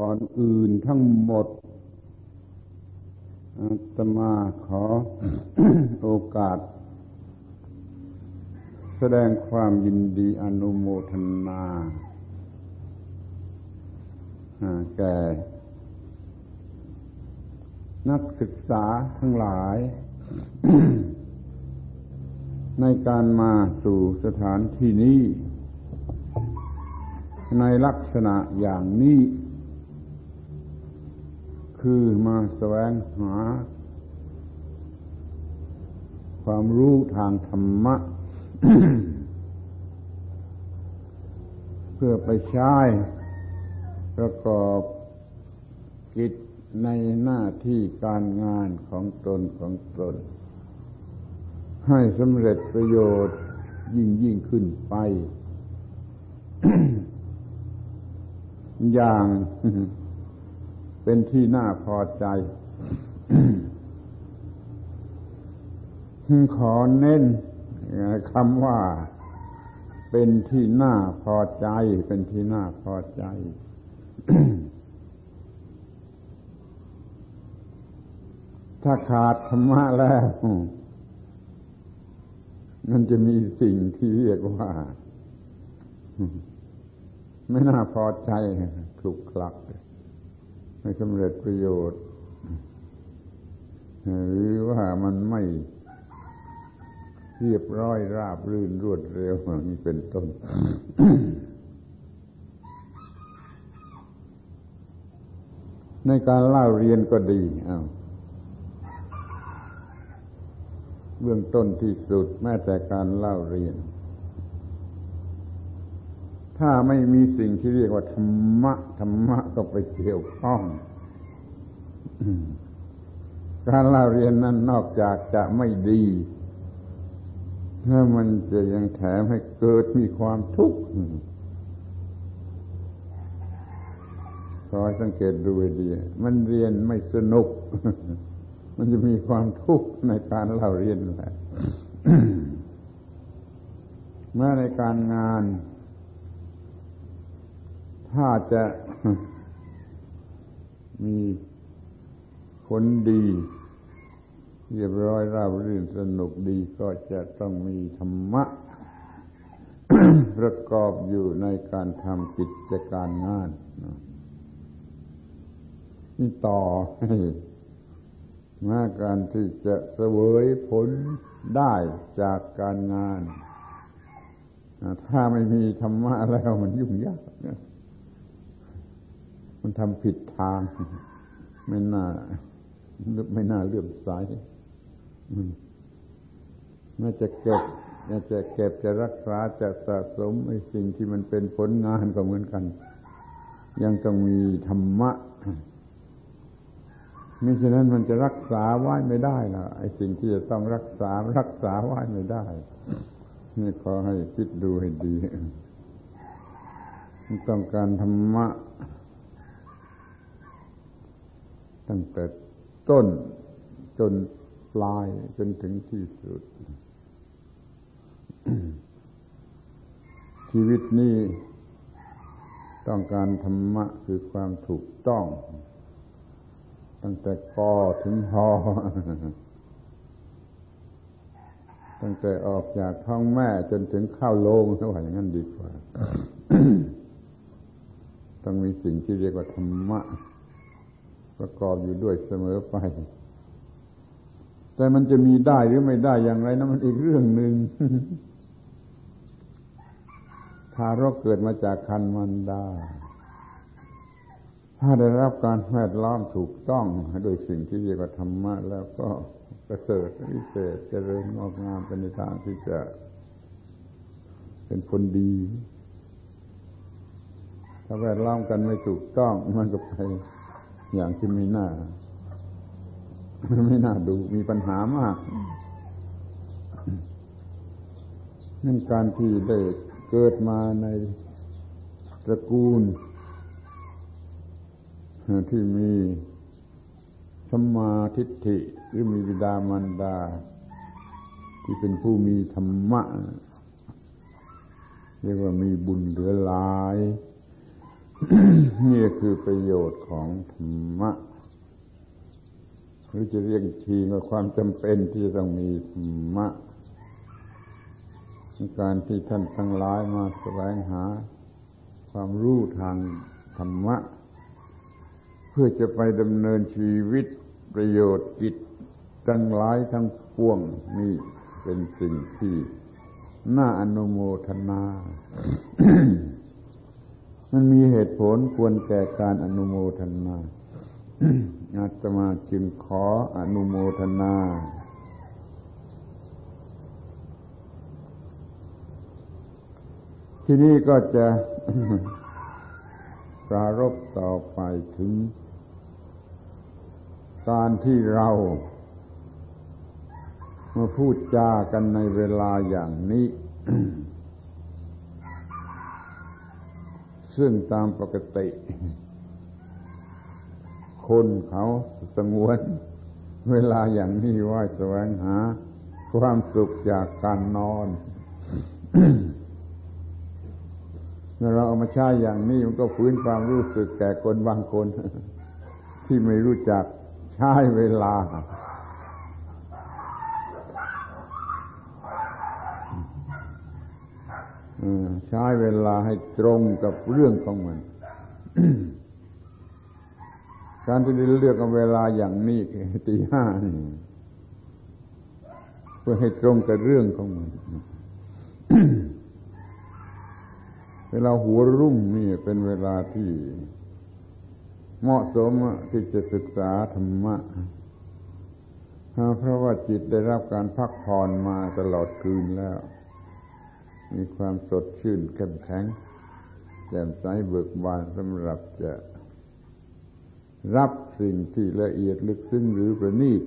ก่อนอื่นทั้งหมดอาตมาขอโอกาส แสดงความยินดีอนุโมทนาแก่ นักศึกษาทั้งหลาย ในการมาสู่สถานที่นี้ในลักษณะอย่างนี้ คือมาแสวงหา ความรู้ทางธรรมะ เพื่อไปใช้ประกอบกิจในหน้าที่การงานของตนของตน ให้สำเร็จประโยชน์ยิ่งยิ่งขึ้นไป อย่าง เป็นที่น่าพอใจ ขอเน้นคำว่าเป็นที่น่าพอใจ เป็นที่น่าพอใจ ถ้าขาดธรรมะแล้ว มันจะมีสิ่งที่เรียกว่า ไม่น่าพอใจคลุกคลัก ไม่สำเร็จประโยชน์ หรือว่ามันไม่เรียบร้อยราบรื่นรวดเร็วนี่เป็นต้น ในการเล่าเรียนก็ดีอ้าวเบื้องต้นที่สุดแม้แต่การเล่าเรียน ถ้าไม่มีสิ่งที่เรียกว่าธรรมะธรรมะก็ไปเกี่ยวข้องการเล่าเรียนนั้นนอกจากจะไม่ดีถ้ามันจะยังแถมให้เกิดมีความทุกข์คอยสังเกตดูดี มันเรียนไม่สนุก มันจะมีความทุกข์ในการเล่าเรียนแหละเมื่อในการงาน ถ้าจะมีผลดี เรียบร้อยราบรื่นสนุกดีก็จะต้องมีธรรมะ ประกอบอยู่ในการทำกิจการงานนี่ต่อให้มาการที่จะเสวยผลได้จากการงาน ถ้าไม่มีธรรมะแล้วมันยุ่งยาก มันทำผิดทาง ไม่น่าไม่น่าเลื่อมใสน่าจะเก็บน่าจะเก็บจะรักษาจะสะสมไอ้สิ่งที่มันเป็นผลงานก็เหมือนกัน ยังต้องมีธรรมะมิฉะนั้นมันจะรักษาไว้ไม่ได้นะไอ้สิ่งที่จะต้องรักษารักษาไว้ไม่ได้ นี่ขอให้คิดดูให้ดี ต้องการธรรมะ ตั้งแต่ต้นจนปลายจนถึงที่สุด ชีวิตนี้ต้องการธรรมะคือความถูกต้อง ตั้งแต่กอถึงหอตั้งแต่ออกจากท้องแม่จนถึงข้าวโลงเท่าอย่างนั้นดีกว่า ต้องมีสิ่งที่เรียกว่าธรรมะ ประกอบอยู่ด้วยเสมอไป แต่มันจะมีได้หรือไม่ได้อย่างไรนะมันอีกเรื่องหนึ่งทารกเกิดมาจากคันมันดาถ้าได้รับการแวดล้อมถูกต้องโดยสิ่งที่เรียกว่าธรรมะ แล้วก็ประเสริฐวิเศษเจริญงอกงามเป็นในทางที่จะเป็นคนดี ถ้าแวดล้อมกันไม่ถูกต้องมันก็ไป อย่างที่ไม่น่า ไม่น่าดูมีปัญหามากนั่นการที่ได้เกิดมาในตระกูล ที่มีสมาทิฏฐิหรือมีวิดามารดา ที่เป็นผู้มีธรรมะ เรียกว่ามีบุญเหลือหลาย นี่คือประโยชน์ของธรรมะหรือจะเรียกทีว่าความจำเป็นที่จะต้องมีธรรมะการที่ท่านทั้งหลายมาแสวงหา ความรู้ทางธรรมะ เพื่อจะไปดำเนินชีวิตประโยชน์จิตทั้งหลายทั้งปวงนี่เป็นสิ่งที่น่าอนุโมทนา มันมีเหตุผลควรแก่การอนุโมทนาอาตมาจึงขออนุโมทนาที่นี่ก็จะปรารบต่อไปถึง การที่เรามาพูดจากันในเวลาอย่างนี้ ซึ่งตามปกติ คนเขาสงวน เวลาอย่างนี้ว่าแสวงหา ความสุขจากการนอนเมื่อเราเอามาใช้อย่างนี้มันก็ฟื้นความรู้สึกแก่คนบางคน ที่ไม่รู้จักใช้เวลา ใช้เวลาให้ตรงกับเรื่องของมัน การที่เลือกเวลาอย่างนี้ตีห้านี่เพื่อให้ตรงกับเรื่องของมัน เวลาหัวรุ่งนี่เป็นเวลาที่เหมาะสมที่จะศึกษาธรรมะ เพราะว่าจิตได้รับการพักผ่อนมาตลอดคืนแล้ว มีความสดชื่นเข้มแข็งแจ่มใสเบิกบานสำหรับจะรับสิ่งที่ละเอียดลึกซึ้งหรือประณีต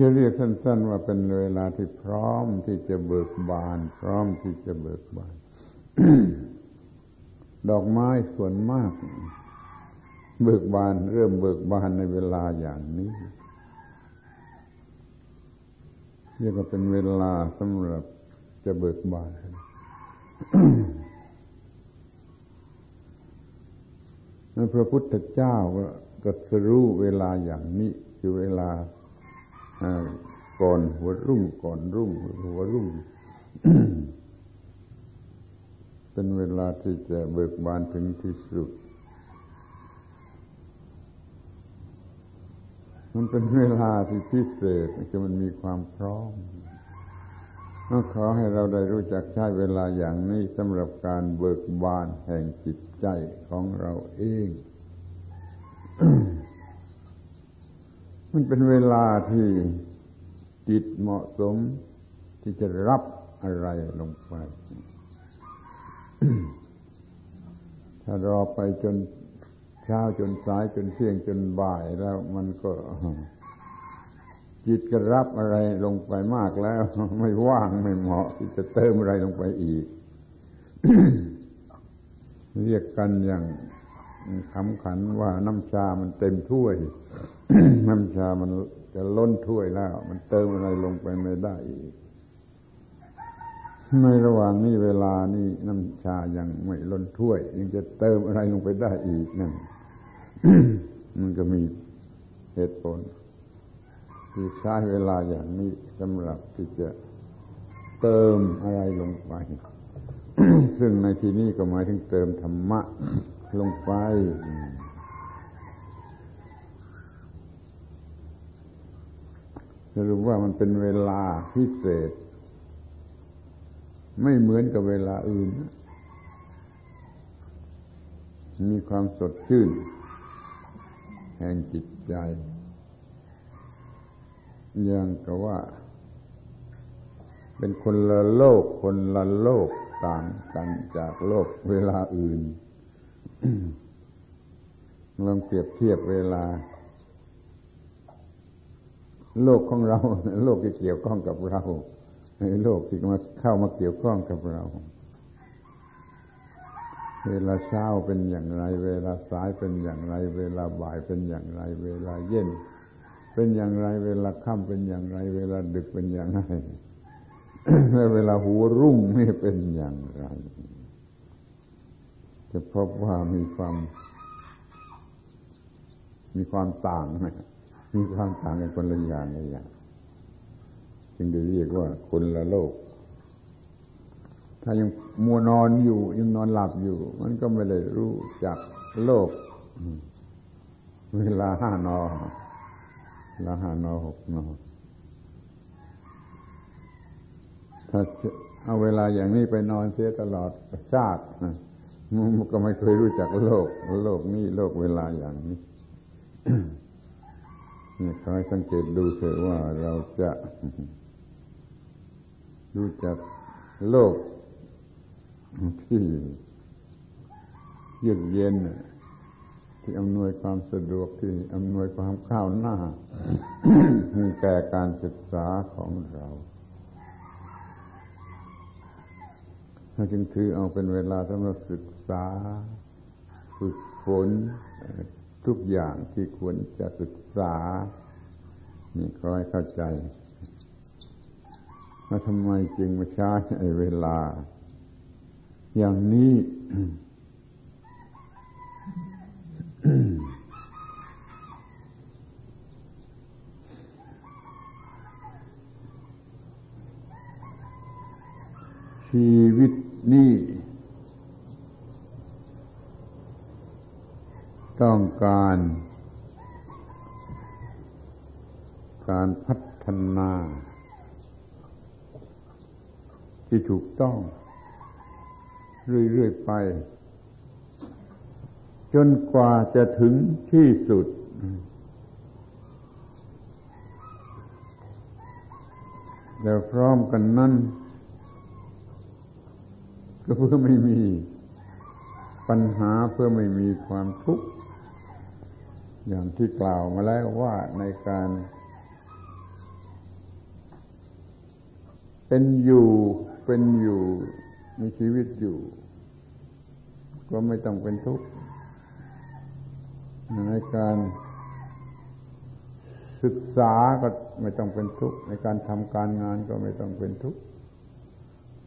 จะเรียกสั้น ๆ ว่าเป็นเวลาที่พร้อมที่จะเบิกบาน พร้อมที่จะเบิกบาน ดอกไม้ส่วนมาก เบิกบาน เริ่มเบิกบานในเวลาอย่างนี้ เรียกว่าเป็นเวลาสำหรับจะเบิกบานพระพุทธเจ้าก็สรู้เวลาอย่างนี้คือเวลาก่อนหัวรุ่งก่อนรุ่งหัวรุ่ง เป็นเวลาที่จะเบิกบานถึงที่สุด มันเป็นเวลาที่พิเศษคือมันมีความพร้อมก็ขอให้เราได้รู้จักใช้เวลาอย่างนี้สำหรับการเบิกบานแห่งจิตใจของเราเอง มันเป็นเวลาที่จิตเหมาะสมที่จะรับอะไรลงไป ถ้ารอไปจน เช้าจนสายจนเที่ยงจนบ่ายแล้วมันก็จิตก็รับอะไรลงไปมากแล้ว ไม่ว่างไม่เหมาะที่จะเติมอะไรลงไปอีก เรียกกันอย่างขำขันว่าน้ำชามันเต็มถ้วย น้ำชามันจะล้นถ้วยแล้ว มันเติมอะไรลงไปไม่ได้อีก ในระหว่างนี้เวลานี้น้ำชายังไม่ล้นถ้วย ยังจะเติมอะไรลงไปได้อีกนั่น มันก็มีเหตุผลที่ใช้เวลาอย่างนี้สำหรับที่จะเติมอะไรลงไป ซึ่งในที่นี้ก็หมายถึงเติมธรรมะลงไป สรุปว่ามันเป็นเวลาพิเศษ ไม่เหมือนกับเวลาอื่น มีความสดชื่น แห่งจิตใจอย่างกับว่า เป็นคนละโลก คนละโลกต่างกันจากโลกเวลาอื่นลองเปรียบเทียบเวลา โลกของเรา โลกที่เกี่ยวข้องกับเราในโลกที่มาเข้ามาเกี่ยวข้องกับเรา เวลาเช้าเป็นอย่างไร เวลาสายเป็นอย่างไร เวลาบ่ายเป็นอย่างไร เวลาเย็น เป็นอย่างไร เวลาค่ำเป็นอย่างไร เวลาดึกเป็นอย่างไรเวลาหัวรุ่งนี่เป็นอย่างไร จะพบว่ามีความ มีความต่างมีความต่างกันคนละอย่างละอย่างจึงได้เรียกว่าคนละโลก ถ้ายังมัวนอนอยู่ยังนอนหลับอยู่ มันก็ไม่ได้รู้จักโลก เวลาห้านอเวลาห้านอหกนอถ้าเอาเวลาอย่างนี้ไปนอนเสียตลอดชาติมันก็ไม่เคยรู้จักโลก โลกนี้โลกเวลาอย่างนี้นี่ขอให้สังเกตดูเถอะว่าเราจะรู้จักโลก ที่เยือกเย็น ที่อำนวยความสะดวกที่อำนวยความข้าวหน้าแก่การศึกษาของเราเราจึงถือเอาเป็นเวลาสำหรับศึกษา ฝึกฝนทุกอย่างที่ควรจะศึกษา นี่ขอให้เข้าใจว่าทำไมจึงมาใช้เวลา อย่างนี้ ชีวิตนี้ต้องการการพัฒนา ที่ถูกต้อง เรื่อยๆไป จนกว่าจะถึงที่สุด แล้วพร้อมกันนั้นก็เพื่อไม่มีปัญหาเพื่อไม่มีความทุกข์อย่างที่กล่าวมาแล้วว่าในการ เป็นอยู่เป็นอยู่ มีชีวิตอยู่ ก็ไม่ต้องเป็นทุกข์ในการศึกษาก็ไม่ต้องเป็นทุกข์ในการทำการงานก็ไม่ต้องเป็นทุกข์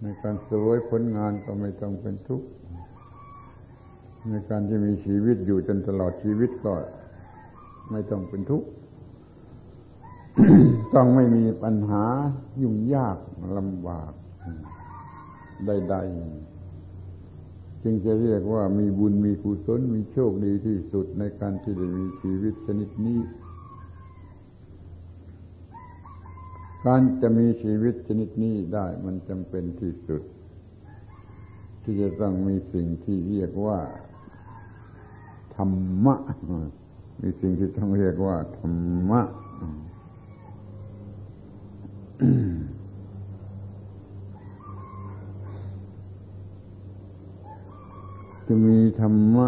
ในการสวยผลงานก็ไม่ต้องเป็นทุกข์ในการที่มีชีวิตอยู่จนตลอดชีวิตก็ไม่ต้องเป็นทุกข์ต้องไม่มีปัญหายุ่งยากลำบาก ใดๆ จึงจะเรียกว่ามีบุญมีกุศลมีโชคดีที่สุดในการที่ได้มีชีวิตชนิดนี้ การจะมีชีวิตชนิดนี้ได้มันจำเป็นที่สุด ที่จะต้องมีสิ่งที่เรียกว่าธรรมะ มีสิ่งที่ต้องเรียกว่าธรรมะ จะมีธรรมะ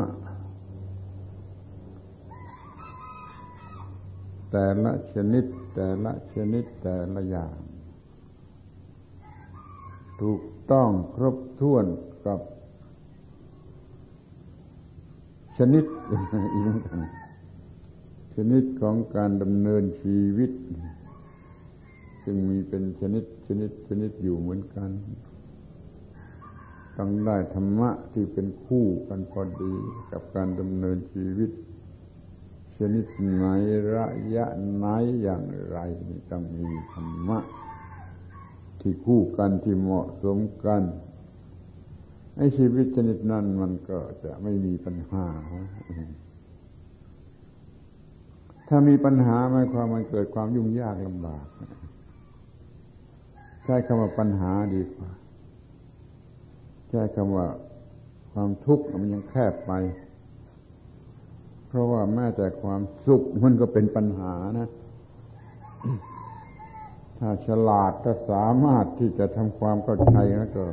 แต่ละชนิด แต่ละชนิดแต่ละอย่าง ถูกต้องครบถ้วนกับ ชนิดอีกนชนิดของการดำเนินชีวิต ซึ่งมีเป็นชนิดชนิดชนิดอยู่เหมือนกัน ต้องได้ธรรมะที่เป็นคู่กันพอดีกับการดำเนินชีวิต ชนิดไหนระยะไหนอย่างไรต้องมีธรรมะ ที่คู่กันที่เหมาะสมกันไอ้ชีวิตชนิดนั้นมันก็จะไม่มีปัญหา ถ้ามีปัญหาหมายความมันเกิดความยุ่งยากลำบากใช้คำว่าปัญหาดีกว่า ช้คำว่าความทุกข์มันยังแคบไป เพราะว่าแม้แต่ความสุขมันก็เป็นปัญหานะ ถ้าฉลาดถ้าสามารถที่จะทำความเข้าใจแล้วก็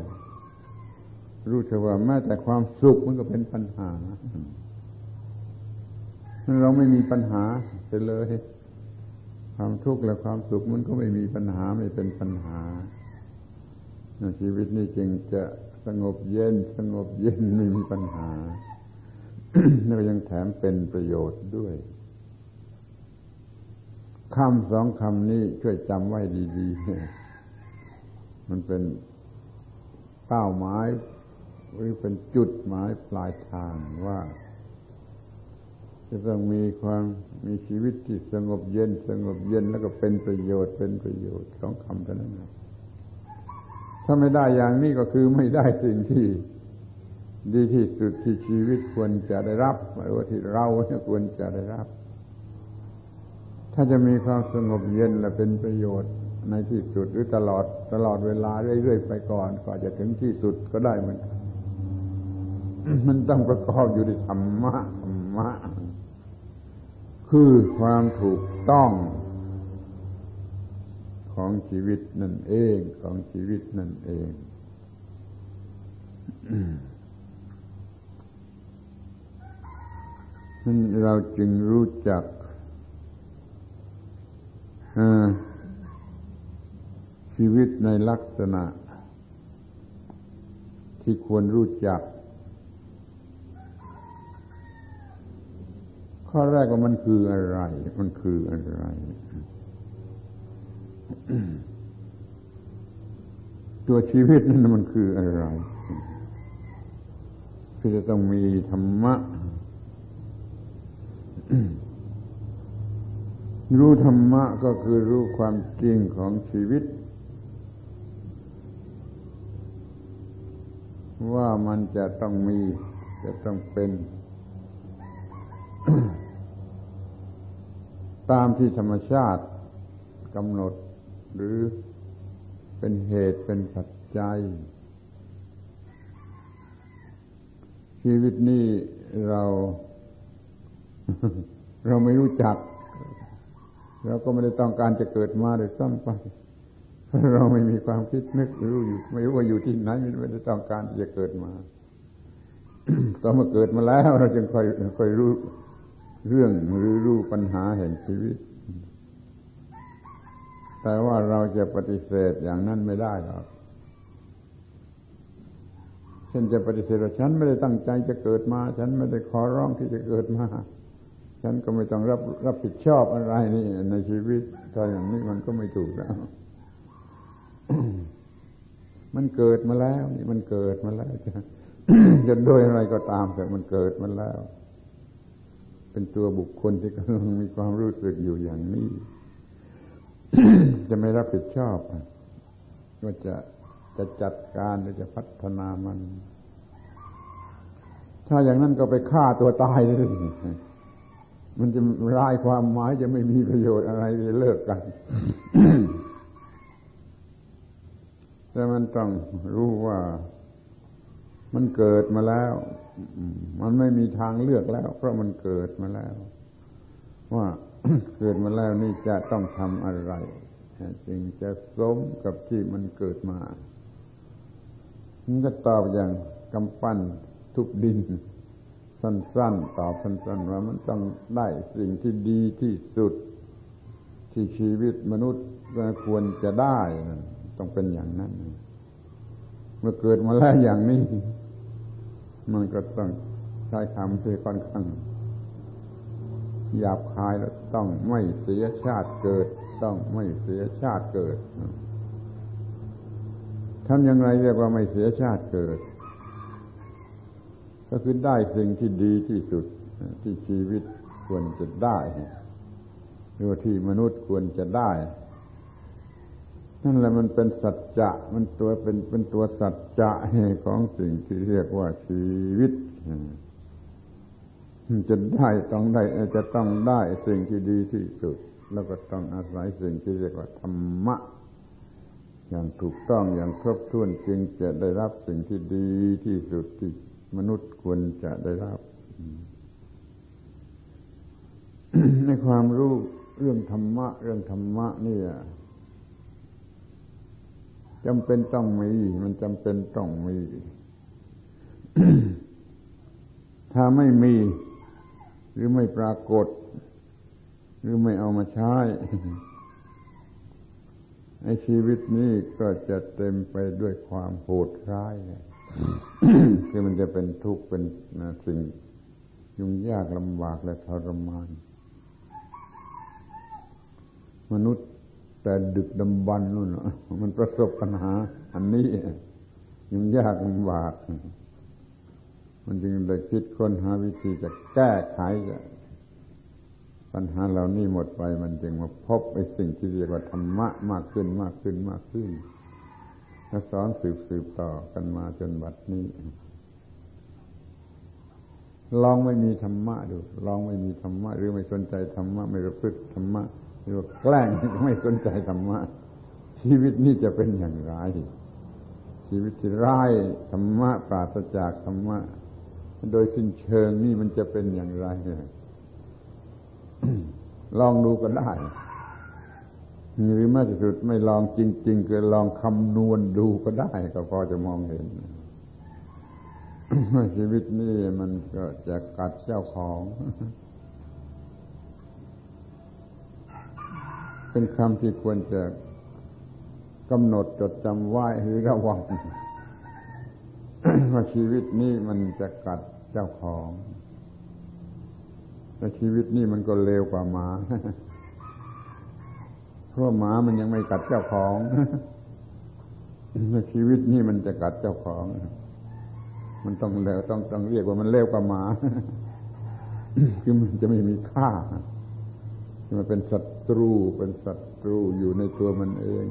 รู้เถอะว่าแม้แต่ความสุขมันก็เป็นปัญหาเราไม่มีปัญหาไปเลย ความทุกข์และความสุขมันก็ไม่มีปัญหาไม่เป็นปัญหาชีวิตนี้จึงจะ สงบเย็น สงบเย็นไม่มีปัญหาแล้วยังแถมเป็นประโยชน์ด้วยคำสองคำนี้ช่วยจำไว้ดีๆ มันเป็นเป้าหมายหรือเป็นจุดหมายปลายทางว่า จะต้องมีความมีชีวิตที่สงบเย็น สงบเย็นแล้วก็เป็นประโยชน์เป็นประโยชน์สองคำเท่านั้น ถ้าไม่ได้อย่างนี้ก็คือไม่ได้สิ่งที่ดีที่สุดที่ชีวิตควรจะได้รับหรือว่าที่เราควรจะได้รับ ถ้าจะมีความสงบเย็นและเป็นประโยชน์ในที่สุดหรือตลอดตลอดเวลาเรื่อยๆไปก่อนก่อจะถึงที่สุดก็ได้เหมือนกันมันต้องประกอบอยู่ในธรรมะธรรมะ คือความถูกต้อง ของชีวิตนั่นเองของชีวิตนั่นเอง นั่นเราจึงรู้จักชีวิตในลักษณะ ที่ควรรู้จัก ข้อแรกว่ามันคืออะไร มันคืออะไร ตัวชีวิตนั้นมันคืออะไรคือจะต้องมีธรรมะ รู้ธรรมะก็คือรู้ความจริงของชีวิต ว่ามันจะต้องมี จะต้องเป็น ตามที่ธรรมชาติกำหนด หรือเป็นเหตุเป็นปัจจัย ชีวิตนี้เรา เราไม่รู้จักเราก็ไม่ได้ต้องการจะเกิดมาโดยซ้ำไปเราไม่มีความคิดนึกรู้อยู่ ไม่รู้ว่าอยู่ที่ไหนไม่ได้ต้องการจะเกิดมาตอนมาเกิดมาแล้ว เราจึงค่อยค่อยรู้เรื่องหรือรู้ปัญหาแห่งชีวิต แต่ว่าเราจะปฏิเสธอย่างนั้นไม่ได้หรอกเช่นจะปฏิเสธว่าฉันไม่ได้ตั้งใจจะเกิดมา ฉันไม่ได้ขอร้องที่จะเกิดมา ฉันก็ไม่ต้องรับรับผิดชอบอะไรนี่ในชีวิตถ้าอย่างนี้มันก็ไม่ถูกแล้วมันเกิดมาแล้ว นี่มันเกิดมาแล้วจะจะโดยอะไรก็ตามแต่มันเกิดมาแล้ว เป็นตัวบุคคลที่กำลังมีความรู้สึกอยู่อย่างนี้ จะไม่รับผิดชอบว่าจะจะจัดการหรือจะพัฒนามัน ถ้าอย่างนั้นก็ไปฆ่าตัวตายเลยมันจะร้ายความหมายจะไม่มีประโยชน์อะไรจะเลิกกันแต่มันต้องรู้ว่ามันเกิดมาแล้ว มันไม่มีทางเลือกแล้ว เพราะมันเกิดมาแล้ว ว่า เกิดมาแล้วนี่จะต้องทำอะไรจึงจะสมกับที่มันเกิดมา มันก็ตอบอย่างกำปั้นทุกดิน สั้นๆ ตอบสั้นๆ ว่ามันต้องได้สิ่งที่ดีที่สุด ที่ชีวิตมนุษย์ควรจะได้ ต้องเป็นอย่างนั้น เมื่อเกิดมาแล้วอย่างนี้ มันก็ต้องใช้คำที่ค่อนข้าง หยาบคายแล้วต้องไม่เสียชาติเกิด ต้องไม่เสียชาติเกิดทำอย่างไรเรียกว่าไม่เสียชาติเกิด ก็คือได้สิ่งที่ดีที่สุดที่ชีวิตควรจะได้หรือที่มนุษย์ควรจะได้ นั่นแหละมันเป็นสัจจะมันตัวเป็นเป็นตัวสัจจะของสิ่งที่เรียกว่าชีวิต จะได้ต้องได้จะต้องได้สิ่งที่ดีที่สุด แล้วก็ต้องอาศัยสิ่งที่เรียกว่าธรรมะ อย่างถูกต้องอย่างครบถ้วนจึงจะได้รับสิ่งที่ดีที่สุดที่มนุษย์ควรจะได้รับ ในความรู้เรื่องธรรมะ เรื่องธรรมะนี่จำเป็นต้องมี มันจำเป็นต้องมี ถ้าไม่มี หรือไม่ปรากฏ หรือไม่เอามาใช้ในชีวิตนี้ก็จะเต็มไปด้วยความโหดร้ายคือมันจะเป็นทุกข์เป็นสิ่งยุ่งยากลำบากและทรมาน มนุษย์แต่ดึกดำบรรนู่นมันประสบปัญหา อันนี้ยังยากลำบาก มันจึงได้คิดค้นหาวิธีจะแก้ไขปัญหาเหล่านี้หมดไป มันจึงมาพบไอ้สิ่งที่เรียกว่าธรรมะมากขึ้นมากขึ้นมากขึ้นและสอนสืบสืบต่อกันมาจนบัดนี้ ลองไม่มีธรรมะดู ลองไม่มีธรรมะ หรือไม่สนใจธรรมะ ไม่ประพฤติธรรมะหรือว่าแกล้งไม่สนใจธรรมะ ชีวิตนี้จะเป็นอย่างไร ชีวิตที่ร้ายธรรมะปราศจากธรรมะ โดยสิ้นเชิงนี่มันจะเป็นอย่างไรลองดูก็ได้หรือแม้ที่สุดไม่ลองจริงๆก็ลองคำนวณดูก็ได้ ก็พอจะมองเห็นชีวิตนี่มันก็จะกัดเจ้าของ เป็นคำที่ควรจะกำหนดจดจำไว้หรือระวัง ว่าชีวิตนี้มันจะกัดเจ้าของแต่ชีวิตนี่มันก็เลวกว่าหมา เพราะหมามันยังไม่กัดเจ้าของแต่ชีวิตนี่มันจะกัดเจ้าของ มันต้องเลวต้องต้องเรียกว่ามันเลวกว่าหมา คือมันจะไม่มีค่ามันเป็นศัตรูเป็นศัตรูอยู่ในตัวมันเอง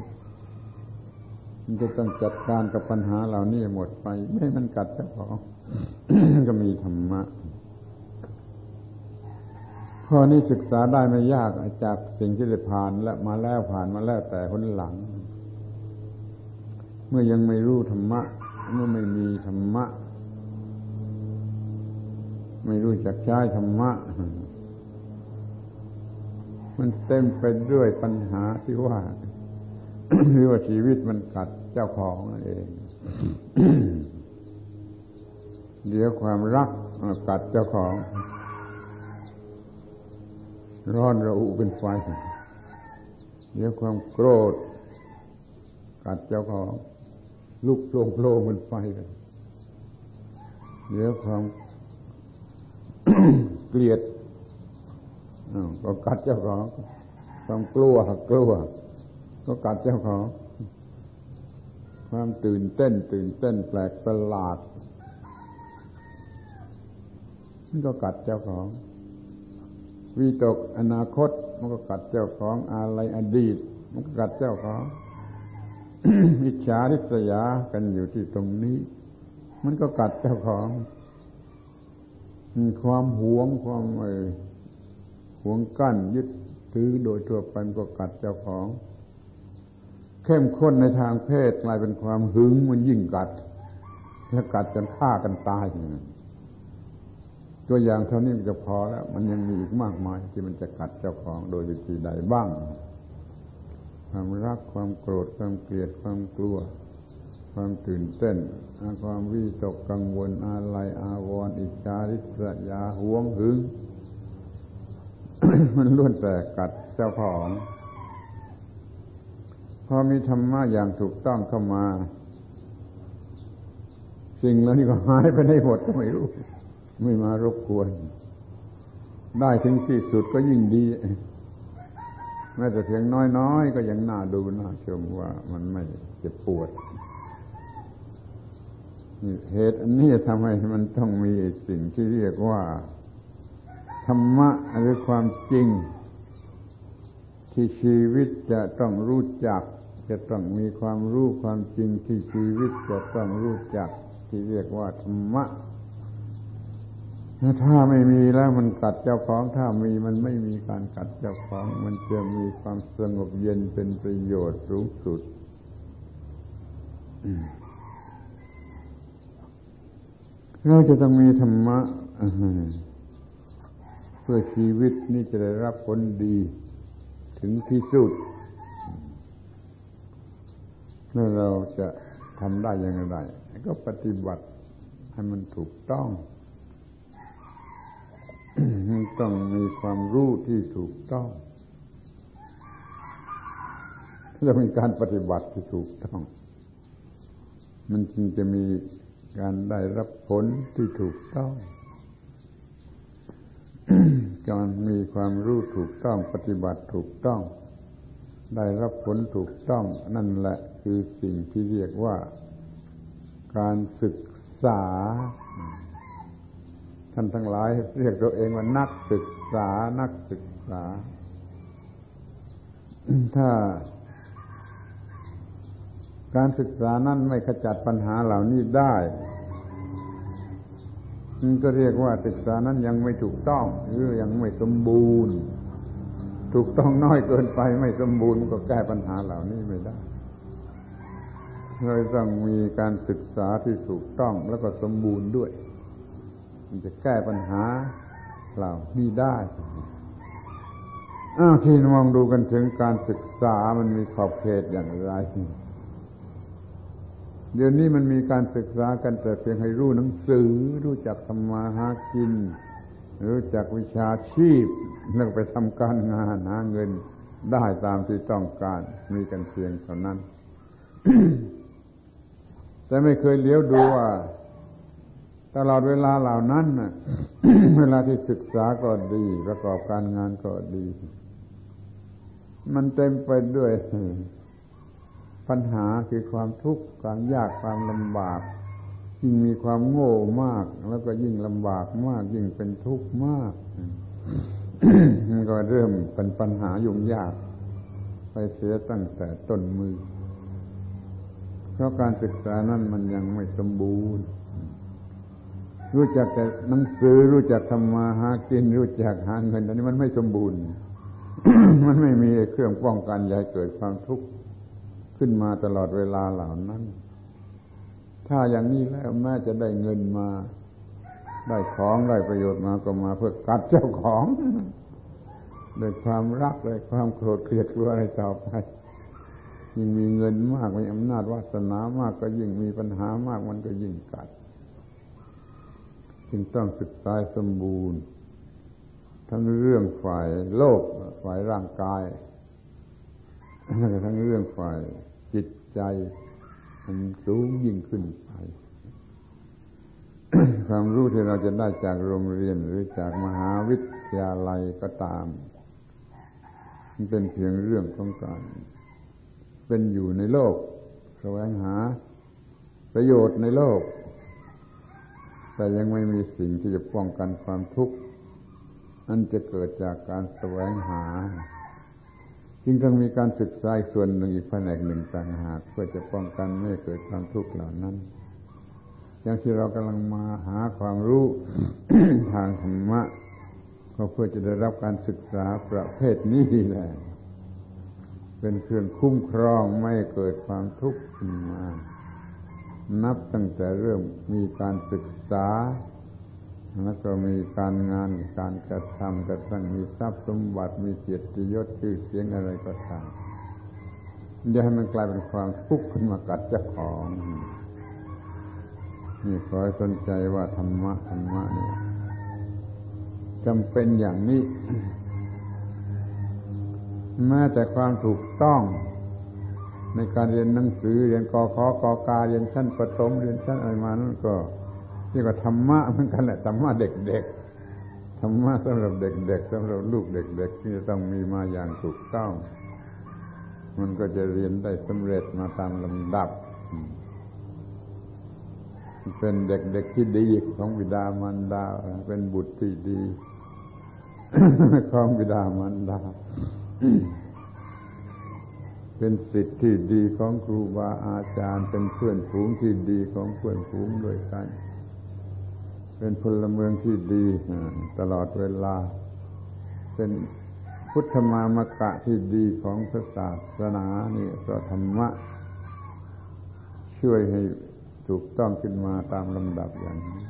มันจะต้องจัดการกับปัญหาเหล่านี้หมดไป ไม่ให้มันกัดเจ้าของก็มีธรรมะข้อนี้ศึกษาได้ไม่ยากจากสิ่งที่ได้ผ่านและมาแล้วผ่านมาแล้วแต่คนหลัง เมื่อยังไม่รู้ธรรมะ เมื่อไม่มีธรรมะ ไม่รู้จักใช้ธรรมะ มันเต็มไปด้วยปัญหาที่ว่า หรือว่าชีวิตมันกัดเจ้าของนั่นเอง เดี๋ยวความรักกัดเจ้าของ ร้อนระอุเป็นไฟ เดี๋ยวความโกรธ กัดเจ้าของ ลุกโผล่โผล่เป็นไฟเลยเดี๋ยวความเกลียดก็กัดเจ้าของ ความกลัวกลัว ก็กัดเจ้าของ ความตื่นเต้น ตื่นเต้นแปลกประหลาดมันก็กัดเจ้าของ วิตกอนาคต มันก็กัดเจ้าของอะไรอดีต มันก็กัดเจ้าของอิจฉาริษยากันอยู่ที่ตรงนี้ มันก็กัดเจ้าของความหวงความเอหวงกั้นยึดถือโดยทั่วไปมันก็กัดเจ้าของ เข้มข้นในทางเพศกลายเป็นความหึงมันยิ่งกัด แล้วกัดจนฆ่ากันตายอย่างนั้นตัวอย่างเท่านี้มันจะพอแล้ว มันยังมีอีกมากมาย ที่มันจะกัดเจ้าของโดยวิธีใดบ้าง ความรักความโกรธความเกลียดความกลัว ความตื่นเต้น ความวิตกกังวลอาลัยอาวรณ์อิจาริษยาหวงหึง มันล้วนแต่กัดเจ้าของ พอมีธรรมะอย่างถูกต้องเข้ามา สิ่งเหล่านี้ก็หายไปในหมดก็ไม่รู้ ไม่มารบกวน ได้ถึงที่สุดก็ยิ่งดีแม้แต่เพียงน้อยๆ ก็ยังน่าดูน่าชมว่ามันไม่เจ็บปวดเหตุอันนี้ทำให้มันต้องมีสิ่งที่เรียกว่า ธรรมะหรือความจริง ที่ชีวิตจะต้องรู้จัก จะต้องมีความรู้ความจริงที่ชีวิตจะต้องรู้จักที่เรียกว่าธรรมะถ้าไม่มีแล้วมันกัดเจ้าของถ้ามีมันไม่มีการกัดเจ้าของ มันจะมีความสงบเย็นเป็นประโยชน์สูงสุดเราจะต้องมีธรรมะเพื่อชีวิตนี้จะได้รับผลดีถึงที่สุด แล้วเราจะทำได้อย่างไร ก็ปฏิบัติให้มันถูกต้องต้องมีความรู้ที่ถูกต้องจะมีการปฏิบัติที่ถูกต้อง มันจึงจะมีการได้รับผลที่ถูกต้องการมีความรู้ถูกต้อง ปฏิบัติถูกต้อง ได้รับผลถูกต้อง นั่นแหละ คือสิ่งที่เรียกว่าการศึกษา ท่านทั้งหลายเรียกตัวเองว่านักศึกษา นักศึกษา ถ้า การศึกษานั้นไม่ขจัดปัญหาเหล่านี้ได้มันก็เรียกว่าศึกษานั้นยังไม่ถูกต้อง หรือยังไม่สมบูรณ์ ถูกต้องน้อยเกินไปไม่สมบูรณ์ก็แก้ปัญหาเหล่านี้ไม่ได้ เราต้องมีการศึกษาที่ถูกต้องแล้วก็สมบูรณ์ด้วย มันจะแก้ปัญหาเหล่านี้ได้อ้าวที่มองดูกันถึงการศึกษามันมีขอบเขตอย่างไร เดี๋ยวนี้มันมีการศึกษากันแต่เพียงให้รู้หนังสือ รู้จักทำมาหากิน รู้จักวิชาชีพแล้วไปทำการงานหาเงินได้ตามที่ต้องการมีกันเพียงเท่านั้น แต่ไม่เคยเลี้ยวดูว่าตลอดเวลาเหล่านั้นเวลาที่ศึกษาก็ดี ประกอบการงานก็ดี มันเต็มไปด้วยปัญหาคือความทุกข์ความยากความลำบาก ยิ่งมีความโง่มาก แล้วก็ยิ่งลำบากมาก ยิ่งเป็นทุกข์มากมันก็เริ่มเป็นปัญหายุ่งยาก ไปเสียตั้งแต่ต้นมือ เพราะการศึกษานั้นมันยังไม่สมบูรณ์ รู้จักแต่หนังสือรู้จักทำมาหากิน รู้จักหาเงินอันนี้มันไม่สมบูรณ์ มันไม่มีเครื่องป้องกันอย่าเกิดความทุกข์ขึ้นมาตลอดเวลาเหล่านั้น ถ้าอย่างนี้แล้วแม้จะได้เงินมา ได้ของได้ประโยชน์มาก็มาเพื่อกัดเจ้าของด้วยความรักด้วยความโกรธเกลียดกลัวอะไรต่อไป ยิ่งมีเงินมากมีอำนาจวาสนามากก็ยิ่งมีปัญหามากมันก็ยิ่งกัด จึงต้องศึกษาสมบูรณ์ ทั้งเรื่องฝ่ายโลกฝ่ายร่างกายทั้งเรื่องฝ่ายจิตใจมันสูงยิ่งขึ้นไปความรู้ที่เราจะได้จากโรงเรียนหรือจากมหาวิทยาลัยก็ตาม มันเป็นเพียงเรื่องของการ เป็นอยู่ในโลกแสวงหาประโยชน์ในโลก แต่ยังไม่มีสิ่งที่จะป้องกันความทุกข์นั่นจะเกิดจากการแสวงหา จึงต้องมีการศึกษาส่วนหนึ่งอีกแผนกหนึ่งต่างหากเพื่อจะป้องกันไม่เกิดความทุกข์เหล่านั้น อย่างที่เรากำลังมาหาความรู้ทางธรรมะก็เพื่อจะได้รับการศึกษาประเภทนี้แหละ เป็นเครื่องคุ้มครองไม่เกิดความทุกข์ขึ้นมา นับตั้งแต่เริ่มมีการศึกษา แล้วก็มีการงานการกระทำกระทั่งมีทรัพย์สมบัติมีเกียรติยศชื่อเสียงอะไรก็ตามอย่าให้มันกลายเป็นความทุกข์ขึ้นมากัดเจ้าของนี่ขอให้สนใจว่าธรรมะธรรมะนี่จำเป็นอย่างนี้ แม้แต่ความถูกต้อง ในการเรียนหนังสือเรียนกอขอกอกาเรียนชั้นประถมเรียนชั้นอะไรมานั่นก็นี่ก็ธรรมะเหมือนกันแหละธรรมะเด็กๆธรรมะสำหรับเด็กๆสำหรับลูกเด็กๆที่จะต้องมีมาอย่างถูกต้อง มันก็จะเรียนได้สำเร็จมาตามลำดับ เป็นเด็กๆที่ดีของบิดามารดา เป็นบุตรที่ดีของบิดามารดา เป็นสิทธิ์ที่ดีของครูบาอาจารย์ เป็นเพื่อนฝูงที่ดีของเพื่อนฝูงด้วยกัน เป็นพลเมืองที่ดีตลอดเวลา เป็นพุทธมามกะที่ดีของพระศาสนานี่ก็ธรรมะ ช่วยให้ถูกต้องขึ้นมาตามลำดับอย่างนี้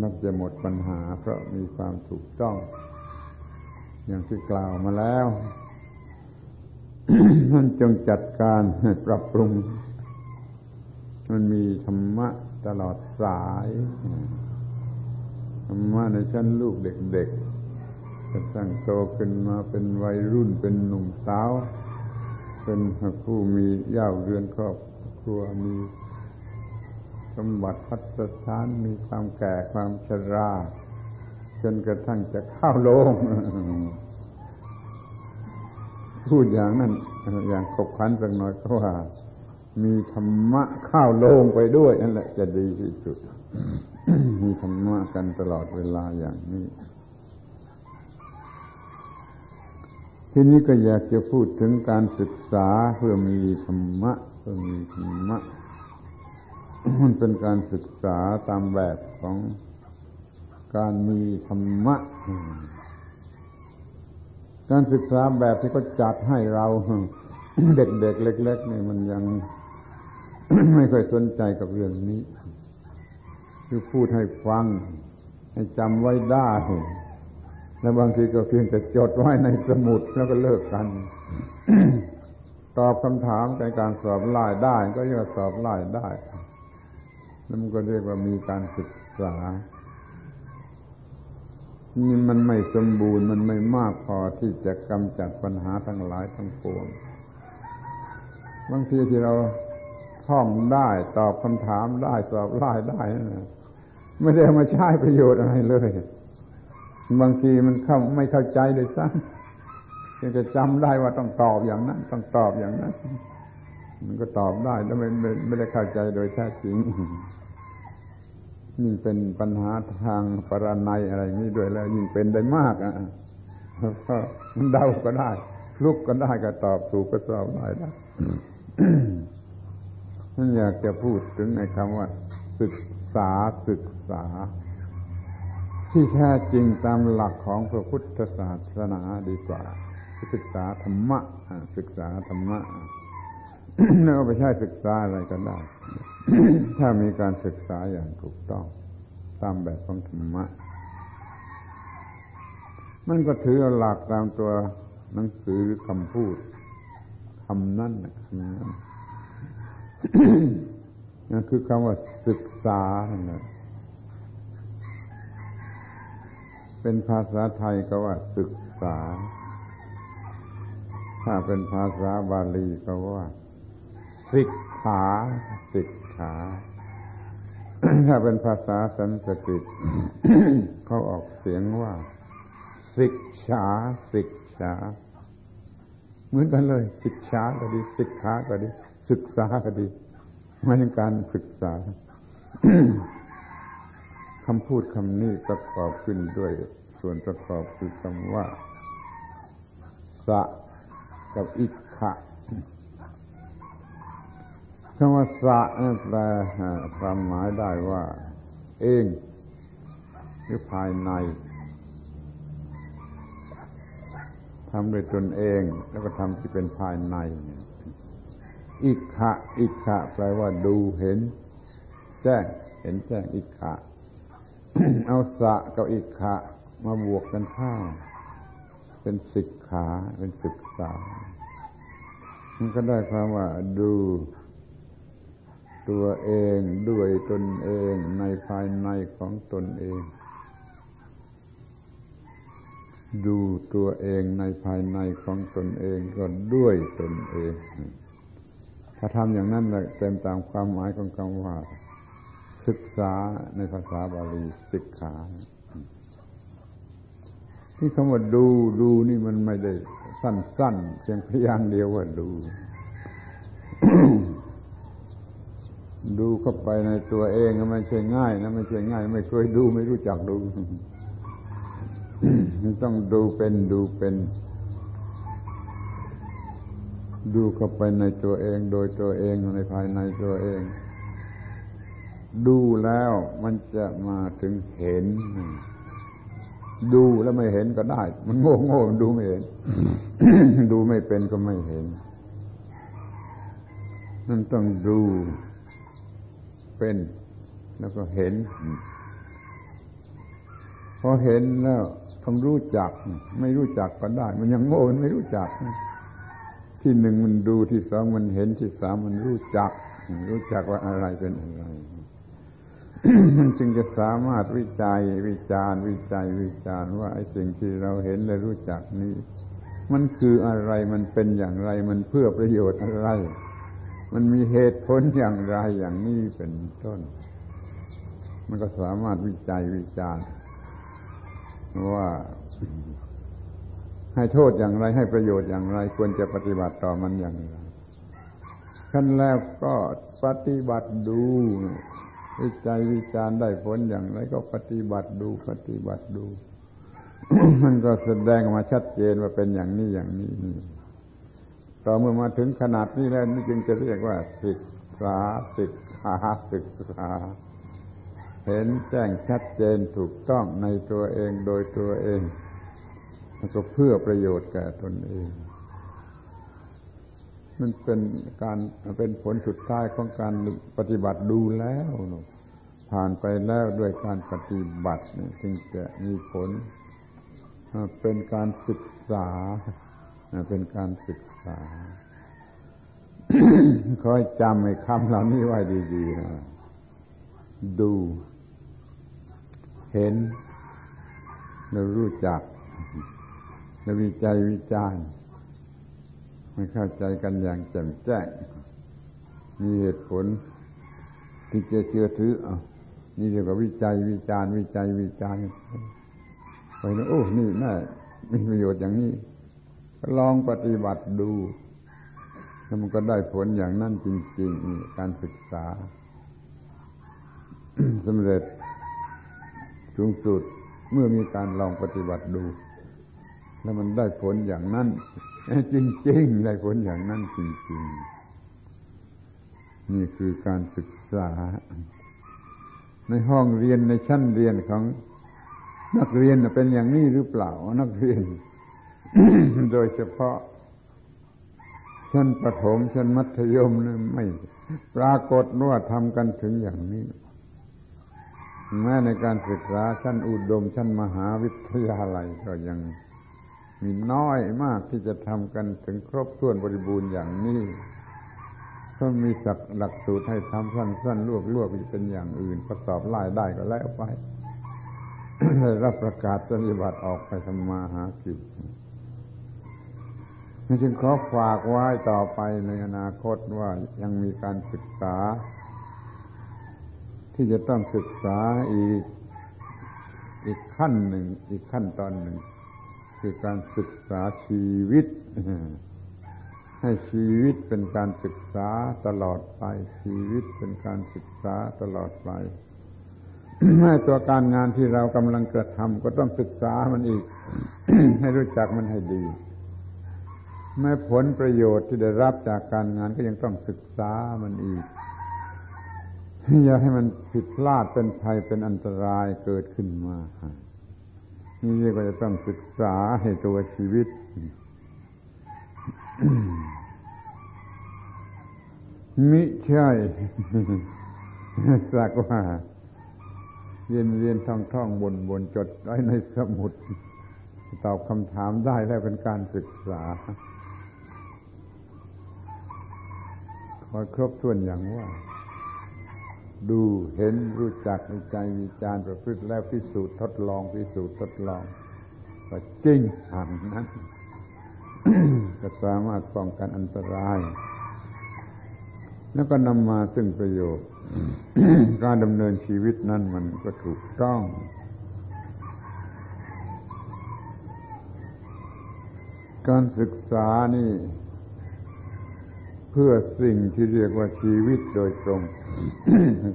นับจะหมดปัญหาเพราะมีความถูกต้อง อย่างที่กล่าวมาแล้วนั่นจงจัดการปรับปรุง มันมีธรรมะตลอดสายธรรมะในชั้นลูกเด็กๆจะสร้างโตขึ้นมาเป็นวัยรุ่นเป็นหนุ่มสาว เป็นผู้มีย่าเรือนครอบครัวมีสมบัติพัฒสานมีความแก่ความชรา จนกระทั่งจะเข้าโลง พูดอย่างนั้น อย่างขบขันสักหน่อยก็ว่า มีธรรมะเข้าลงไปด้วยนั่นแหละจะดีที่สุด มีธรรมะกันตลอดเวลาอย่างนี้ทีนี้ก็อยากจะพูดถึงการศึกษาเพื่อมีธรรมะเพื่อมีธรรมะมันเป็นการศึกษาตามแบบของ การมีธรรมะ การศึกษาแบบที่เขาจัดให้เรา เด็กๆเล็กๆนี่มันยังไม่ค่อยสนใจกับเรื่องนี้ คือพูดให้ฟัง ให้จำไว้ได้ แล้วบางทีก็เพียงแต่จดไว้ในสมุดแล้วก็เลิกกัน ตอบคำถามในการสอบไล่ได้ ก็เรียกว่าสอบไล่ได้ แล้วมันก็เรียกว่ามีการศึกษา นี่มันไม่สมบูรณ์มันไม่มากพอที่จะกำจัดปัญหาทั้งหลายทั้งปวงบางทีที่เราท่องได้ตอบคำถามได้สอบไล่ได้นะไม่ได้มาใช้ประโยชน์อะไรเลย บางทีมันเข้าไม่เข้าใจเลยซ้ำเพียงแต่จำได้ว่าต้องตอบอย่างนั้น ต้องตอบอย่างนั้น มันก็ตอบได้แล้วไม่ไม่ได้เข้าใจโดยแท้จริง ยิ่งเป็นปัญหาทางปรนัยอะไรนี้ด้วยแล้ว ยิ่งเป็นได้มากอะมันเดาก็ได้ลุกก็ได้ก็ตอบถูกก็สอบได้ได้ฉันอยากจะพูดถึงในคำว่า ศึกษาศึกษา ที่แท้จริงตามหลักของพระพุทธศาสนาดีกว่า ศึกษาธรรมะศึกษาธรรมะแล้วก็ไปใช้ศึกษาอะไรก็ได้ถ้ามีการศึกษาอย่างถูกต้อง ตามแบบของธรรมะ มันก็ถือหลักตามตัวหนังสือหรือคำพูดคำนั้นคำนั้นนั่นคือคำว่าศึกษานะเป็นภาษาไทยก็ว่าศึกษา ถ้าเป็นภาษาบาลีก็ว่า ศิกขาศิกขาถ้าเป็นภาษาสันสกฤตเขาออกเสียงว่าศิกษาศิกษา เหมือนกันเลยศิกษาก็ดีศิกขาก็ดี ศึกษาก็ดีไม่ใช่การศึกษาคำพูดคำนี้ประกอบขึ้นด้วย ส่วนประกอบคือคำว่า สะ กับอิกขะ คำว่าสะนั่นแปลความหมายได้ว่า เองหรือภายในทำโดยตนเอง แล้วก็ทำที่เป็นภายใน อิกขะอิกขะแปลว่าดูเห็น แจ้งเห็นแจ้งอิกขะเอาสะกับอิกขะมาบวกกันข้าเป็นศึกขาเป็นศึกษามันก็ได้ความว่าดู ตัวเองด้วยตนเองในภายในของตนเอง ดูตัวเองในภายในของตนเองก็ด้วยตนเอง ถ้าทำอย่างนั้นแหละเต็มตามความหมายของคำว่า ศึกษาในภาษาบาลีศึกขาที่คำว่าดูดูนี่มันไม่ได้สั้นๆเพียงพยางเดียวว่าดู ดูเข้าไปในตัวเองไม่ใช่ง่ายนะไม่ใช่ง่าย ไม่เคยดูไม่รู้จักดูต้องดูเป็นดูเป็น ดูเข้าไปในตัวเอง โดยตัวเองในภายในตัวเอง ดูแล้วมันจะมาถึงเห็น ดูแล้วไม่เห็นก็ได้ มันโง่โง่ดูไม่เห็น ดูไม่เป็นก็ไม่เห็นนั่นต้องดู เป็น แล้วก็เห็น พอเห็นแล้วต้งรู้จัก ไม่รู้จักก็ได้ มันยังโง่มันไม่รู้จัก ที่หนึ่งมันดูที่สองมันเห็นที่สามมันรู้จัก รู้จักว่าอะไรเป็นอะไรมันจึงจะสามารถวิจัยวิจารวิจัยวิจารว่าไอ้สิ่งที่เราเห็นและรู้จักนี้ มันคืออะไรมันเป็นอย่างไร มันเพื่อประโยชน์อะไร มันมีเหตุผลอย่างไรอย่างนี้เป็นต้น มันก็สามารถวิจัยวิจารว่าให้โทษอย่างไรให้ประโยชน์อย่างไร ควรจะปฏิบัติต่อมันอย่างไรขั้นแล้วก็ปฏิบัติดูวิจัยวิจารณ์ได้ผลอย่างไร ก็ปฏิบัติดูปฏิบัติดู มันก็แสดงมาชัดเจนว่าเป็นอย่างนี้อย่างนี้นี่ ต่อเมื่อมาถึงขนาดนี้แล้วนี่จึงจะเรียกว่าศึกษาศึกษาศึกษา เห็นแจ้งชัดเจนถูกต้องในตัวเองโดยตัวเองแล้วก็เพื่อประโยชน์แก่ตนเอง มันเป็นการเป็นผลสุดท้ายของการปฏิบัติดูแล้วผ่านไปแล้วด้วยการปฏิบัติจึงจะมีผล เป็นการศึกษาเป็นการศึกาคอยจำไอ้คำเหล่านี้ไว้ดีๆนะดู เห็นเรารู้จักเราวิจัยวิจารณ์ไม่เข้าใจกันอย่างแจ่มแจ้ง มีเหตุผล ที่จะเชื่อถืออะนี่เรียกว่าวิจัยวิจารณ์วิจัยวิจารณ์ไปนะโอ้ นี่น่ามีประโยชน์อย่างนี้ ลองปฏิบัติดูแล้วมันก็ได้ผลอย่างนั้นจริงๆการศึกษาสำเร็จสูงสุดเมื่อมีการลองปฏิบัติดู แล้วมันได้ผลอย่างนั้น จริงๆ ได้ผลอย่างนั้นจริงๆ นี่คือการศึกษา ในห้องเรียนในชั้นเรียนของนักเรียนเป็นอย่างนี้หรือเปล่านักเรียน โดยเฉพาะชั้นประถมชั้นมัธยมนะไม่ ปรากฏว่าทำกันถึงอย่างนี้ แม้ในการศึกษาชั้นอุดม ชั้นมหาวิทยาลัยก็ยังมีน้อยมากที่จะทำกันถึงครบถ้วนบริบูรณ์อย่างนี้ก็มีสักหลักสูตรให้ทำสั้นๆลวกๆเป็นอย่างอื่นประสอบไล่ได้ก็แล้วไปรับประกาศสัญญบัตรออกไปทำมาหากิน จึงขอฝากไว้ต่อไปในอนาคตว่ายังมีการศึกษา ที่จะต้องศึกษาอีกอีกขั้นหนึ่ง อีกขั้นตอนหนึ่ง คือการศึกษาชีวิต ให้ชีวิตเป็นการศึกษาตลอดไป ชีวิตเป็นการศึกษาตลอดไปแม้ตัวการงานที่เรากำลังกระทำก็ต้องศึกษามันอีก ให้รู้จักมันให้ดี แม้ผลประโยชน์ที่ได้รับจากการงานก็ยังต้องศึกษามันอีก อย่าให้มันผิดพลาดเป็นภัยเป็นอันตรายเกิดขึ้นมานี่เรียกว่าจะต้องศึกษาให้ตัวชีวิต มิใช่ สักว่าเรียนเรียนท่องท่องบนบนจดไว้ในสมุด ตอบคำถามได้แล้วเป็นการศึกษา คอครบถ้วนอย่างว่า ดูเห็นรู้จักในใจวิจารประพฤติแล้วพิสูจน์ทดลองพิสูจน์ทดลองว่าจริงหันนั้นก็สามารถป้องกันอันตราย แล้วก็นำมาซึ่งประโยชน์ การดำเนินชีวิตนั้นมันก็ถูกต้องการศึกษานี่ เพื่อสิ่งที่เรียกว่าชีวิตโดยตรง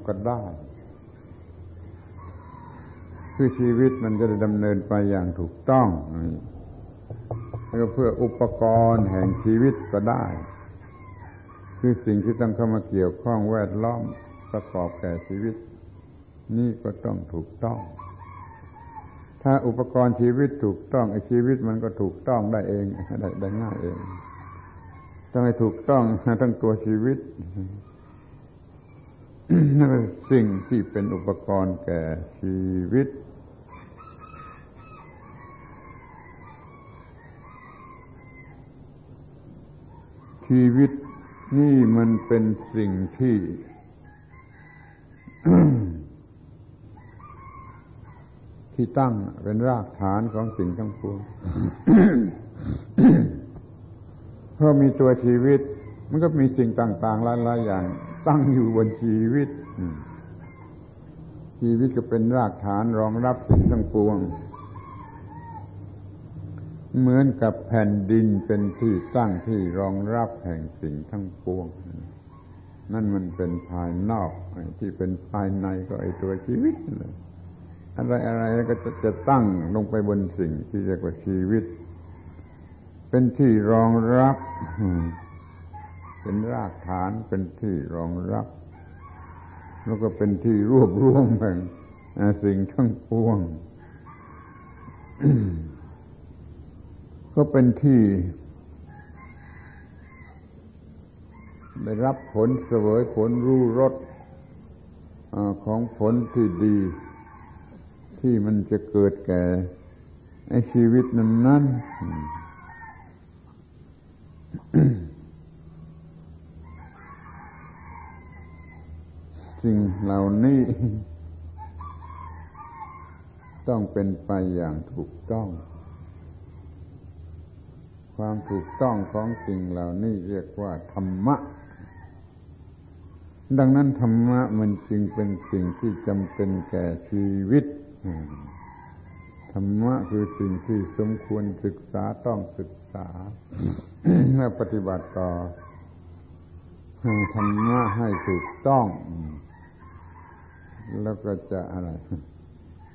ก็ได้คือชีวิตมันจะดำเนินไปอย่างถูกต้องแล้วก็เพื่ออุปกรณ์แห่งชีวิตก็ได้ คือสิ่งที่ต้องเข้ามาเกี่ยวข้องแวดล้อมประกอบแก่ชีวิต นี่ก็ต้องถูกต้อง ถ้าอุปกรณ์ชีวิตถูกต้องไอ้ชีวิตมันก็ถูกต้องได้เองได้ได้ง่ายเอง ต้องให้ถูกต้องทั้งตัวชีวิตนั่นเป็นสิ่งที่เป็นอุปกรณ์แก่ชีวิต ชีวิตนี่มันเป็นสิ่งที่ ที่ตั้งเป็นรากฐานของสิ่งทั้งปวง เพราะมีตัวชีวิต มันก็มีสิ่งต่างๆหลายๆอย่าง ตั้งอยู่บนชีวิต ชีวิตก็เป็นรากฐานรองรับสิ่งทั้งปวง เหมือนกับแผ่นดินเป็นที่ตั้งที่รองรับแห่งสิ่งทั้งปวง นั่นมันเป็นภายนอกที่เป็นภายในก็ไอตัวชีวิตเลยอะไรอะไรก็จะจะตั้งลงไปบนสิ่งที่เรียกว่าชีวิต เป็นที่รองรับ เป็นรากฐานเป็นที่รองรับ แล้วก็เป็นที่รวบรวมแห่งสิ่งทั้งปวง ก็เป็นที่ ได้รับผลเสวยผลรู้รสของผลที่ดี ที่มันจะเกิดแก่ไอ้ชีวิตนั้นนั้น สิ่งเหล่านี้ ต้องเป็นไปอย่างถูกต้อง ความถูกต้องของสิ่งเหล่านี้เรียกว่าธรรมะ ดังนั้นธรรมะมันจึงเป็นสิ่งที่จำเป็นแก่ชีวิตธรรมะคือสิ่งที่สมควรศึกษาต้องศึกษาและปฏิบัติต่อธรรมะให้ถูกต้อง แล้วก็จะอะไร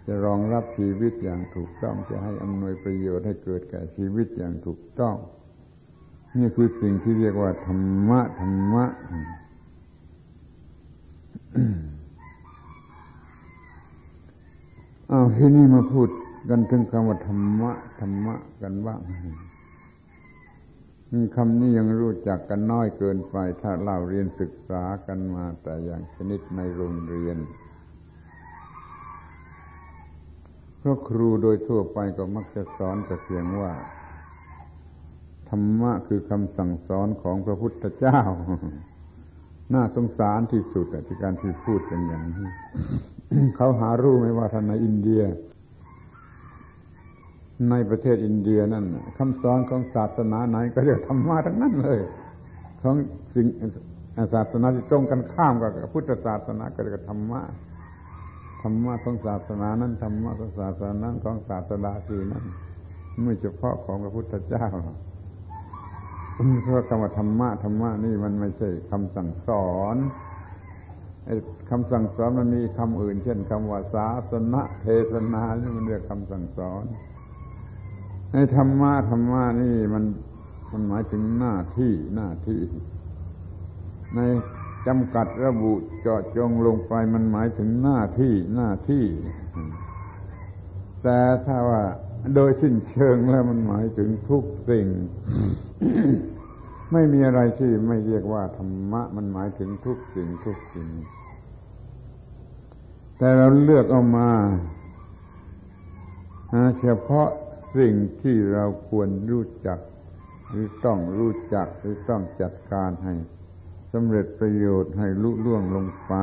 จะรองรับชีวิตอย่างถูกต้อง จะให้อำนวยประโยชน์ให้เกิดแก่ชีวิตอย่างถูกต้อง นี่คือสิ่งที่เรียกว่าธรรมะธรรมะเอาที่นี่มาพูดกันถึงคำว่าธรรมะธรรมะกันบ้าง คำนี้ยังรู้จักกันน้อยเกินไป ถ้าเราเรียนศึกษากันมาแต่อย่างชนิดในโรงเรียน เพราะครูโดยทั่วไปก็มักจะสอนแต่เพียงว่า ธรรมะคือคำสั่งสอนของพระพุทธเจ้า น่าสงสารที่สุดที่การที่พูดเป็นอย่างนี้เขาหารู้ไหมว่าท่านในอินเดีย ในประเทศอินเดียนั่นคำสอนของศาสนาไหนก็เรียกธรรมะทั้งนั้นเลย ของสิ่งศาสนาที่ตรงกันข้ามกับพุทธศาสนาก็เรียกธรรมะธรรมะของศาสนานั้นธรรมะของศาสนานั้นของศาสดาสีนั้นไม่เฉพาะของพระพุทธเจ้าเพราะคำว่าธรรมะธรรมะนี่มันไม่ใช่คำสั่งสอนคำสั่งสอนมันมีคำอื่น เช่นคำว่าศาสนาเทศนานี่มันเรียกคำสั่งสอน ในธรรมะธรรมะนี่มันมันหมายถึงหน้าที่หน้าที่ ในจำกัดระบุเจาะจงลงไปมันหมายถึงหน้าที่หน้าที่ แต่ถ้าว่าโดยสิ้นเชิงแล้วมันหมายถึงทุกสิ่ง ไม่มีอะไรที่ไม่เรียกว่าธรรมะ มันหมายถึงทุกสิ่งทุกสิ่ง แต่เราเลือกเอามาเฉพาะ สิ่งที่เราควรรู้จัก หรือต้องรู้จักหรือต้องจัดการให้สำเร็จประโยชน์ให้ลุล่วงลงไป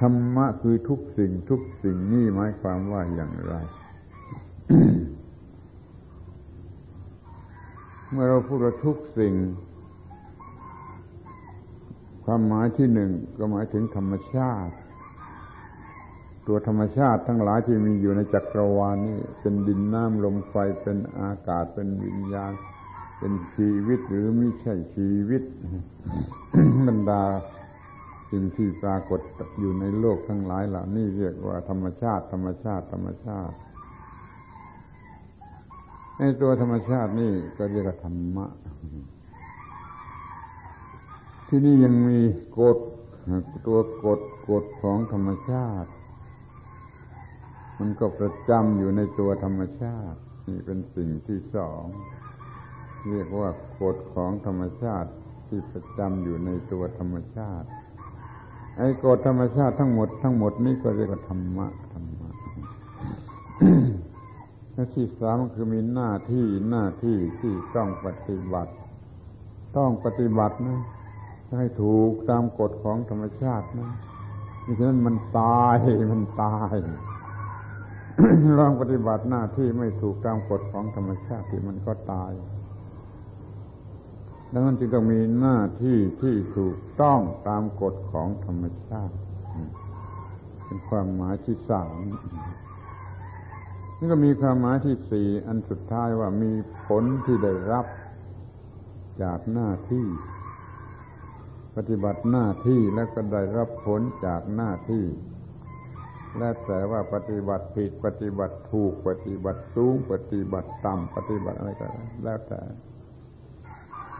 ธรรมะคือทุกสิ่งทุกสิ่งนี่หมายความว่าอย่างไร เมื่อเราพูดว่าทุกสิ่ง ความหมายที่หนึ่งก็หมายถึงธรรมชาติ ตัวธรรมชาติทั้งหลายที่มีอยู่ในจักรวาลนี้เป็นดินน้ำลมไฟเป็นอากาศเป็นวิญญาณ เป็นชีวิตหรือไม่ใช่ชีวิตบรรดาสิ่งที่ปรากฏอยู่ในโลกทั้งหลายเหล่านี้เรียกว่าธรรมชาติ ธรรมชาติ ธรรมชาติในตัวธรรมชาตินี่ก็เรียกว่าธรรมะ ที่นี่ยังมีกฎตัวกฎกฎของธรรมชาติ มันก็ประจำอยู่ในตัวธรรมชาติ นี่เป็นสิ่งที่สอง เรียกว่ากฎของธรรมชาติที่ประจำอยู่ในตัวธรรมชาติ ไอ้กฎธรรมชาติทั้งหมดทั้งหมดนี้ก็เรียกว่าธรรมะธรรมะและที่สามคือมีหน้าที่หน้าที่ที่ต้องปฏิบัติ ต้องปฏิบัตินะให้ถูกตามกฎของธรรมชาตินะมิฉะนั้นมันตายมันตาย ลองปฏิบัติหน้าที่ไม่ถูกตามกฎของธรรมชาติที่มันก็ตาย ดังนั้นจึงต้องมีหน้าที่ที่ถูกต้องตามกฎของธรรมชาติ เป็นความหมายที่สามนี่ก็มีความหมายที่สี่อันสุดท้ายว่ามีผลที่ได้รับจากหน้าที่ ปฏิบัติหน้าที่แล้วก็ได้รับผลจากหน้าที่ และแต่ว่าปฏิบัติผิดปฏิบัติถูกปฏิบัติสูง ปฏิบัติต่ำปฏิบัติอะไรก็แล้วแต่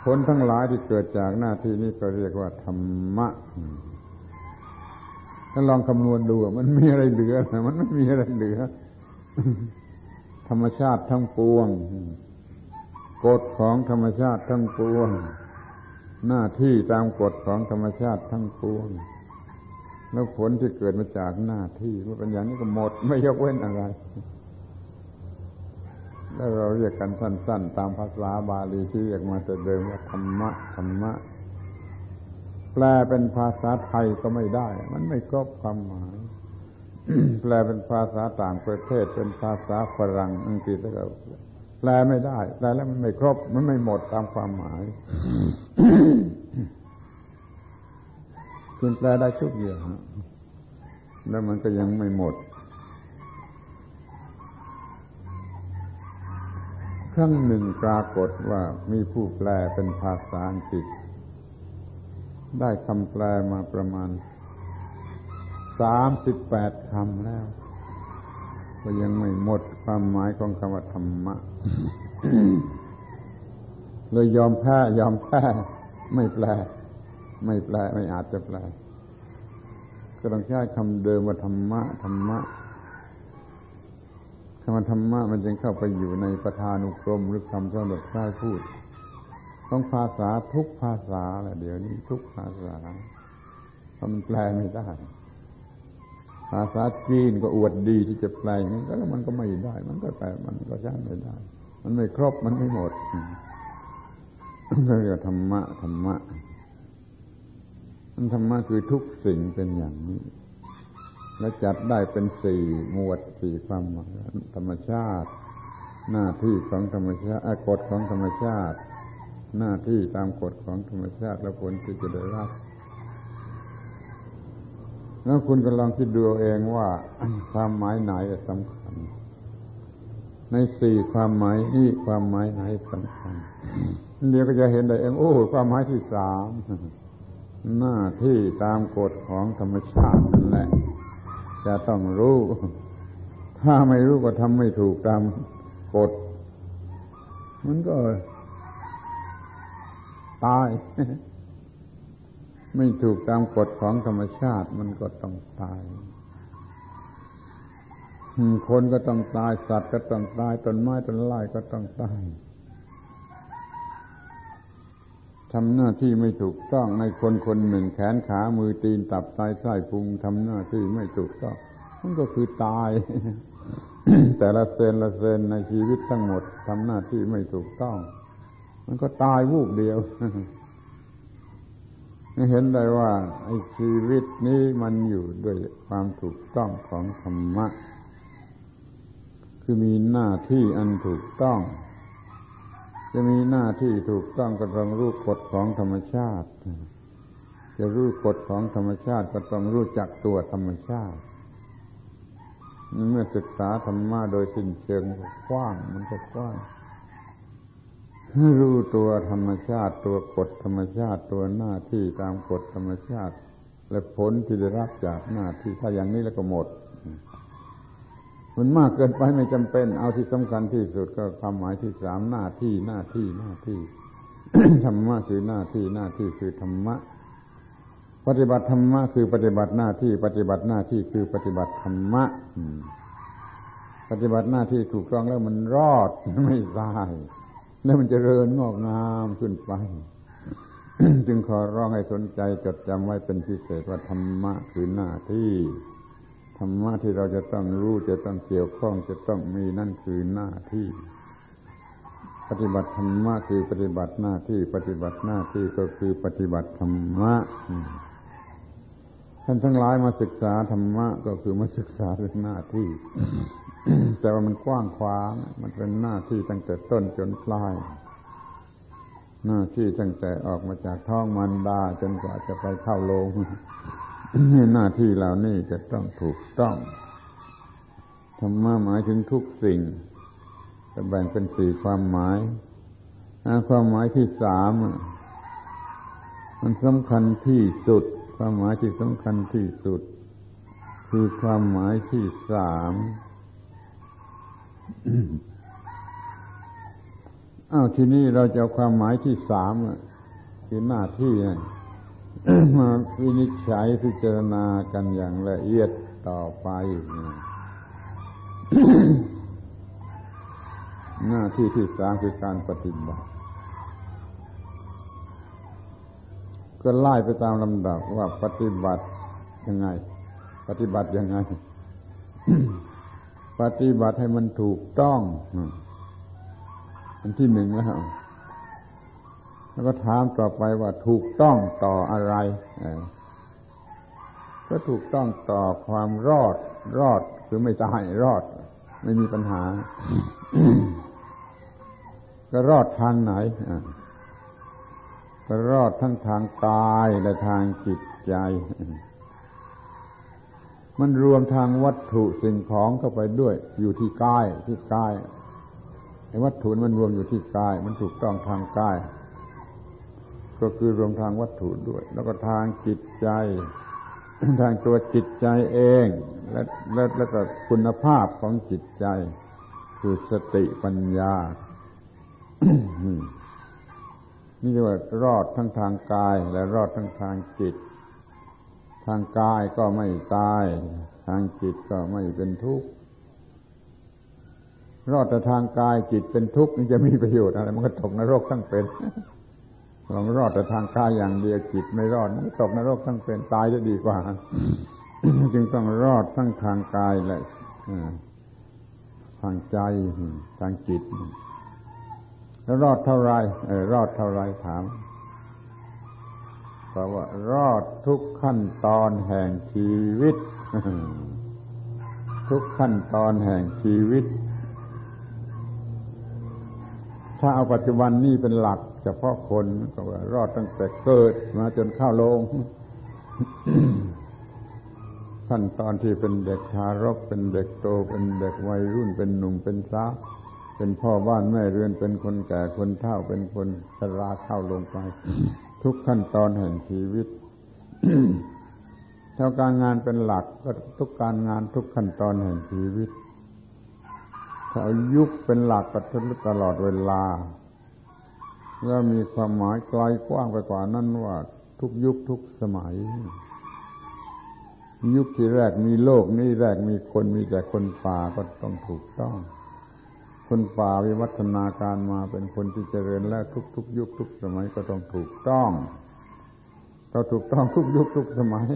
ผลทั้งหลายที่เกิดจากหน้าที่นี้ก็เรียกว่าธรรมะถ้าลองคำนวณดูมันมีอะไรเหลือมันไม่มีอะไรเหลือ ธรรมชาติทั้งปวงกฎของธรรมชาติทั้งปวง หน้าที่ตามกฎของธรรมชาติทั้งปวง แล้วผลที่เกิดมาจากหน้าที่เมื่อเป็นอย่างนี้ก็หมดไม่ยกเว้นอะไร แล้วเราเรียกกันสั้น ๆ ตามภาษาบาลีที่เรียกมาแต่เดิมว่าธรรมะธรรมะ แปลเป็นภาษาไทยก็ไม่ได้ มันไม่ครบความหมาย แปลเป็นภาษาต่างประเทศ เป็นภาษาฝรั่งอังกฤษแล้วก็แปลไม่ได้แปลแล้วมันไม่ครบ มันไม่หมดตามความหมาย คุณแปลได้ทุกอย่าง แล้วมันก็ยังไม่หมด ครั้งหนึ่งปรากฏว่ามีผู้แปลเป็นภาษาอังกฤษ ได้คำแปลมาประมาณสามสิบแปดคำแล้ว ก็ยังไม่หมดความหมายของคำว่าธรรมะเลยยอมแพ้ยอมแพ้ไม่แปล ไม่แปลไม่อาจจะแปล ก็ต้องใช้คำเดิมว่าธรรมะธรรมะคำว่าธรรมะมันจึงเข้าไปอยู่ในประธานุกรมหรือคำสำหรับใช้พูดต้องภาษาทุกภาษาแหละเดี๋ยวนี้ทุกภาษาเพราะมันแปลไม่ได้ ภาษาจีนก็อวดดีที่จะแปลอย่างนี้แล้วมันก็ไม่ได้ มันก็แต่มันก็ใช้ไม่ได้ มันไม่ครบมันไม่หมดเรียกธรรมะธรรมะ ธรรมะคือทุกสิ่งเป็นอย่างนี้ และจัดได้เป็นสี่หมวดสี่ความหมายธรรมชาติ หน้าที่ของธรรมชาติกฎของธรรมชาติ หน้าที่ตามกฎของธรรมชาติและผลที่จะได้รับ แล้วคุณก็ลองคิดดูเองว่าความหมายไหนสำคัญ ในสี่ความหมายนี้ความหมายไหนสำคัญเดี๋ยวก็จะเห็นได้เองโอ้ความหมายที่สาม หน้าที่ตามกฎของธรรมชาตินั่นแหละ จะต้องรู้ ถ้าไม่รู้ก็ทำไม่ถูกตามกฎ มันก็ตาย ไม่ถูกตามกฎของธรรมชาติมันก็ต้องตาย คนก็ต้องตายสัตว์ก็ต้องตายต้นไม้ต้นไม้ก็ต้องตาย ทำหน้าที่ไม่ถูกต้องในคนคนหนึ่งแขนขามือตีนตับไตไส้พุงทำหน้าที่ไม่ถูกต้องมันก็คือตาย แต่ละเซนละเซนในชีวิตทั้งหมดทำหน้าที่ไม่ถูกต้อง มันก็ตายวูบเดียวเห็นได้ว่าไอ้ชีวิตนี้มันอยู่ด้วยความถูกต้องของธรรมะ คือมีหน้าที่อันถูกต้อง จะมีหน้าที่ถูกต้องก็ต้องรู้กฎของธรรมชาติ จะรู้กฎของธรรมชาติก็ต้องรู้จักตัวธรรมชาติ เมื่อศึกษาธรรมะโดยสิ้นเชิงกว้างมันก็กว้างรู้ตัวธรรมชาติ ตัวกฎธรรมชาติ ตัวหน้าที่ตามกฎธรรมชาติ และผลที่ได้รับจากหน้าที่ถ้าอย่างนี้แล้วก็หมด มันมากเกินไปไม่จำเป็น เอาที่สำคัญที่สุดก็ความหมายที่สามหน้าที่หน้าที่หน้าที่ธรรมะคือหน้าที่หน้าที่คือธรรมะ ปฏิบัติธรรมะคือปฏิบัติหน้าที่ ปฏิบัติหน้าที่คือปฏิบัติธรรมะปฏิบัติหน้าที่ถูกต้องแล้วมันรอดไม่ตายแล้วมันจะเริญงอกงามขึ้นไป จึงขอร้องให้สนใจจดจำไว้เป็นพิเศษว่าธรรมะคือหน้าที่ ธรรมะที่เราจะต้องรู้จะต้องเกี่ยวข้องจะต้องมีนั่นคือหน้าที่ ปฏิบัติธรรมะคือปฏิบัติหน้าที่ ปฏิบัติหน้าที่ก็คือปฏิบัติธรรมะท่านทั้งหลายมาศึกษาธรรมะก็คือมาศึกษาเรื่องหน้าที่ แต่ว่ามันกว้างขวางมันเป็นหน้าที่ตั้งแต่ต้นจนปลาย หน้าที่ตั้งแต่ออกมาจากท้องมันดาจนกว่าจะไปเข้าโรง หน้าที่เหล่านี้จะต้องถูกต้องธรรมะหมายถึงทุกสิ่งจะแบ่งเป็นสี่ความหมายความหมายที่สามมันสำคัญที่สุด ความหมายที่สำคัญที่สุด คือความหมายที่สามอ้าวทีนี้เราจะเอาความหมายที่สามคือหน้าที่ มาวินิจฉัยพิจารณากันอย่างละเอียดต่อไป หน้าที่ที่สามคือการปฏิบัติ ก็ไล่ไปตามลำดับว่าปฏิบัติยังไง ปฏิบัติยังไง ปฏิบัติให้มันถูกต้อง อันที่หนึ่งแล้ว แล้วก็ถามต่อไปว่าถูกต้องต่ออะไรก็ถูกต้องต่อความรอด รอดคือไม่ตายรอด ไม่มีปัญหา ก็รอดทางไหนก็รอดทั้งทางกายและทางจิตใจ มันรวมทางวัตถุสิ่งของเข้าไปด้วย อยู่ที่กายที่กายไอ้วัตถุมันรวมอยู่ที่กาย มันถูกต้องทางกาย ก็คือรวมทางวัตถุด้วย แล้วก็ทางจิตใจ ทางตัวจิตใจเอง และและแล้วก็คุณภาพของจิตใจ คือสติปัญญา นี่เรียกว่ารอดทั้งทางกาย และรอดทั้งทางจิต ทางกายก็ไม่ตาย ทางจิตก็ไม่เป็นทุกข์รอดแต่ทางกายจิตเป็นทุกข์นี่จะมีประโยชน์อะไร มันก็ตกนรกทั้งเป็น เรารอดแต่ทางกายอย่างเดียวจิตไม่รอดนตกนรกทั้งเป็นตายจะดีกว่า จึงต้องรอดทั้งทางกายและทางใจทางจิต แล้วรอดเท่าไรเออรอดเท่าไรถามเพราะว่ารอดทุกขั้นตอนแห่งชีวิต ทุกขั้นตอนแห่งชีวิต ถ้าเอาปัจจุบันนี่เป็นหลัก เฉพาะคนก็ว่ารอดตั้งแต่เกิดมาจนเข้าโลง ขั้นตอนที่เป็นเด็กทารกเป็นเด็กโต เป็นเด็กวัยรุ่นเป็นหนุ่มเป็นสาวเป็นพ่อบ้านแม่เรือนเป็นคนแก่คนเฒ่าเป็นคนชราเข้าลงไป ทุกขั้นตอนแห่งชีวิตเท่าการงานเป็นหลักก็ทุกการงานทุกขั้นตอนแห่งชีวิตถ้าเอายุคเป็นหลักก็ตลอดเวลา แล้วมีความหมายไกลกว้างไปกว่านั้นว่าทุกยุคทุกสมัย ยุคที่แรกมีโลกนี้แรกมีคนมีแต่คนป่าก็ต้องถูกต้อง คนป่าวิวัฒนาการมาเป็นคนที่เจริญแล้วทุกทุกยุคทุกสมัยก็ต้องถูกต้องเราถูกต้องทุกยุคทุกสมัย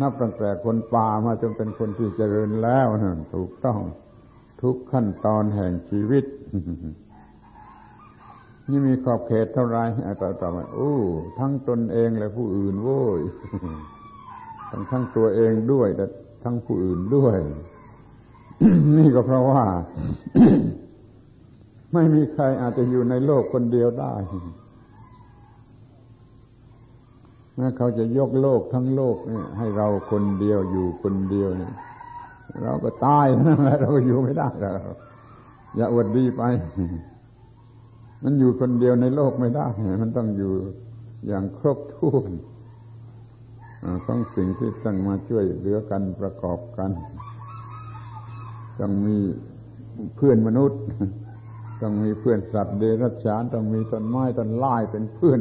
นับตั้งแต่คนป่ามาจนเป็นคนที่เจริญแล้วนั่นถูกต้องทุกขั้นตอนแห่งชีวิต นี่มีขอบเขตเท่าไรต่อต่อมาโอ้ทั้งตนเองและผู้อื่นโว้ยทั้งทั้งตัวเองด้วยแต่ทั้งผู้อื่นด้วย นี่ก็เพราะว่า ไม่มีใครอาจจะอยู่ในโลกคนเดียวได้แม้เขาจะยกโลกทั้งโลกนี่ให้เราคนเดียวอยู่คนเดียวนี่เราก็ตายนั่นแหละเราก็อยู่ไม่ได้แล้วอย่าอวดดีไป มันอยู่คนเดียวในโลกไม่ได้ มันต้องอยู่อย่างครบถ้วนต้องสิ่งที่ต้องมาช่วยเหลือกันประกอบกัน ต้องมีเพื่อนมนุษย์ ต้องมีเพื่อนสัตว์เดรัจฉาน ต้องมีต้นไม้ต้นไม้เป็นเพื่อน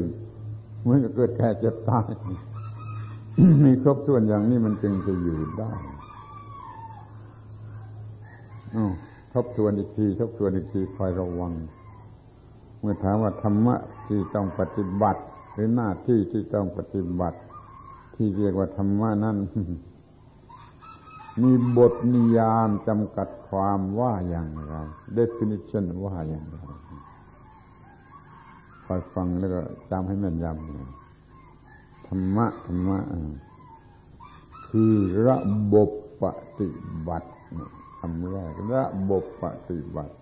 เหมือนกับเกิดแก่เจ็บตาย มีครบถ้วนอย่างนี้มันจึงจะอยู่ได้ทบทวนอีกที ทบทวนอีกทีคอยระวัง เมื่อถามว่าธรรมะที่ต้องปฏิบัติหรือหน้าที่ที่ต้องปฏิบัติ ที่เรียกว่าธรรมะนั้นมีบทนิยามจำกัดความว่าอย่างไร definition ว่าอย่างไรคอยฟังแล้วก็จำให้แม่นยำธรรมะธรรมะคือระบบปฏิบัติคำแรกระบบปฏิบัติ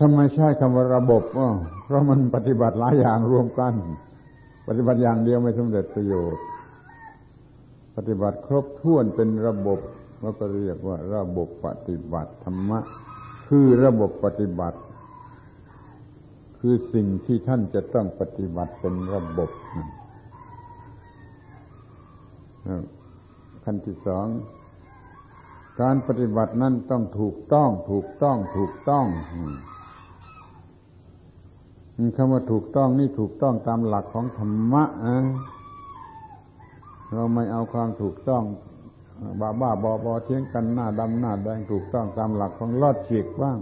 ทำไมใช้คำว่าระบบเพราะมันปฏิบัติหลายอย่างรวมกัน ปฏิบัติอย่างเดียวไม่สำเร็จประโยชน์ ปฏิบัติครบถ้วนเป็นระบบเราก็เรียกว่า ระบบปฏิบัติธรรมะ คือระบบปฏิบัติ คือสิ่งที่ท่านจะต้องปฏิบัติเป็นระบบขั้นที่สองการปฏิบัตินั้นต้องถูกต้อง ถูกต้อง ถูกต้อง คำว่าถูกต้องนี่ถูกต้องตามหลักของธรรมะนะเราไม่เอาความถูกต้องบ้าบ้าบอบอเทียงกันหน้าดำหน้าแดงถูกต้องตามหลักของลอดฉีกบ้าง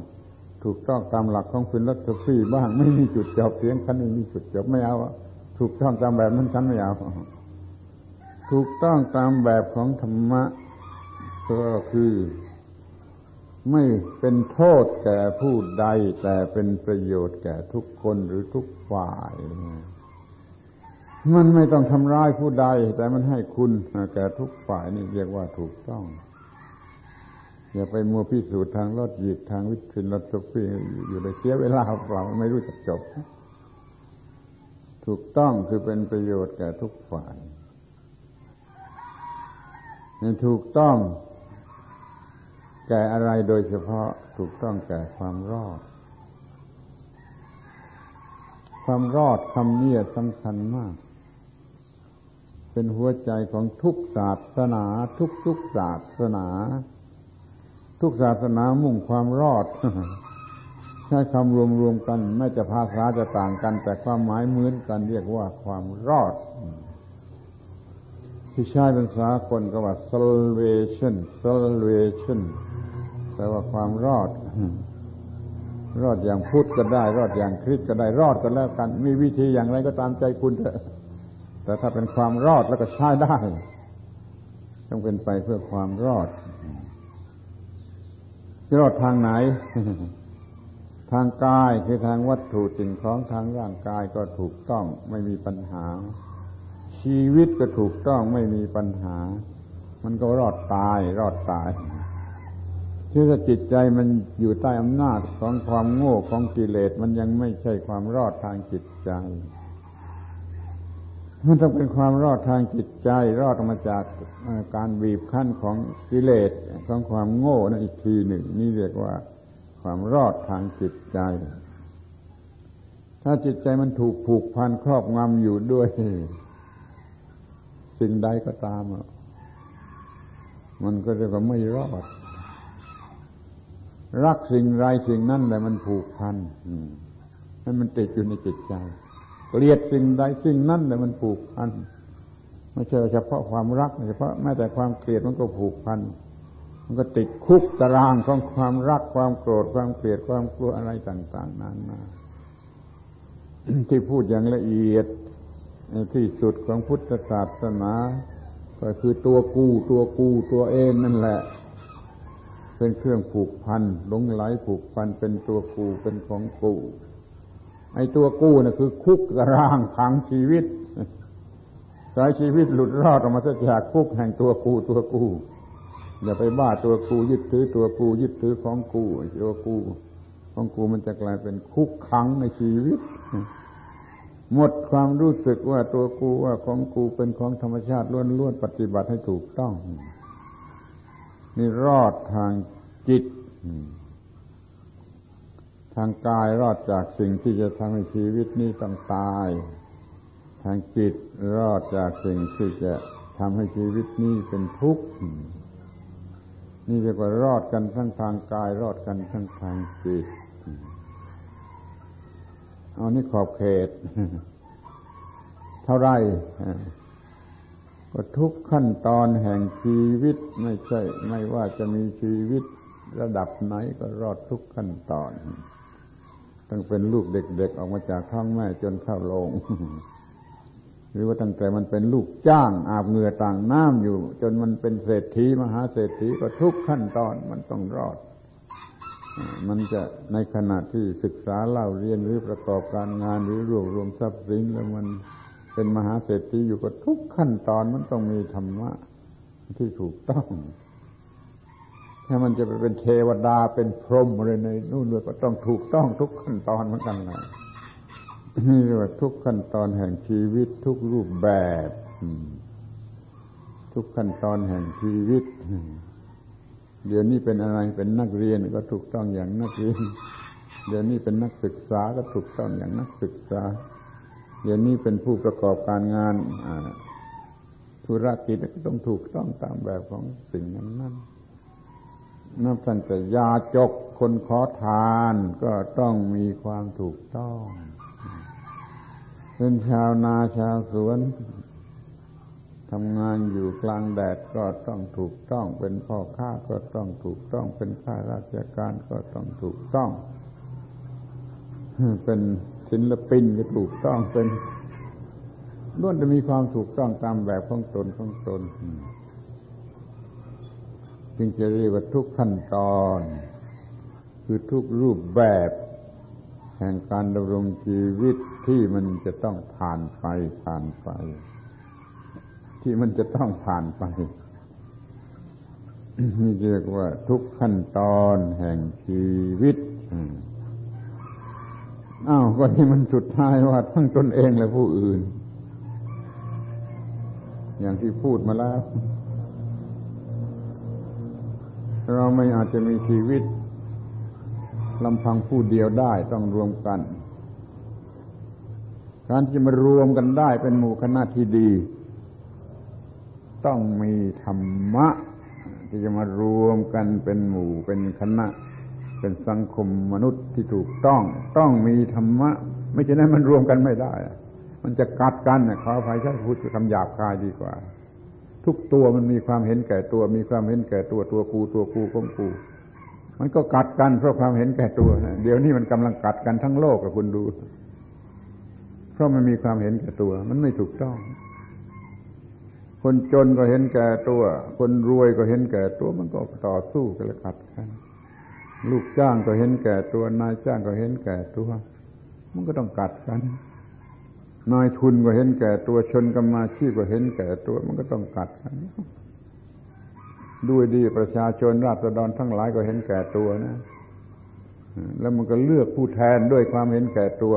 ถูกต้องตามหลักของฟิลสฟีบ้าง ไม่มีจุดจบเทียงกันไม่มีจุดจบไม่เอาถูกต้องตามแบบนั้นฉันไม่เอาถูกต้องตามแบบของธรรมะ ก็คือ ไม่เป็นโทษแก่ผู้ใด แต่เป็นประโยชน์แก่ทุกคนหรือทุกฝ่าย มันไม่ต้องทำร้ายผู้ใด แต่มันให้คุณแก่ทุกฝ่ายนี่เรียกว่าถูกต้อง อย่าไปมัวพิสูจน์ทางลอดหยิกทางวิทยาศาสตร์อยู่ในเสียเวลาเปล่าไม่รู้จักจบ ถูกต้องคือเป็นประโยชน์แก่ทุกฝ่ายถูกต้อง แก่อะไรโดยเฉพาะถูกต้องแก่ความรอด ความรอดคำนี้สำคัญมาก เป็นหัวใจของทุกศาสนา ทุกทุกศาสนา ทุกศาสนามุ่งความรอด ใช้คำรวมๆกัน ไม่จะภาษาจะต่างกัน แต่ความหมายเหมือนกัน เรียกว่าความรอดที่ใช้เป็นสากลก็ว่า salvation salvation แปลว่าความรอด รอดอย่างพุทธก็ได้ รอดอย่างคริสก็ได้รอดก็แล้วกัน มีวิธีอย่างไรก็ตามใจคุณเถอะแต่ถ้าเป็นความรอดแล้วก็ใช้ได้ ต้องเป็นไปเพื่อความรอดรอดทางไหน ทางกายคือทางวัตถุสิ่งของทางร่างกายก็ถูกต้องไม่มีปัญหา ชีวิตก็ถูกต้องไม่มีปัญหา มันก็รอดตาย รอดตาย ที่ถ้าจิตใจมันอยู่ใต้อำนาจของความโง่ของกิเลสมันยังไม่ใช่ความรอดทางจิตใจ มันต้องเป็นความรอดทางจิตใจ รอดมาจากการบีบคั้นของกิเลสของความโง่นั่นอีกทีหนึ่ง นี่เรียกว่าความรอดทางจิตใจ ถ้าจิตใจมันถูกผูกพันครอบงำอยู่ด้วย สิ่งใดก็ตาม มันก็จะก็ไม่รอด รักสิ่งไรสิ่งนั้นแหละมันผูกพันให้มันติดอยู่ในจิตใจ เกลียดสิ่งใดสิ่งนั้นแหละมันผูกพันไม่ใช่เฉพาะความรักเฉพาะแม้แต่ความเกลียดมันก็ผูกพันมันก็ติดคุกตารางของความรักความโกรธความเกลียดความกลัวอะไรต่าง ๆนั้นมาที่พูดอย่างละเอียดที่สุดของพุทธศาสนา ก็คือตัวกูตัวกูตัวเองนั่นแหละ เป็นเครื่องผูกพันหลงไหลผูกพันเป็นตัวกูเป็นของกูไอ้ตัวกู้นะ่ะคือ คุกกระร่างขังชีวิตสายชีวิตหลุดรอดออกมาจากคุกแห่งตัวกูตัวกูอย่าไปบ้าตัวกูยึดถือตัวกูยึดถือของกูตัวกูของกูมันจะกลายเป็นคุกขังในชีวิต หมดความรู้สึกว่าตัวกูว่าของกูเป็นของธรรมชาติล้วนๆปฏิบัติให้ถูกต้อง นี่รอดทางจิต ทางกายรอดจากสิ่งที่จะทำให้ชีวิตนี้ต้องตาย ทางจิตรอดจากสิ่งที่จะทำให้ชีวิตนี้เป็นทุกข์นี่เรียกว่ารอดกันทั้งทางกาย รอดกันทั้งทางจิตเอานี่ขอบเขต เท่าไร ก็ทุกขั้นตอนแห่งชีวิตไม่ใช่ ไม่ว่าจะมีชีวิตระดับไหนก็รอดทุกขั้นตอน ตั้งเป็นลูกเด็กๆออกมาจากท้องแม่จนเข้าโรงหรือว่าตั้งแต่มันเป็นลูกจ้างอาบเหงื่อต่างน้ำอยู่ จนมันเป็นเศรษฐีมหาเศรษฐีก็ทุกขั้นตอนมันต้องรอด มันจะในขณะที่ศึกษาเล่าเรียนหรือประกอบการงานหรือรวบรวมทรัพย์สินแล้วมัน เป็นมหาเศรษฐีอยู่กับทุกขั้นตอนมันต้องมีธรรมะที่ถูกต้อง ถ้ามันจะไปเป็นเทวดาเป็นพรหมอะไรในนู่นเลยก็ต้องถูกต้องทุกขั้นตอนเหมือนกันนะนี่เรียกว่าทุกขั้นตอนแห่งชีวิตทุกรูปแบบ ทุกขั้นตอนแห่งชีวิต เดี๋ยวนี้เป็นอะไรเป็นนักเรียนก็ถูกต้องอย่างนักเรียน เดี๋ยวนี้เป็นนักศึกษาก็ถูกต้องอย่างนักศึกษา เดี๋ยวนี้เป็นผู้ประกอบการงานธุรกิจก็ต้องถูกต้องตามแบบของสิ่งนั้นนั่นนับตั้งแต่ยาจกคนขอทานก็ต้องมีความถูกต้องเป็นชาวนาชาวสวนทำงานอยู่กลางแดดก็ต้องถูกต้อง เป็นพ่อค้าก็ต้องถูกต้อง เป็นข้าราชการก็ต้องถูกต้อง เป็น ศิลปินก็ถูกต้องเป็นล้วนจะมีความถูกต้องตามแบบของตนของตนจึงจะเรียกว่าทุกขั้นตอน คือทุกรูปแบบ แห่งการดำรงชีวิตที่มันจะต้องผ่านไปผ่านไป ที่มันจะต้องผ่านไปนี่เรียกว่าทุกขั้นตอนแห่งชีวิต อ้าวก็ที่มันสุดท้ายว่าทั้งตนเองและผู้อื่น อย่างที่พูดมาแล้ว เราไม่อาจจะมีชีวิตลำพังผู้เดียวได้ต้องรวมกัน การที่มารวมกันได้เป็นหมู่คณะที่ดี ต้องมีธรรมะ ที่จะมารวมกันเป็นหมู่เป็นคณะ เป็นสังคมมนุษย์ที่ถูกต้อง ต้องมีธรรมะ ไม่ใช่นั้นมันรวมกันไม่ได้ มันจะกัดกันขออภัยใช้พูดคำหยาบคายดีกว่า ทุกตัวมันมีความเห็นแก่ตัว มีความเห็นแก่ตัวตัวกูตัวกูของกู มันก็กัดกันเพราะความเห็นแก่ตัวนะเดี๋ยวนี้มันกำลังกัดกันทั้งโลกกับคุณดู เพราะมันมีความเห็นแก่ตัว มันไม่ถูกต้องคนจนก็เห็นแก่ตัว คนรวยก็เห็นแก่ตัว มันก็ต่อสู้กันและกัดกัน ลูกจ้างก็เห็นแก่ตัวนายจ้างก็เห็นแก่ตัว มันก็ต้องกัดกัน นายทุนก็เห็นแก่ตัวชนกรรมาชีพก็เห็นแก่ตัว มันก็ต้องกัดกัน ด้วยดีประชาชนราษฎรทั้งหลายก็เห็นแก่ตัวนะ แล้วมันก็เลือกผู้แทนด้วยความเห็นแก่ตัว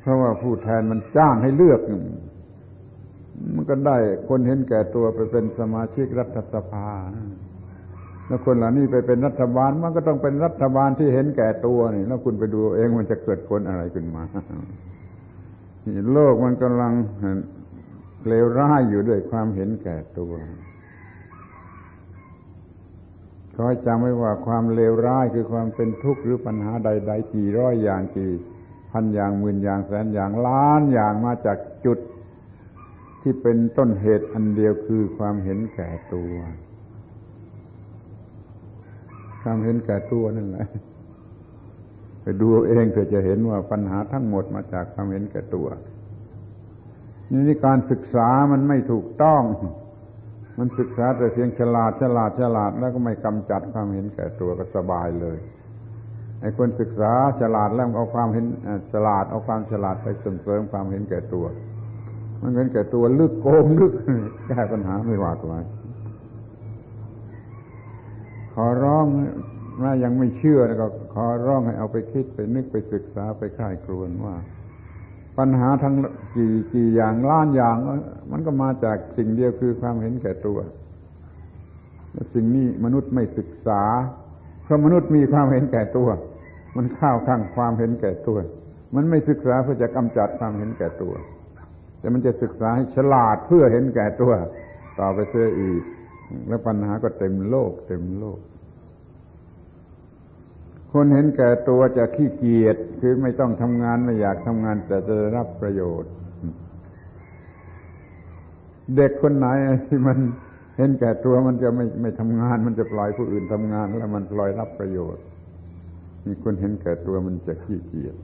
เพราะว่าผู้แทนมันจ้างให้เลือก มันก็ได้คนเห็นแก่ตัวไปเป็นสมาชิกรัฐสภา แล้วคนเหล่านี้ไปเป็นรัฐบาลมันก็ต้องเป็นรัฐบาลที่เห็นแก่ตัวนี่แล้วคุณไปดูเองมันจะเกิดผลอะไรขึ้นมาโลกมันกำลังเลวร้ายอยู่ด้วยความเห็นแก่ตัวขอให้จำไว้ว่าความเลวร้ายคือความเป็นทุกข์หรือปัญหาใด ๆ กี่ร้อยอย่างกี่พันอย่างหมื่นอย่างแสนอย่างล้านอย่างมาจากจุดที่เป็นต้นเหตุอันเดียวคือความเห็นแก่ตัว ความเห็นแก่ตัวนั่นแหละไปดูเองเธอจะเห็นว่าปัญหาทั้งหมดมาจากความเห็นแก่ตัวนี่การศึกษามันไม่ถูกต้อง มันศึกษาแต่เพียงฉลาดฉลาดฉลาดแล้วก็ไม่กำจัดความเห็นแก่ตัวก็สบายเลยไอ้คนศึกษาฉลาดแล้วเอาความเห็นฉลาดเอาความฉลาดไปเสริมเสริมความเห็นแก่ตัว มันเห็นแก่ตัวลึกโกงลึกแก้ปัญหาไม่หวาดไหว ขอร้องถ้ายังไม่เชื่อก็ขอร้องให้เอาไปคิดไปนึกไปศึกษาไปค่ายครวนว่า ปัญหาทั้งกี่กี่อย่างล้านอย่าง มันก็มาจากสิ่งเดียวคือความเห็นแก่ตัวสิ่งนี้มนุษย์ไม่ศึกษา เพราะมนุษย์มีความเห็นแก่ตัว มันเข้าข้างความเห็นแก่ตัว มันไม่ศึกษาเพื่อจะกำจัดความเห็นแก่ตัว แต่มันจะศึกษาให้ฉลาดเพื่อเห็นแก่ตัว ต่อไปเสียอีก แล้วปัญหาก็เต็มโลก เต็มโลก คนเห็นแก่ตัวจะขี้เกียจคือไม่ต้องทำงานไม่อยากทำงาน แต่จะรับประโยชน์ เด็กคนไหนที่มันเห็นแก่ตัวมันจะไม่ไม่ทำงาน มันจะปล่อยผู้อื่นทำงาน แล้วมันปล่อยรับประโยชน์ มีคนเห็นแก่ตัวมันจะขี้เกียจ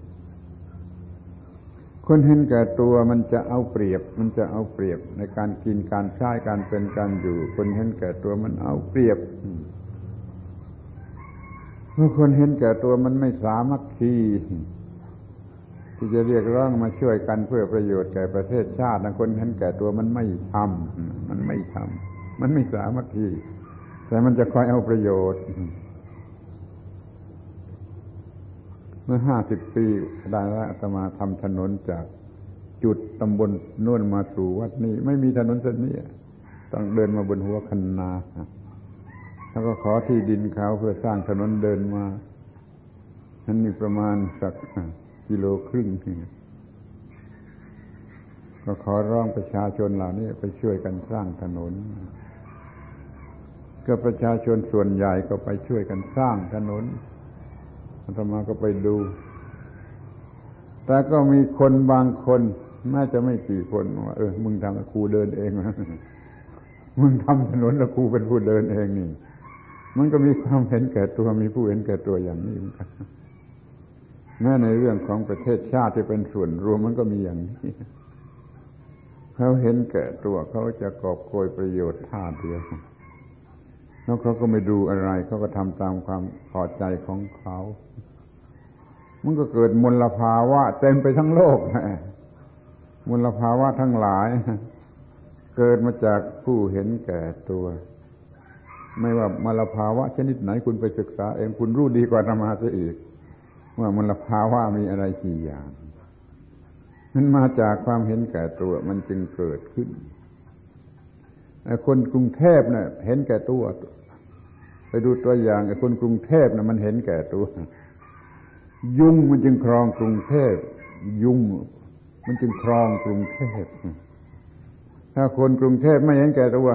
คนเห็นแก่ตัวมันจะเอาเปรียบ มันจะเอาเปรียบในการกินการใช้การเป็นการอยู่ คนเห็นแก่ตัวมันเอาเปรียบเมื่อคนเห็นแก่ตัวมันไม่สามัคคีที่จะเรียกร้องมาช่วยกันเพื่อประโยชน์แก่ประเทศชาติคนเห็นแก่ตัวมันไม่ทำมันไม่ทำมันไม่สามัคคีแต่มันจะคอยเอาประโยชน์ เมื่อห้าสิบปีได้แล้วอาตมาทำถนนจากจุดตำบลน่นมาสู่วัดนี้ ไม่มีถนนเส้นนี้ต้องเดินมาบนหัวคันนา แล้วก็ขอที่ดินเขาเพื่อสร้างถนนเดินมาอันนี้ประมาณสักกิโลครึ่งก็ขอร้องประชาชนเหล่านี้ไปช่วยกันสร้างถนน ก็ประชาชนส่วนใหญ่ก็ไปช่วยกันสร้างถนน อาตมาก็ไปดู แต่ก็มีคนบางคน น่าจะไม่กี่คนว่าเออ มึงทำครูเดินเองนะมึงทำถนนแล้วครูเป็นผู้เดินเองนี่ มันก็มีความเห็นแก่ตัวมีผู้เห็นแก่ตัวอย่างนี้เหมือนกันแม้ในเรื่องของประเทศชาติที่เป็นส่วนรวมมันก็มีอย่างนี้เขาเห็นแก่ตัวเขาจะกอบโกยประโยชน์ท่าเดียว แล้วเขาก็ไม่ดูอะไร เขาก็ทำตามความพอใจของเขา มันก็เกิดมลภาวะเต็มไปทั้งโลกมลภาวะทั้งหลาย เกิดมาจากผู้เห็นแก่ตัว ไม่ว่ามลภาวะชนิดไหนคุณไปศึกษา เองคุณรู้ดีกว่าธรรมาซะอีก ว่ามลภาวะมีอะไรกี่อย่างมันมาจากความเห็นแก่ตัวมันจึงเกิดขึ้น คนกรุงเทพเนะ่ยเห็นแก่ตัวไปดูตัวอย่างไอ้คนกรุงเทพนะ่ะมันเห็นแก่ตัว ยุ่งมันจึงครองกรุงเทพ ยุ่งมันจึงครองกรุงเทพ ถ้าคนกรุงเทพไม่เห็นแก่ตัว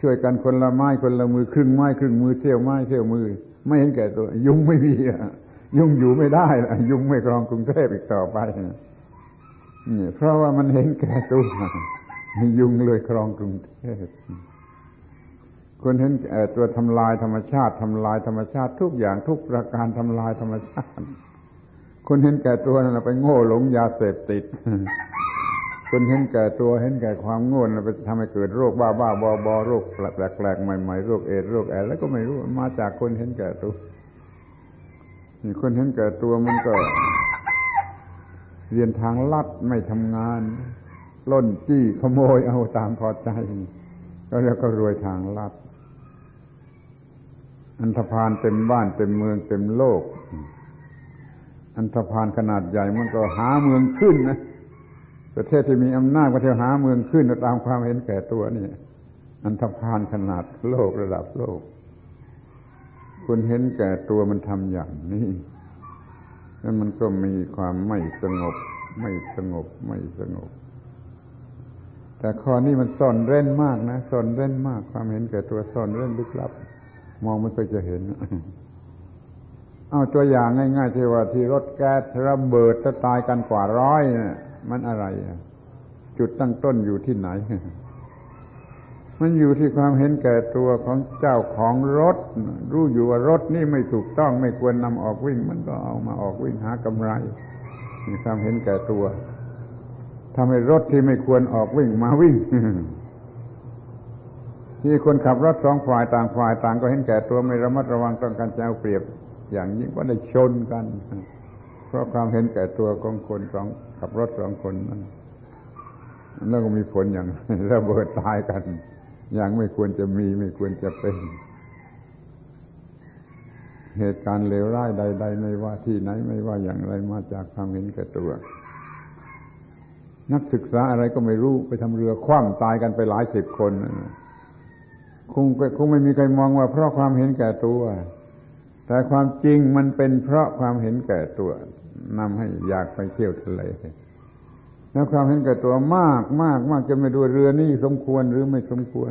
ช่วยกันคนละไม้คนละมือครึ่งไม้ครึ่งมือเที่ยวไม้เที่ยวมือ ไม่เห็นแก่ตัว ยุ่งไม่มีอะยุ่งอยู่ไม่ได้ละยุ่งไม่ครองกรุงเทพอีกต่อไปนี่เพราะว่ามันเห็นแก่ตัว ยุ่งเลยครองกรุงเทพคนเห็นตัวทำลายธรรมชาติทำลายธรรมชาติทุกอย่างทุกประการทำลายธรรมชาติ คนเห็นแก่ตัวนั่นไปโง่หลงยาเสพติด คนเห็นแก่ตัวเห็นแก่ความโง่ไปทำให้เกิดโรคบ้าบ้าบอบอโรคแปลกๆใหม่ๆโรคเอดโรคแอดแล้วก็ไม่รู้มาจากคนเห็นแก่ตัวนี่คนเห็นแก่ตัวมันก็ เรียนทางลัดไม่ทำงาน ล้นจี้ขโมยเอาตามพอใจ ก็แล้วก็รวยทางลัด อันธพาลเต็มบ้านเต็มเมืองเต็มโลก อันธพาลขนาดใหญ่มันก็หาเมืองขึ้นนะประเทศที่มีอำนาจก็เที่ยวหาเมืองขึ้นตามความเห็นแก่ตัวนี่อันธพาลขนาดโลกระดับโลก คุณเห็นแก่ตัวมันทำอย่างนี้แล้วมันก็มีความไม่สงบ ไม่สงบไม่สงบ แต่ข้อนี้มันซ่อนเร้นมากนะซ่อนเร้นมาก ความเห็นแก่ตัวซ่อนเร้นลึกลับ มองไม่เคยจะเห็น เอาตัวอย่างง่ายๆที่ว่าที่รถแก๊สระเบิดจะตายกันกว่าร้อยนี่มันอะไรจุดตั้งต้นอยู่ที่ไหน มันอยู่ที่ความเห็นแก่ตัวของเจ้าของรถ รู้อยู่ว่ารถนี่ไม่ถูกต้องไม่ควรนำออกวิ่ง มันก็เอามาออกวิ่งหากำไรมีความเห็นแก่ตัว ทำให้รถที่ไม่ควรออกวิ่งมาวิ่งที่คนขับรถสองฝ่ายต่างฝ่ายต่างก็เห็นแก่ตัวไม่ระมัดระวังต้องการจะเอาเปรียบ อย่างยิ่งก็ได้ชนกัน เพราะความเห็นแก่ตัวของคนสองขับรถสองคนนั้นแล้วก็มีผลอย่างระเบิดตายกัน อย่างไม่ควรจะมีไม่ควรจะเป็น เหตุการณ์เลวร้ายใด ๆ ไม่ว่าที่ไหนไม่ว่าอย่างไรมาจากความเห็นแก่ตัว นักศึกษาอะไรก็ไม่รู้ไปทำเรือคว่ำตายกันไปหลายสิบคนคงคงไม่มีใครมองว่าเพราะความเห็นแก่ตัว แต่ความจริงมันเป็นเพราะความเห็นแก่ตัวนำให้อยากไปเที่ยวทะเลแล้วความเห็นแก่ตัวมากมากมากจะไม่ดูเรือนี่สมควรหรือไม่สมควร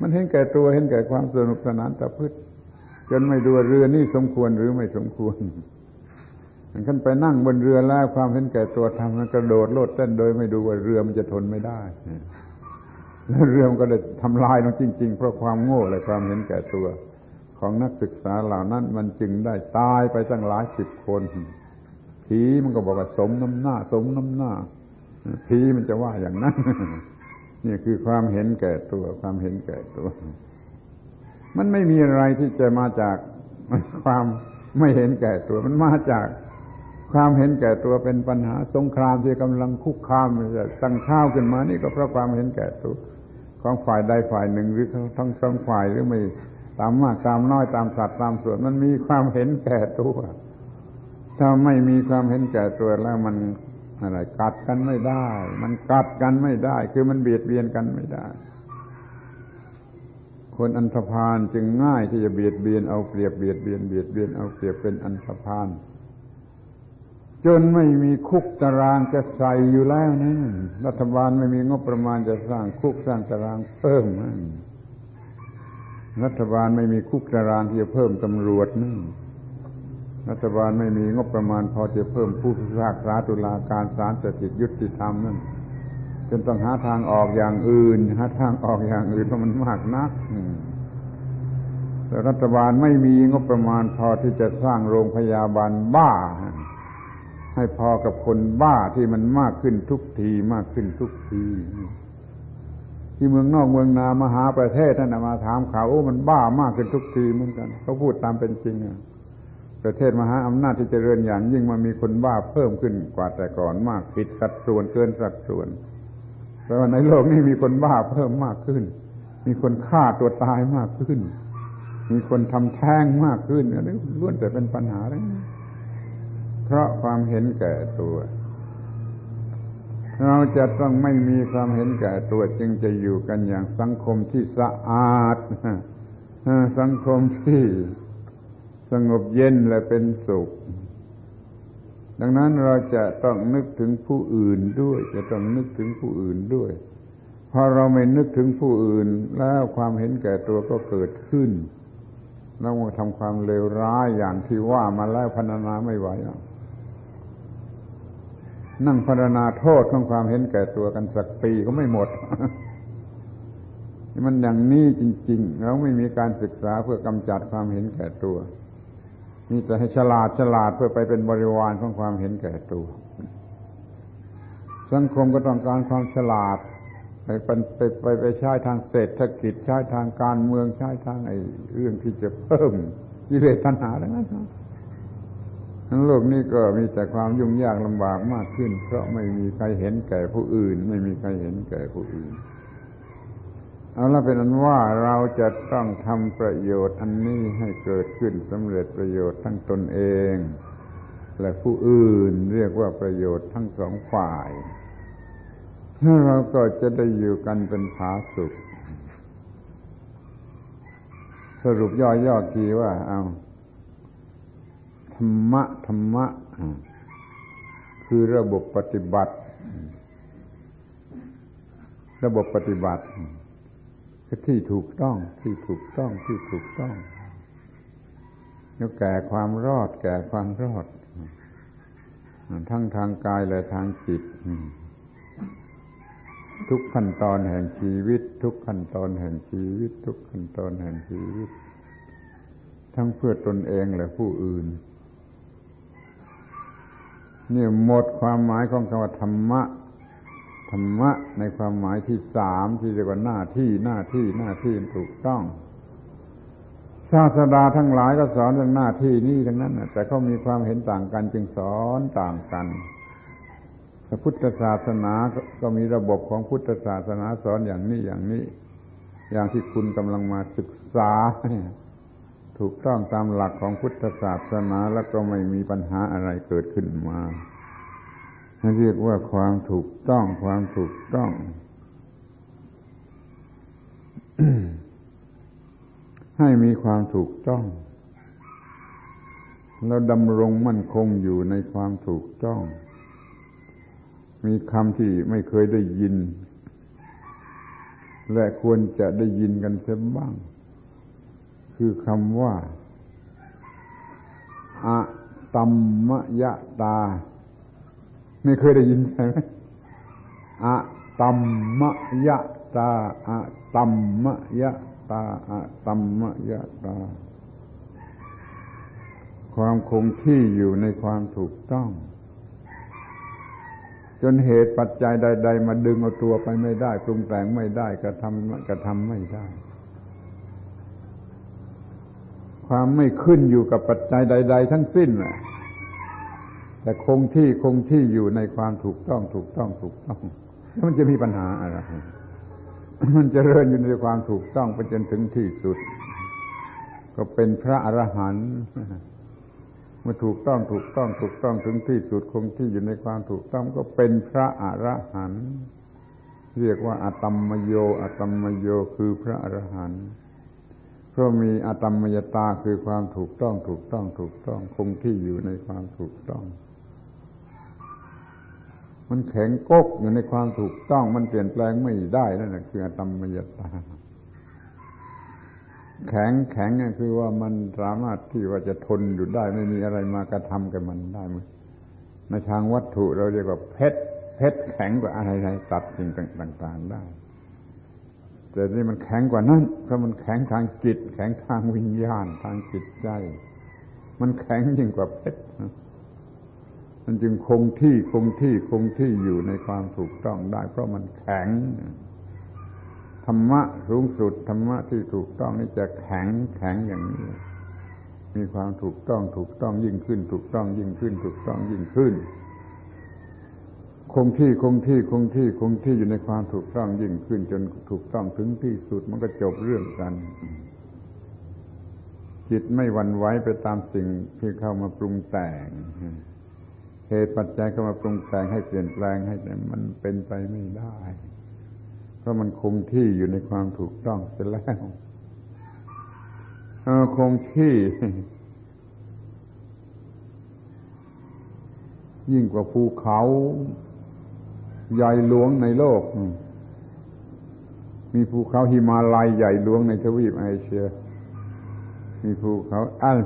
มันเห็นแก่ตัวเห็นแก่ความสนุกสนานตะพืชจนไม่ดูเรือนี่สมควรหรือไม่สมควร มันขึ้นไปนั่งบนเรือแล้วความเห็นแก่ตัวทำมันกระโดดโลดเต้นโดยไม่ดูว่าเรือมันจะทนไม่ได้แล้วเรือมันก็ได้ทำลายลงจริง ๆ เพราะความโง่และความเห็นแก่ตัว ของนักศึกษาเหล่านั้น มันจึงได้ตายไปตั้งหลายสิบคนผีมันก็บอกว่าสมน้ำหน้า สมน้ำหน้าผีมันจะว่าอย่างนั้นนี่คือความเห็นแก่ตัว ความเห็นแก่ตัว มันไม่มีอะไรที่จะมาจากความไม่เห็นแก่ตัว มันมาจาก ความเห็นแก่ตัวเป็นปัญหา สงครามที่กำลังคุกคามจะตั้งข้าวขึ้นมานี่ก็เพราะความเห็นแก่ตัวของฝ่ายใดฝ่ายหนึ่งหรือทั้งสองฝ่ายหรือไม่ตามมากตามน้อยตามสัตว์ตามส่วนมันมีความเห็นแก่ตัวถ้าไม่มีความเห็นแก่ตัวแล้วมันอะไรกัดกันไม่ได้ มันกัดกันไม่ได้ คือมันเบียดเบียนกันไม่ได้ คนอันธพาลจึงง่ายที่จะเบียดเบียนเอาเปรียบเบียดเบียนเบียดเบียนเอาเปรียบเป็นอันธพาล จนไม่มีคุกตารางจะใส่อยู่แล้วนะรัฐบาลไม่มีงบประมาณจะสร้างคุกสร้างตารางเพิ่มนะรัฐบาลไม่มีคุกตารางที่จะเพิ่มตำรวจนะรัฐบาลไม่มีงบประมาณพอจะเพิ่มผู้พิพากษาตุลาการศาลสถิตยุติธรรมนั่นจนต้องหาทางออกอย่างอื่นหาทางออกอย่างอื่นเพราะมันมากนักแต่รัฐบาลไม่มีงบประมาณพอที่จะสร้างโรงพยาบาลบ้า ให้พอกับคนบ้าที่มันมากขึ้นทุกทีมากขึ้นทุกที ที่เมืองนอกเมืองนามหาประเทศนั่นมาถามข่าวโอ้มันบ้ามากขึ้นทุกทีเหมือนกันเขาพูดตามเป็นจริงอะประเทศมหาอำนาจที่จเจริญอย่างยิ่งมันมีคนบ้าเพิ่มขึ้นกว่าแต่ก่อนมากผิดสัดส่วนเกินสัดส่วนแปลว่าในโลกนี้มีคนบ้าเพิ่มมากขึ้น มีคนฆ่าตัวตายมากขึ้น มีคนทำแท้งมากขึ้นอันนี้ล้วนแต่เป็นปัญหาเลย เพราะความเห็นแก่ตัว เราจะต้องไม่มีความเห็นแก่ตัวจึงจะอยู่กันอย่างสังคมที่สะอาดสังคมที่สงบเย็นและเป็นสุข ดังนั้นเราจะต้องนึกถึงผู้อื่นด้วย จะต้องนึกถึงผู้อื่นด้วยพอเราไม่นึกถึงผู้อื่น แล้วความเห็นแก่ตัวก็เกิดขึ้นแล้วมาทำความเลวร้ายอย่างที่ว่ามาแล้วพรรณนาไม่ไหว นั่งพรรณนาโทษของความเห็นแก่ตัวกันสักปีก็ไม่หมด มันอย่างนี้จริง ๆ เราไม่มีการศึกษาเพื่อกำจัดความเห็นแก่ตัว มีแต่ให้ฉลาดฉลาดเพื่อไปเป็นบริวารของความเห็นแก่ตัว สังคมก็ต้องการความฉลาด ไปไปไปไปใช้ทางเศรษฐกิจใช้ทางการเมืองใช้ทางไอ้เรื่องที่จะเพิ่มกิเลสตัณหาทั้งนั้น ทั้งโลกนี้ก็มีแต่ความยุ่งยากลำบากมากขึ้น เพราะไม่มีใครเห็นแก่ผู้อื่น ไม่มีใครเห็นแก่ผู้อื่น เอาละเป็นอันว่าเราจะต้องทำประโยชน์อันนี้ให้เกิดขึ้นสำเร็จประโยชน์ทั้งตนเอง และผู้อื่นเรียกว่าประโยชน์ทั้งสองฝ่ายถ้าเราก็จะได้อยู่กันเป็นผาสุข สรุปย่อๆกีว่าเอาธ รรมะธรรมะคือระบบปฏิบัติ ระบบปฏิบัติที่ถูกต้องที่ถูกต้องที่ถูกต้องแล้วแก่ความรอด แก่ความรอด ทั้งทางกายและทางจิต ทุกขั้นตอนแห่งชีวิต ทุกขั้นตอนแห่งชีวิต ทุกขั้นตอนแห่งชีวิต ทั้งเพื่อตนเองและผู้อื่น นี่หมดความหมายของคำว่าธรรมะธรรมะในความหมายที่สามที่เรียกว่าหน้าที่หน้าที่หน้าที่ถูกต้อง ศาสดาทั้งหลายก็สอนเรื่องหน้าที่นี่ทั้งนั้นแต่เขามีความเห็นต่างกันจึงสอนต่างกันพระพุทธศาสนาก็มีระบบของพุทธศาสนาสอนอย่างนี้อย่างนี้ อย่างที่คุณกำลังมาศึกษา ถูกต้องตามหลักของพุทธศาสนาแล้วก็ไม่มีปัญหาอะไรเกิดขึ้นมาเรียกว่าความถูกต้องความถูกต้องให้มีความถูกต้อง แล้วดำรงมั่นคงอยู่ในความถูกต้อง มีคำที่ไม่เคยได้ยิน และควรจะได้ยินกันเสียบ้าง คือคำว่าอะตัมมยตา ไม่เคยได้ยินใช่ไหมอะตัมมะยะตาอะตัมมะยะตาอะตัมมะยะตา ความคงที่อยู่ในความถูกต้อง จนเหตุปัจจัยใด ๆ มาดึงเอาตัวไปไม่ได้ปรุงแต่งไม่ได้กระทำกระทำไม่ได้ ความไม่ขึ้นอยู่กับปัจจัยใด ๆ ทั้งสิ้นแหละแต่คงที่คงที่อยู่ในความถูกต้องถูกต้องถูกต้องแล้วมันจะมีปัญหาอะไร มันจะเริญอยู่ในความถูกต้องไปจนถึงที่สุด ก็เป็นพระอรหันต์เมื่อถูกต้องถูกต้องถูกต้องถึงที่สุดคงที่อยู่ในความถูกต้องก็เป็นพระอรหันต์เรียกว่าอาตมมโยอาตมมโยคือพระอรหันต์ ราะมีอตมมยตาคือความถูกต้องถูกต้องถูกต้องคงที่อยู่ในความถูกต้อง มันแข็งกกอยู่ในความถูกต้อง มันเปลี่ยนแปลงไม่ได้นั่นแหละคืออตมมยตา แข็งแข็งก็คือว่ามันสามารถที่ว่าจะทนอยู่ได้ ไม่มีอะไรมากระทำกับมันได้มในทางวัตถุเราเรียกว่าเพชรเพชรแข็งกว่าอะไรๆตัดสิ่งต่าง ๆ ได้ แต่นี่มันแข็งกว่านั้นเพราะมันแข็งทางจิต แข็งทางวิญญาณทางจิตใจ มันแข็งยิ่งกว่าเพชรมันจึงคงที่คงที่คงที่อยู่ในความถูกต้องได้ เพราะมันแข็งธรรมะสูงสุดธรรมะที่ถูกต้องนี่จะแข็งแข็งอย่างนี้ มีความถูกต้องถูกต้องยิ่งขึ้น ถูกต้องยิ่งขึ้น ถูกต้องยิ่งขึ้น คงที่คงที่คงที่คงที่อยู่ในความถูกต้องยิ่งขึ้น จนถูกต้องถึงที่สุดมันก็จบเรื่องกัน จิตไม่หวั่นไหวไปตามสิ่งที่เข้ามาปรุงแต่งเหตุปัจจัยเข้ามาปรุงแต่งให้เปลี่ยนแปลงให้มันเป็นไปไม่ได้ เพราะมันคงที่อยู่ในความถูกต้องเสร็จแล้วคงที่ยิ่งกว่าภูเขา ใหญ่หลวงในโลก มีภูเขาหิมาลัยใหญ่หลวงในทวีปเอเชีย มีภูเขาอัล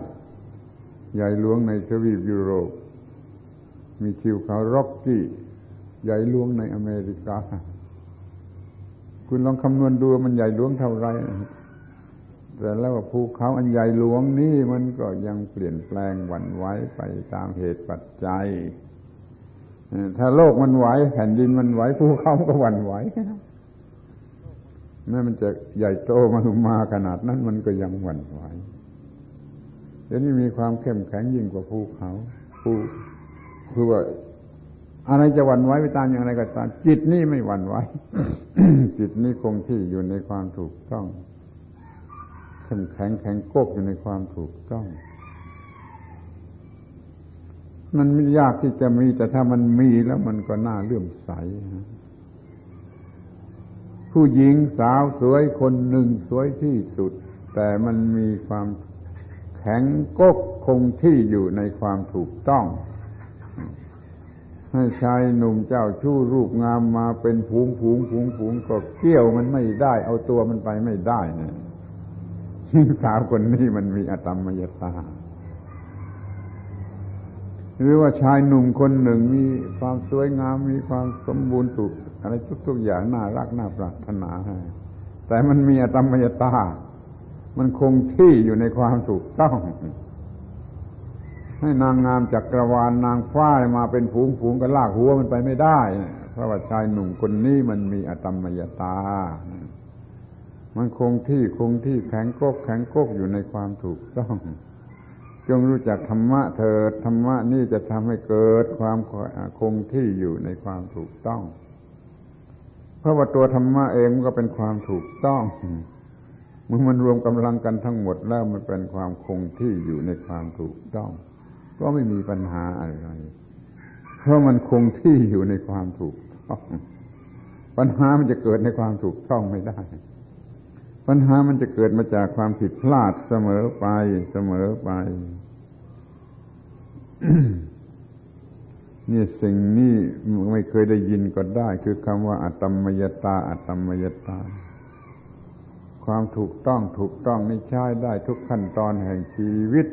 ใหญ่หลวงในทวีปยุโรป มีทิวเขาร็อกกี้ใหญ่หลวงในอเมริกา คุณลองคำนวณดูมันใหญ่หลวงเท่าไรแต่แล้วภูเขาอันใหญ่หลวงนี่มันก็ยังเปลี่ยนแปลงหวั่นไหวไปตามเหตุปัจจัย ถ้าโลกมันไหวแผ่นดินมันไหวภูเขาก็หวั่นไหวแม้มันจะใหญ่โตมามาขนาดนั้นมันก็ยังหวั่นไหวเดี๋ยวนี้มีความเข้มแข็งยิ่งกว่าภูเขาภูคือว่าอะไรจะหวั่นไหวไปตามอย่างไรก็ตามจิตนี่ไม่หวั่นไหวจิตนี่คงที่อยู่ในความถูกต้องเข้มแข็งแข็งโกกอยู่ในความถูกต้อง มันไม่ยากที่จะมี แต่ถ้ามันมีแล้วมันก็น่าเลื่อมใส ผู้หญิงสาวสวยคนหนึ่งสวยที่สุด แต่มันมีความแข็งกกคงที่อยู่ในความถูกต้อง ให้ชายหนุ่มเจ้าชู้รูปงามมาเป็นผูงผูงผูงผูงก็เกี่ยวมันไม่ได้ เอาตัวมันไปไม่ได้เนี่ยสาวคนนี้มันมีอตมมยตา หรือว่าชายหนุ่มคนหนึ่งมีความสวยงามมีความสมบูรณ์สุขอะไรทุกๆอย่างน่ารักน่าปรารถนาแต่มันมีอตมยตา มันคงที่อยู่ในความถูกต้อง ให้นางงามจักรวาลนางฟ้ามาเป็นผูงผูงก็ลากหัวมันไปไม่ได้ เพราะว่าชายหนุ่มคนนี้มันมีอตมยตา มันคงที่คงที่แข็งกกแข็งกกอยู่ในความถูกต้อง จงรู้จักธรรมะเถิดธรรมะนี่จะทำให้เกิดความคงที่อยู่ในความถูกต้อง เพราะว่าตัวธรรมะเองก็เป็นความถูกต้องเมื่อมันรวมกำลังกันทั้งหมดแล้วมันเป็นความคงที่อยู่ในความถูกต้อง ก็ไม่มีปัญหาอะไร เพราะมันคงที่อยู่ในความถูกต้อง ปัญหามันจะเกิดในความถูกต้องไม่ได้ ปัญหามันจะเกิดมาจากความผิดพลาดเสมอไปเสมอไป นี่สิ่งนี้ไม่เคยได้ยินก็ได้ คือคำว่าอัตมยตาอัตมยตา ความถูกต้องถูกต้องนี่ใช้ได้ทุกขั้นตอนแห่งชีวิต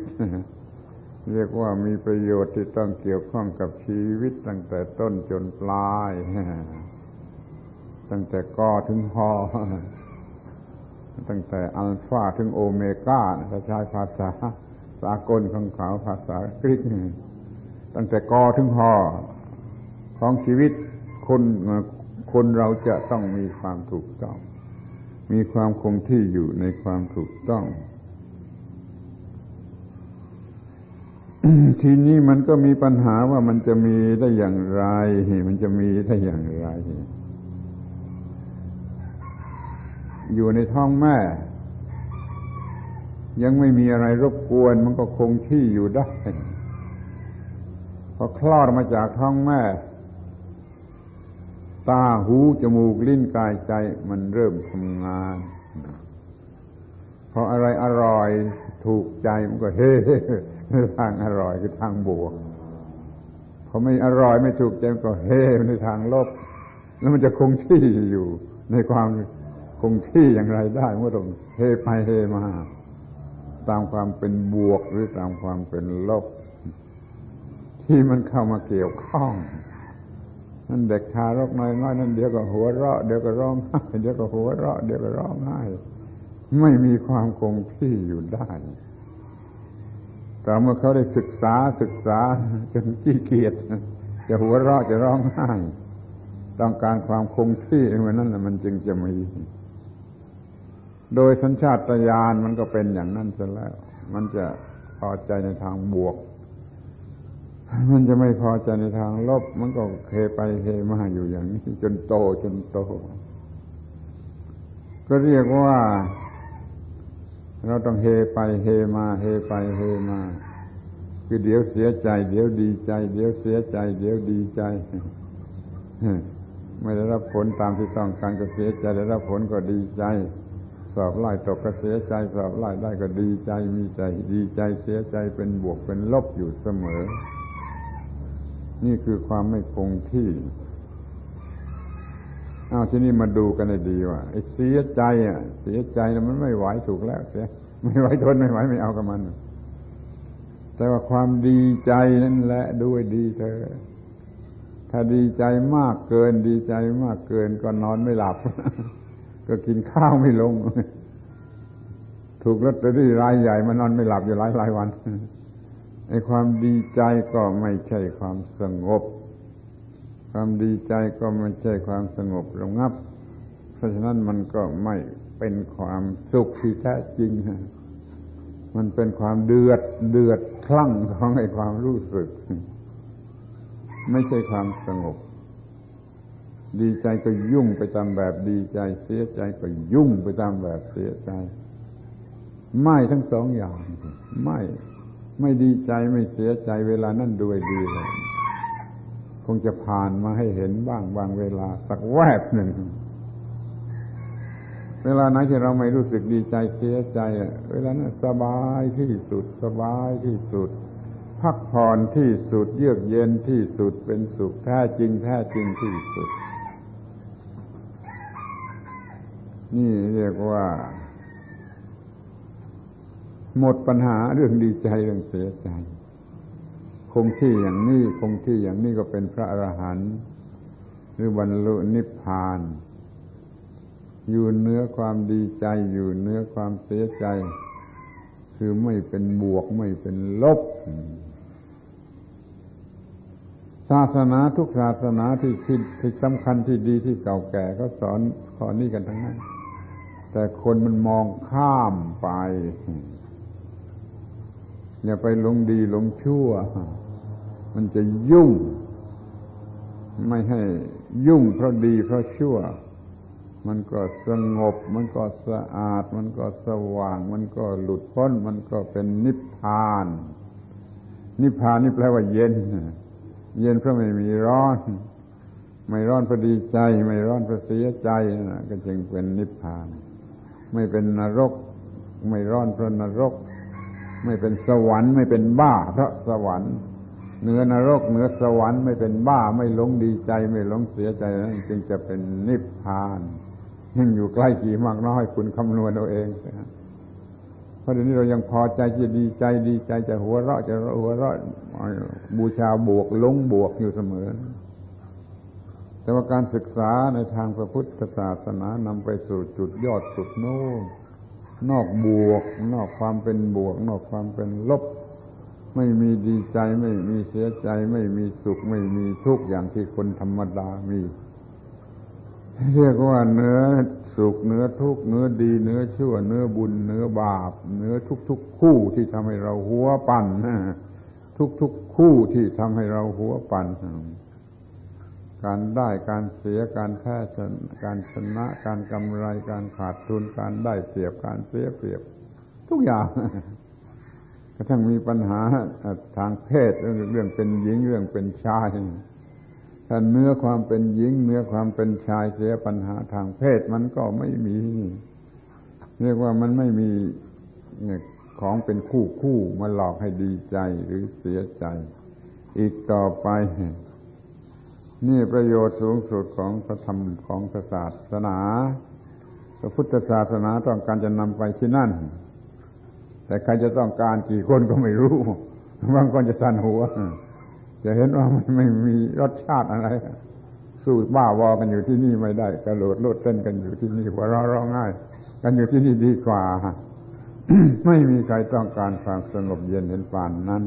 เรียกว่ามีประโยชน์ที่ต้องเกี่ยวข้องกับชีวิตตั้งแต่ต้นจนปลาย ตั้งแต่กอถึงหอ ตั้งแต่อัลฟาถึงโอเมก้าถ้าใช้ภาษาสากลของเขาภาษากรีกตั้งแต่กอถึงหอของชีวิตคนคนเราจะต้องมีความถูกต้อง มีความคงที่อยู่ในความถูกต้อง ทีนี้มันก็มีปัญหาว่ามันจะมีได้อย่างไร มันจะมีได้อย่างไร อยู่ในท้องแม่ ยังไม่มีอะไรรบกวน มันก็คงที่อยู่ได้ พอคลอดมาจากท้องแม่ ตาหูจมูกลิ้นกายใจมันเริ่มทำงานพออะไรอร่อยถูกใจมันก็เฮ้ทางอร่อยคือทางบวกพอไม่อร่อยไม่ถูกใจมันก็เฮ้ในทางลบ แล้วมันจะคงที่อยู่ในความ คงที่อย่างไรได้เมื่อต้องเฮไปเฮมา ตามความเป็นบวกหรือตามความเป็นลบ ที่มันเข้ามาเกี่ยวข้องนั่นเด็กทารกน้อยๆนั่นเดี๋ยวก็หัวเราะเดี๋ยวก็ร้องไห้เดี๋ยวก็หัวเราะเดี๋ยวก็ร้องไห้ไม่มีความคงที่อยู่ได้ แต่เมื่อเขาได้ศึกษาศึกษาจนขี้เกียจจะหัวเราะจะร้องไห้ ต้องการความคงที่เมื่อนั้นมันจึงจะมี โดยสัญชาตญาณมันก็เป็นอย่างนั้นซะแล้ว มันจะพอใจในทางบวก มันจะไม่พอใจในทางลบ มันก็เคไปเคมาอยู่อย่างนี้ จนโตจนโต ก็เรียกว่า เราต้องเฮไปเฮมาเฮไปเฮมา คือเดี๋ยวเสียใจ เดี๋ยวดีใจ เดี๋ยวเสียใจ เดี๋ยวดีใจไม่ได้รับผลตามที่ต้องการก็เสียใจได้รับผลก็ดีใจ สอบไล่ตกก็เสียใจ สอบไล่ได้ก็ดีใจมีใจดีใจเสียใจเป็นบวกเป็นลบอยู่เสมอ นี่คือความไม่คงที่เอาที่นี่มาดูกันให้ดีว่าไอ้เสียใจอะ เสียใจนะมันไม่ไหวถูกแล้วเสีย ไม่ไหวทนไม่ไหวไม่เอากับมัน แต่ว่าความดีใจนั่นแหละด้วยดีเธอ ถ้าดีใจมากเกิน ดีใจมากเกินก็นอนไม่หลับ ก็กินข้าวไม่ลง ถูกลอตเตอรี่รายใหญ่มานอนไม่หลับอยู่หลายหลายวันไอ้ความดีใจก็ไม่ใช่ความสงบ ความดีใจก็ไม่ใช่ความสงบระงับ เพราะฉะนั้นมันก็ไม่เป็นความสุขที่แท้จริง มันเป็นความเดือดเดือดคลั่งของไอ้ความรู้สึก ไม่ใช่ความสงบ ดีใจก็ยุ่งไปตามแบบดีใจ เสียใจก็ยุ่งไปตามแบบเสียใจไม่ทั้งสองอย่าง ไม่ไม่ดีใจไม่เสียใจเวลานั่นด้วยดีเลยคงจะผ่านมาให้เห็นบ้างบางเวลาสักแวบหนึ่ง เวลาไหนที่เราไม่รู้สึกดีใจเสียใจเวลานั้นสบายที่สุด สบายที่สุด พักผ่อนที่สุด เยือกเย็นที่สุดเป็นสุขแท้จริงแท้จริงที่สุด นี่เรียกว่า หมดปัญหาเรื่องดีใจเรื่องเสียใจ คงที่อย่างนี้คงที่อย่างนี้ก็เป็นพระอรหันต์หรือบรรลุนิพพาน อยู่เนื้อความดีใจอยู่เนื้อความเสียใจ คือไม่เป็นบวกไม่เป็นลบศาสนาทุกศาสนาที่ที่ที่สำคัญที่ดีที่เก่าแก่เขาสอนข้อนี้กันทั้งนั้น แต่คนมันมองข้ามไปอย่าไปลงดีลงชั่ว มันจะยุ่ง ไม่ให้ยุ่งเพราะดีเพราะชั่ว มันก็สงบ มันก็สะอาด มันก็สว่าง มันก็หลุดพ้น มันก็เป็นนิพพาน นิพพานนี่แปลว่าเย็น เย็นเพราะไม่มีร้อน ไม่ร้อนเพราะดีใจ ไม่ร้อนเพราะเสียใจนะก็จึงเป็นนิพพาน ไม่เป็นนรก ไม่ร้อนเพราะนรก ไม่เป็นสวรรค์ ไม่เป็นบ้าเพราะสวรรค์เหนือนรกเหนือสวรรค์ไม่เป็นบ้าไม่หลงดีใจ ไม่หลงเสียใจนั่นจึงจะเป็นนิพพานยังอยู่ใกล้กี่มากน้อยคุณคำนวณเอาเองเพราะเดี๋ยวนี้เรายังพอใจจะดีใจดีใจจะหัวเราะจะหัวเราะบูชาบวกลงบวกอยู่เสมอ แต่ว่าการศึกษาในทางพระพุทธศาสนานำไปสู่จุดยอดสุดโน้นนอกบวก นอกความเป็นบวก นอกความเป็นลบ ไม่มีดีใจไม่มีเสียใจ ไม่มีสุข ไม่มีทุกข์อย่างที่คนธรรมดามี เรียกว่าเนื้อสุขเนื้อทุกข์เนื้อดีเนื้อชั่ว เนื้อบุญ เนื้อบาป เนื้อทุกๆคู่ที่ทำให้เราหัวปั่นทุกๆคู่ที่ทำให้เราหัวปั่น การได้การเสียการแพ้การชนะ การกำไรการขาดทุนการได้เปรียบการเสียเปรียบ ทุกอย่างกระทั่งมีปัญหาทางเพศเรื่องเป็นหญิงเรื่องเป็นชายถ้าเนื้อความเป็นหญิงเนื้อความเป็นชายเสียปัญหาทางเพศมันก็ไม่มี เรียกว่ามันไม่มีของเป็นคู่คู่มาหลอกให้ดีใจหรือเสียใจ อีกต่อไป นี่ประโยชน์สูงสุดของพระธรรมของศาสนา พระพุทธศาสนาต้องการจะนำไปที่นั่น แต่ใครจะต้องการกี่คนก็ไม่รู้บางคนจะสั่นหัว จะเห็นว่ามันไม่มีรสชาติอะไร สู้บ้าวอกันอยู่ที่นี่ไม่ได้กระโดดโลดเต้นกันอยู่ที่นี่หัวเราะร้องง่าย กันอยู่ที่นี่ดีกว่า ไม่มีใครต้องการความสงบเย็นเห็นปานนั้น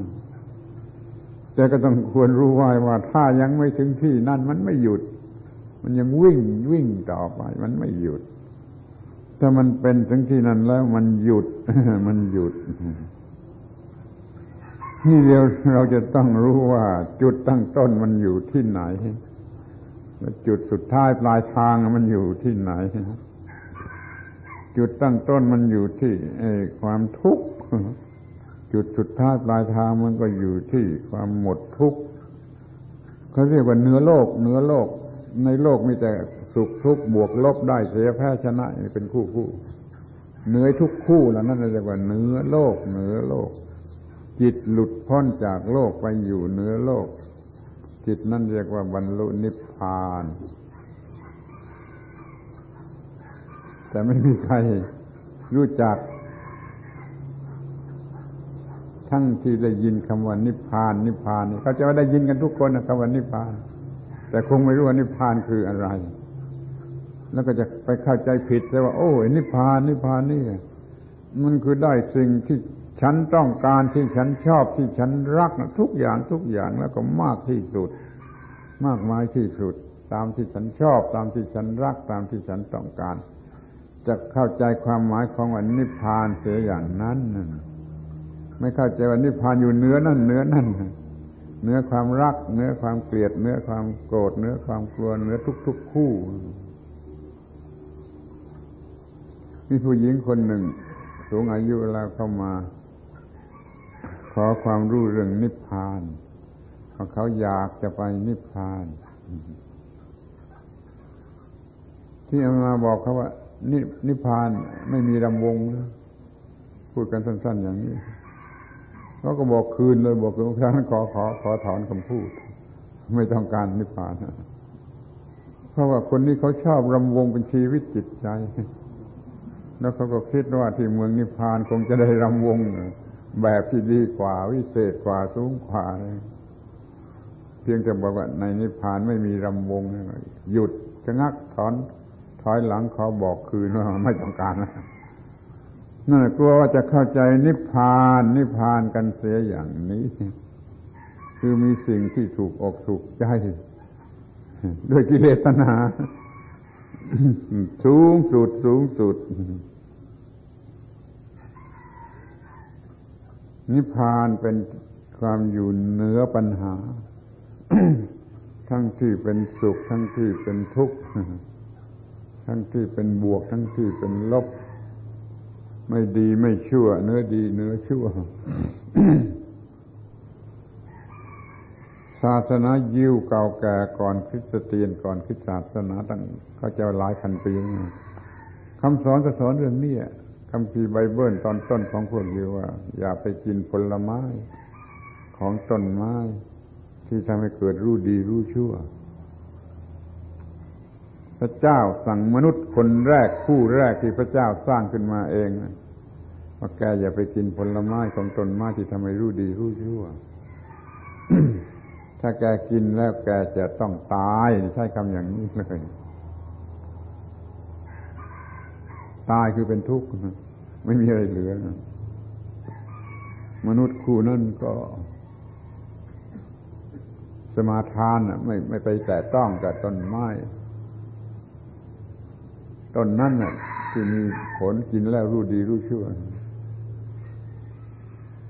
แต่ก็ต้องควรรู้ไว้ว่าถ้ายังไม่ถึงที่นั่นมันไม่หยุด มันยังวิ่งวิ่งต่อไป มันไม่หยุด ถ้ามันเป็นถึงที่นั้นแล้วมันหยุด มันหยุด นี่เดียวเราจะต้องรู้ว่าจุดตั้งต้นมันอยู่ที่ไหนและจุดสุดท้ายปลายทางมันอยู่ที่ไหน จุดตั้งต้นมันอยู่ที่ความทุกข์ จุดสุดท้ายปลายทางมันก็อยู่ที่ความหมดทุกข์เขาเรียกว่าเนื้อโลกเนื้อโลก ในโลกมีแต่สุขทุกข์บวกลบได้เสียแพ้ชนะเป็นคู่คู่เนื้อทุกคู่แล้วนั่นเรียกว่าเนื้อโลกเนื้อโลก จิตหลุดพ้นจากโลกไปอยู่เหนือโลก จิตนั่นเรียกว่าบรรลุนิพพาน แต่ไม่มีใครรู้จัก ทั้งที่ได้ยินคำว่านิพพาน นิพพานนี่เขาจะว่าได้ยินกันทุกคนนะคำว่านิพพาน แต่คงไม่รู้ว่านิพพานคืออะไร แล้วก็จะไปเข้าใจผิดแต่ว่า โอ้นิพพาน นิพพานนี่มันคือได้สิ่งที่ฉันต้องการที่ฉันชอบที่ฉันรักทุกอย่างทุกอย่างแล้วก็มากที่สุด มากมายที่สุด ตามที่ฉันชอบ ตามที่ฉันรักตามที่ฉันต้องการ จะเข้าใจความหมายของวันนิพพานเสียอย่างนั้น ไม่เข้าใจว่านิพพานอยู่เนื้อนั่นเนื้อนั่นเนื้อความรัก เนื้อความเกลียด เนื้อความโกรธเนื้อความกลัวเนื้อทุก ๆ คู่มีผู้หญิงคนหนึ่ง สูงอายุแล้วเข้ามา ขอความรู้เรื่องนิพพานเขาเขาอยากจะไปนิพพาน ที่เอามาบอกเขาว่า นิพพานไม่มีรำวง พูดกันสั้น ๆ อย่างนี้ เขาก็บอกคืนเลยบอกคืนครั้งขอขอขอถอนคำพูด ไม่ต้องการนิพพานเพราะว่าคนนี้เขาชอบรำวงเป็นชีวิตจิตใจ แล้วเขาก็คิดว่าที่เมืองนิพพานคงจะได้รำวงแบบที่ดีกว่าวิเศษกว่าสูงกว่าเพียงแต่บอกว่าในนิพพานไม่มีรำวงหยุดจะงักถอนถอยหลังเขาบอกคืนว่าไม่ต้องการนะ นั่นกลัวว่าจะเข้าใจนิพพาน นิพพานกันเสียอย่างนี้ คือมีสิ่งที่ถูกอกถูกใจด้วยกิเลสตัณหาสูงสุดสูงสุด นิพพานเป็นความอยู่เหนือปัญหา ทั้งที่เป็นสุข ทั้งที่เป็นทุกข์ ทั้งที่เป็นบวก ทั้งที่เป็นลบ ไม่ดีไม่ชั่ว เนื้อดี เนื้อชั่ว ศาสนายิวเก่าแก่ก่อนคริสเตียนก่อนคริสศาสนาตั้งเขาจะหลายพันปีคำสอนก็สอนเรื่องนี้คำพีไบเบิลตอนต้นของพวกยิวว่า อย่าไปกินผลไม้ของต้นไม้ ที่ทำให้เกิดรู้ดีรู้ชั่ว พระเจ้าสั่งมนุษย์คนแรกผู้แรกที่พระเจ้าสร้างขึ้นมาเองว่าแกอย่าไปกินผลไม้ของต้นไม้ที่ทำให้รู้ดีรู้ชั่ว ถ้าแกกินแล้วแกจะต้องตายใช้คำอย่างนี้เลยตายคือเป็นทุกข์ไม่มีอะไรเหลือ มนุษย์คู่นั้นก็สมาทานไม่ไม่ไปแตะต้องกับต้นไม้ ต้นนั้นน่ะที่มีผลกินแล้วรู้ดีรู้ชั่ว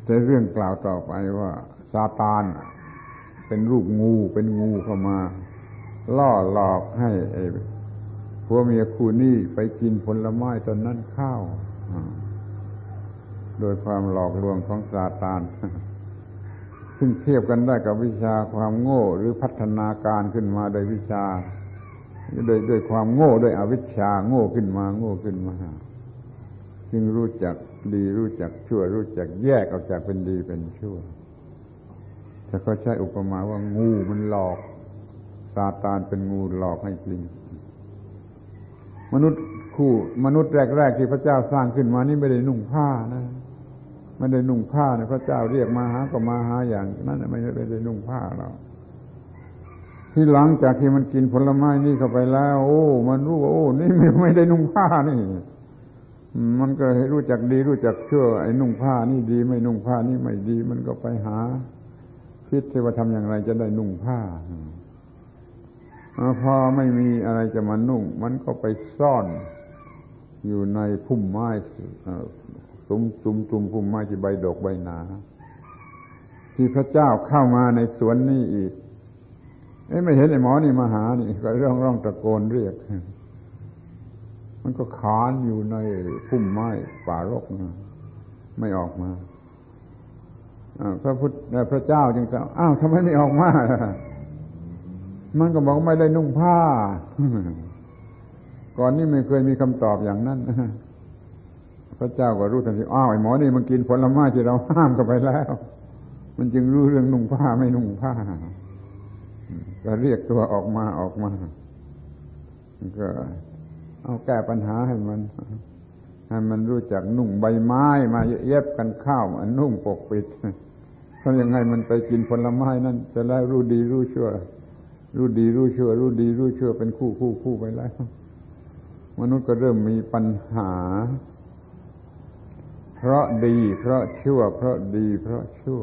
แต่เรื่องกล่าวต่อไปว่าซาตานเป็นรูปงูเป็นงูเข้ามา ล่อหลอกให้ผัวเมียคู่นี้ไปกินผลไม้ตอนนั้นข้าวโดยความหลอกลวงของซาตาน ซึ่งเทียบกันได้กับวิชาความโง่หรือพัฒนาการขึ้นมาโดยวิชา โดยด้วยความโง่ด้วยอวิชชาโง่ขึ้นมา โง่ขึ้นมาจึงรู้จักดีรู้จักชั่ว รู้จักแยกออกจากเป็นดีเป็นชั่วแต่เขาใช้อุปมาว่างูมันหลอกซาตานเป็นงูหลอกให้กลิงมนุษย์คู่มนุษย์แรกๆที่พระเจ้าสร้างขึ้นมานี่ไม่ได้นุ่งผ้านะไม่ได้นุ่งผ้านะพระเจ้าเรียกมาหาก็มาหาอย่างนั้นไม่ได้นุ่งผ้าเรา ที่หลังจากที่มันกินผลไม้นี่เข้าไปแล้ว โอ้ มันรู้ว่าโอ้นี่ไม่ไม่ได้นุ่งผ้านี่ มันก็ให้รู้จักดีรู้จักเชั่วไอ้นุ่งผ้านี่ดี ไม่นุ่งผ้านี่ไม่ดี มันก็ไปหาคิดที่ว่าทำอย่างไรจะได้นุ่งผ้าพอไม่มีอะไรจะมานุ่ง มันก็ไปซ่อนอยู่ในพุ่มไม้ซุ้มซุ้มซุ้มพุ่มไม้ที่ใบดอกใบหนา ที่พระเจ้าเข้ามาในสวนนี่อีก ไม่เห็นไอ้หมอนี่มาหานี่ก็ร้องร้องตะโกนเรียก มันก็ขานอยู่ในพุ่มไม้ป่ารกนะไม่ออกมาพระพุทธพระเจ้าจึงจะอ้าวทำไมไม่ออกมา มันก็บอกไม่ได้นุ่งผ้า ก่อนนี้ไม่เคยมีคำตอบอย่างนั้นพระเจ้าก็รู้ทันทีอ้าวไอ้หมอนี่มันกินผลไม้ที่เราห้ามกันไปแล้ว มันจึงรู้เรื่องนุ่งผ้าไม่นุ่งผ้า ก็เรียกตัวออกมาออกมา ก็เอาแก้ปัญหาให้มันให้มันรู้จักนุ่งใบไม้มาเย็บกันข้าวมันนุ่งปกปิดทำยังไงมันไปกินผลไม้นั่นจะได้รู้ดีรู้ชั่ว รู้ดีรู้ชั่ว รู้ดีรู้ชั่วเป็นคู่คู่คู่ไปแล้ว มนุษย์ก็เริ่มมีปัญหา เพราะดี เพราะชั่ว เพราะดี เพราะชั่ว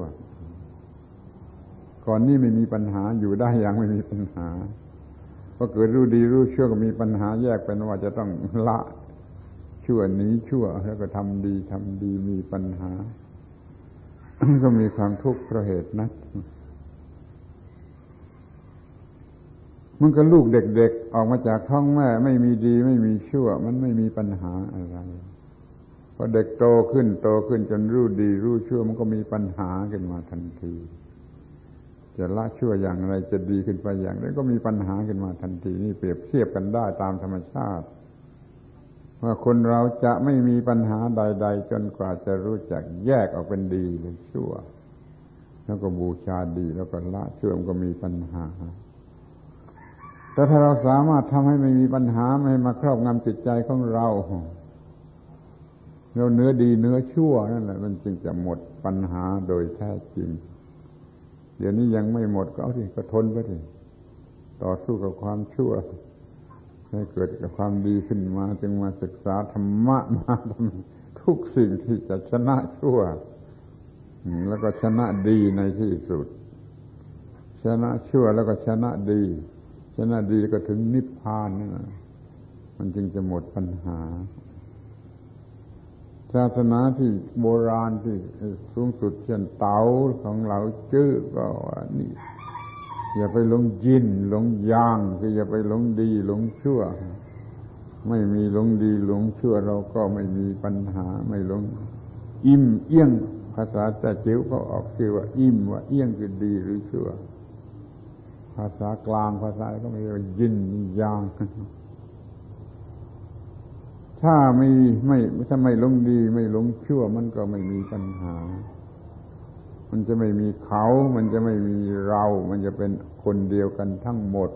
ก่อนนี้ไม่มีปัญหาอยู่ได้อย่างไม่มีปัญหาพอเกิดรู้ดีรู้ชั่วก็มีปัญหาแยกเป็นว่าจะต้องละชั่วนี้ชั่วแล้วก็ทำดีทำดีมีปัญหา ก็มีความทุกข์เพราะเหตุนั้นมันก็ลูกเด็กๆออกมาจากท้องแม่ ไม่มีดีไม่มีชั่ว มันไม่มีปัญหาอะไรพอเด็กโตขึ้นโตขึ้นจนรู้ดีรู้ชั่วมันก็มีปัญหาขึ้นมาทันที จะละชั่วอย่างไรจะดีขึ้นไปอย่างไรก็มีปัญหาขึ้นมาทันทีนี่เปรียบเทียบกันได้ตามธรรมชาติ ว่าคนเราจะไม่มีปัญหาใด ๆ จนกว่าจะรู้จักแยกออกเป็นดีหรือชั่ว แล้วก็บูชาดีแล้วก็ละชั่วมันก็มีปัญหา แต่ถ้าเราสามารถทำให้ไม่มีปัญหาไม่มาครอบงำจิตใจของเราเราเนื้อดีเนื้อชั่วนั่นแหละมันจึงจะหมดปัญหาโดยแท้จริง เดี๋ยวนี้ยังไม่หมดก็เอาที่ก็ทนไปสิต่อสู้กับความชั่ว ให้เกิดกับความดีขึ้นมาจึงมาศึกษาธรรมะมาทำทุกสิ่งที่จะชนะชั่ว แล้วก็ชนะดีในที่สุด ชนะชั่วแล้วก็ชนะดี ชนะดีก็ถึงนิพพานนั่นมันจึงจะหมดปัญหา ศาสนาที่โบราณที่สูงสุดเช่นเต๋าของเราจื้อก็ว่านี่ อย่าไปหลงยินหลงยางคืออย่าไปหลงดีหลงชั่ว ไม่มีหลงดีหลงชั่วเราก็ไม่มีปัญหาไม่หลงอิ่มเอี้ยงภาษาแต่จิ๋วก็ออกชื่อว่า อิ่มว่าเอี้ยงคือดีหรือชั่ว ภาษากลางภาษาก็ไม่ว่ายินยาง ถ้าไม่ไม่ถ้าไม่ลงดี ไม่ลงชั่ว มันก็ไม่มีปัญหา มันจะไม่มีเขา มันจะไม่มีเรา มันจะเป็นคนเดียวกันทั้งหมด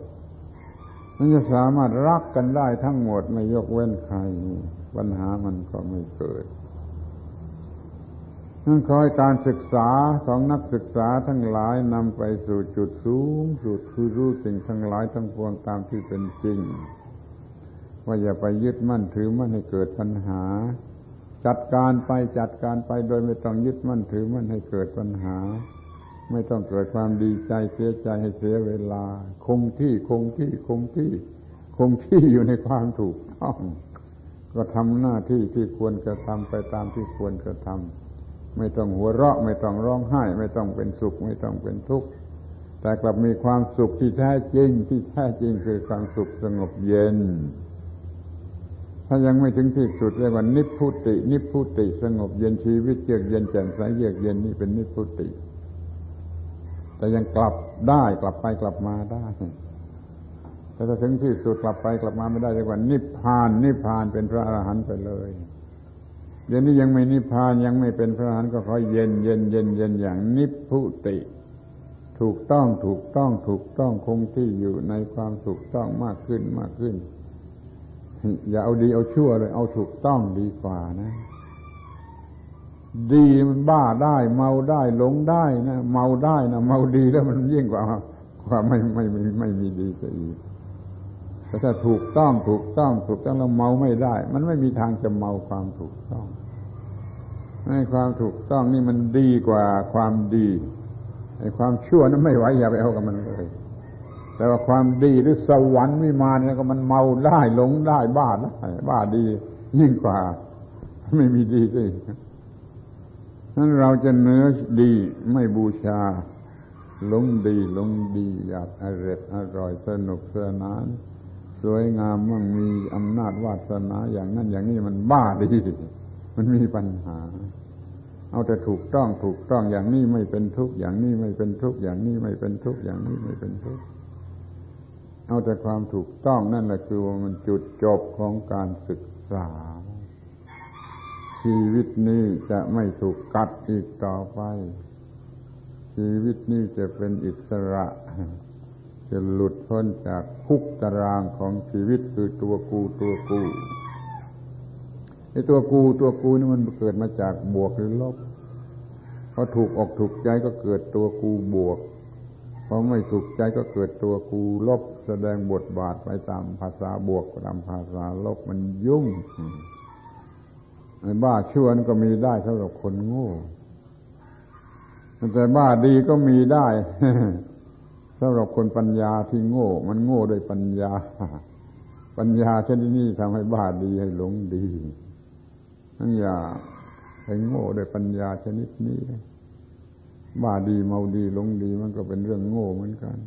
มันจะสามารถรักกันได้ทั้งหมด ไม่ยกเว้นใคร ปัญหามันก็ไม่เกิดนั่นคอยการศึกษาของนักศึกษาทั้งหลายนำไปสู่จุดสูงสุดคือรู้สิ่งทั้งหลายทั้งปวงตามที่เป็นจริง ว่าอย่าไปยึดมั่นถือมั่นให้เกิดปัญหา จัดการไปจัดการไปโดยไม่ต้องยึดมั่นถือมั่นให้เกิดปัญหา ไม่ต้องเกิดความดีใจเสียใจให้เสียเวลา คงที่คงที่คงที่ คงที่อยู่ในความถูกต้องก็ทำหน้าที่ที่ควรจะทำไปตามที่ควรจะทำไม่ต้องหัวเราะ ไม่ต้องร้องไห้ ไม่ต้องเป็นสุข ไม่ต้องเป็นทุกข์แต่กลับมีความสุขที่แท้จริงที่แท้จริงคือความสุขสงบเย็น ถ้ายังไม่ถึงที่สุดเรียกว่านิพุติ นิพุติ สงบเย็นชีวิตเยือกเย็นแจ่มใสเยือกเย็นนี่เป็นนิพุติ แต่ยังกลับได้กลับไปกลับมาได้แต่ถ้าถึงที่สุดกลับไปกลับมาไม่ได้เรียกว่า นิพพาน นิพพานเป็นพระอรหันต์ไปเลยเดี๋ยวนี้ยังไม่นิพพานยังไม่เป็นพระอรหันต์ก็ขอเย็นเย็นเย็นเย็นอย่างนิพพุติ ถูกต้องถูกต้องถูกต้องคงที่อยู่ในความถูกต้องมากขึ้นมากขึ้น อย่าเอาดีเอาชั่วเลย เอาถูกต้องดีกว่านะ ดีมันบ้าได้ เมาได้หลงได้นะเมาได้นะเมาดีแล้วมันยิ่งกว่าความไม่ไม่ไม่ไม่มีดีซะอีกแต่ถ้าถูกต้องถูกต้อง ถูกต้องแล้วเมาไม่ได้ มันไม่มีทางจะเมาความถูกต้องให้ความถูกต้องนี่มันดีกว่าความดีไอ้ความชั่วนั้นไม่ไหวอย่าไปเอากับมันเลย แต่ว่าความดีหรือสวรรค์วิมานเนี่ยก็มันเมาได้หลงได้บ้าได้บ้าดี ยิ่งกว่า ไม่มีดีสินั้นเราจะเนื้อดีไม่บูชาหลงดีหลงดีอยากอร่อยอร่อยสนุกสนาน สวยงามมั่งมีอำนาจวาสนาอย่างนั้นอย่างนี้มันบ้าดีมันมีปัญหา เอาแต่ถูกต้องถูกต้องอย่างนี้ไม่เป็นทุกข์อย่างนี้ไม่เป็นทุกข์อย่างนี้ไม่เป็นทุกข์อย่างนี้ไม่เป็นทุกข์ เอาแต่ความถูกต้องนั่นแหละคือว่ามันจุดจบของการศึกษา ชีวิตนี้จะไม่ถูกกัดอีกต่อไป ชีวิตนี้จะเป็นอิสระ จะหลุดพ้นจากคุกตารางของชีวิตคือตัวกูตัวกูไอ้ตัวกูตัวกูนี่มันเกิดมาจากบวกหรือลบพอถูกอกถูกใจก็เกิดตัวกูบวก พอไม่ถูกใจก็เกิดตัวกูลบแสดงบทบาทไปตามภาษาบวกตามภาษาลบมันยุ่งบ้าชั่วนก็มีได้สำหรับคนโง่แต่บ้าดีก็มีได้สำหรับคนปัญญาที่โง่ มันโง่โดยปัญญา ปัญญาชนิดนี้ทำให้บ้าดีให้หลงดีนั่นอย่าให้โง่โดยปัญญาชนิดนี้ บ้าดีเมาดีหลงดีมันก็เป็นเรื่องโง่เหมือนกัน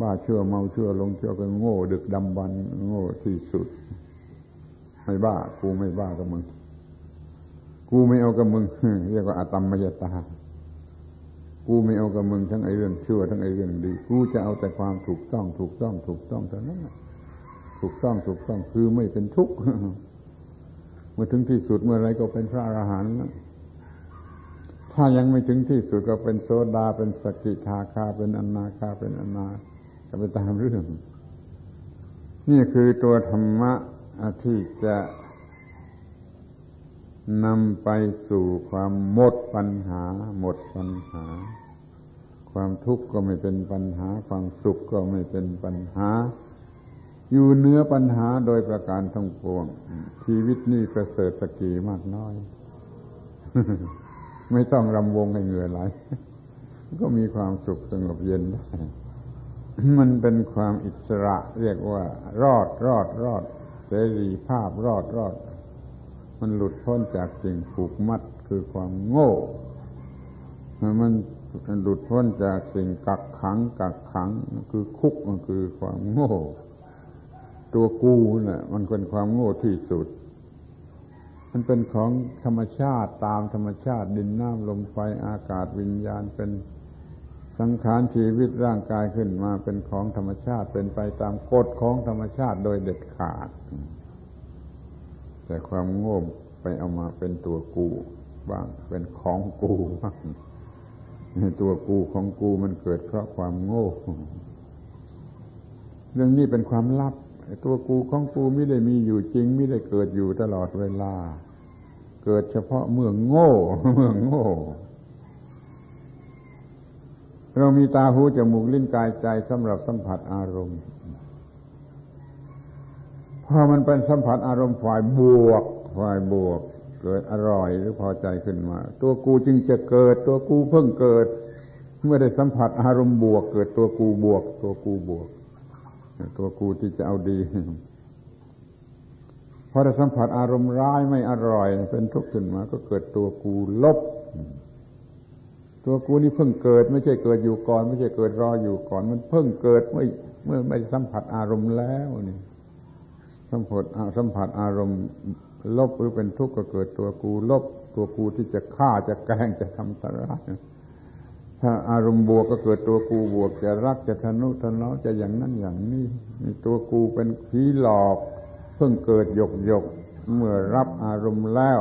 บ้าเชื่อเมาเชื่อหลงเชื่อก็โง่ ดึกดำบรรโง่ที่สุด ไม่บ้า กูไม่บ้ากับมึง กูไม่เอากับมึงเรียกว่าอาตมมยตา กูไม่เอากับมึงทั้งไอ้เรื่องเชั่วทั้งไอ้เรื่องดี กูจะเอาแต่ความถูกต้อง ถูกต้อง ถูกต้องเท่านั้นถูกต้องถูกต้องคือไม่เป็นทุกข์เมื่อถึงที่สุดเมื่อไรก็เป็นพระอรหันต์ ถ้ายังไม่ถึงที่สุดก็เป็นโซดาเป็นสกิทาคาเป็นอนาคาเป็นอนาก็ไปตามเรื่อง นี่คือตัวธรรมะที่จะนำไปสู่ความหมดปัญหา หมดปัญหา ความทุกข์ก็ไม่เป็นปัญหา ความสุขก็ไม่เป็นปัญหา อยู่เนื้อปัญหาโดยประการทั้งปวง ชีวิตนี้ประเสริฐสกีมากน้อย ไม่ต้องรำวงให้เหงื่อไหลก็มีความสุขสงบเย็นได้มันเป็นความอิสระ เรียกว่า รอดรอดรอดเสรีภาพรอดรอด มันหลุดพ้นจากสิ่งผูกมัดคือความโง่มันหลุดพ้นจากสิ่งกักขัง กักขังคือคุกมันคือความโง่ ตัวกูนะ่ะ มันเป็นความโง่ที่สุด มันเป็นของธรรมชาติตามธรรมชาติดินน้ำลมไฟอากาศวิญญาณเป็นสังขารชีวิตร่างกายขึ้นมาเป็นของธรรมชาติเป็นไปตามกฎของธรรมชาติโดยเด็ดขาด แต่ความโง่ไปเอามาเป็นตัวกูบ้าง เป็นของกูบ้างตัวกูของกูมันเกิดเพราะความโง่ เรื่องนี้เป็นความลับ ตัวกูของกูไม่ได้มีอยู่จริงไม่ได้เกิดอยู่ตลอดเวลา เกิดเฉพาะเมื่อโง่ เมื่อโง่ เรามีตาหูจมูกลิ้นกายใจสำหรับสัมผัสอารมณ์ พอมันเป็นสัมผัสอารมณ์ฝ่ายบวก ฝ่ายบวก เกิดอร่อยหรือพอใจขึ้นมา ตัวกูจึงจะเกิด ตัวกูเพิ่งเกิด เมื่อได้สัมผัสอารมณ์บวก เกิดตัวกูบวก ตัวกูบวก ตัวกูที่จะเอาดีพอได้สัมผัสอารมณ์ร้ายไม่อร่อย เป็นทุกข์ขึ้นมา ก็เกิดตัวกูลบ ตัวกูนี่เพิ่งเกิด ไม่ใช่เกิดอยู่ก่อน ไม่ใช่เกิดรออยู่ก่อน มันเพิ่งเกิดเมื่อเมื่อไม่สัมผัสอารมณ์แล้วนี่สัมผัสสัมผัสอารมณ์ลบหรือเป็นทุกข์ก็เกิดตัวกูลบ ตัวกูที่จะฆ่าจะแกล้งจะทำตร้าย ถ้าอารมณ์บวกก็เกิดตัวกูบวก จะรักจะทนุถนอมจะอย่างนั้นอย่างนี้มีตัวกูเป็นผีหลอก เพิ่งเกิดหยกหยกเมื่อรับอารมณ์แล้ว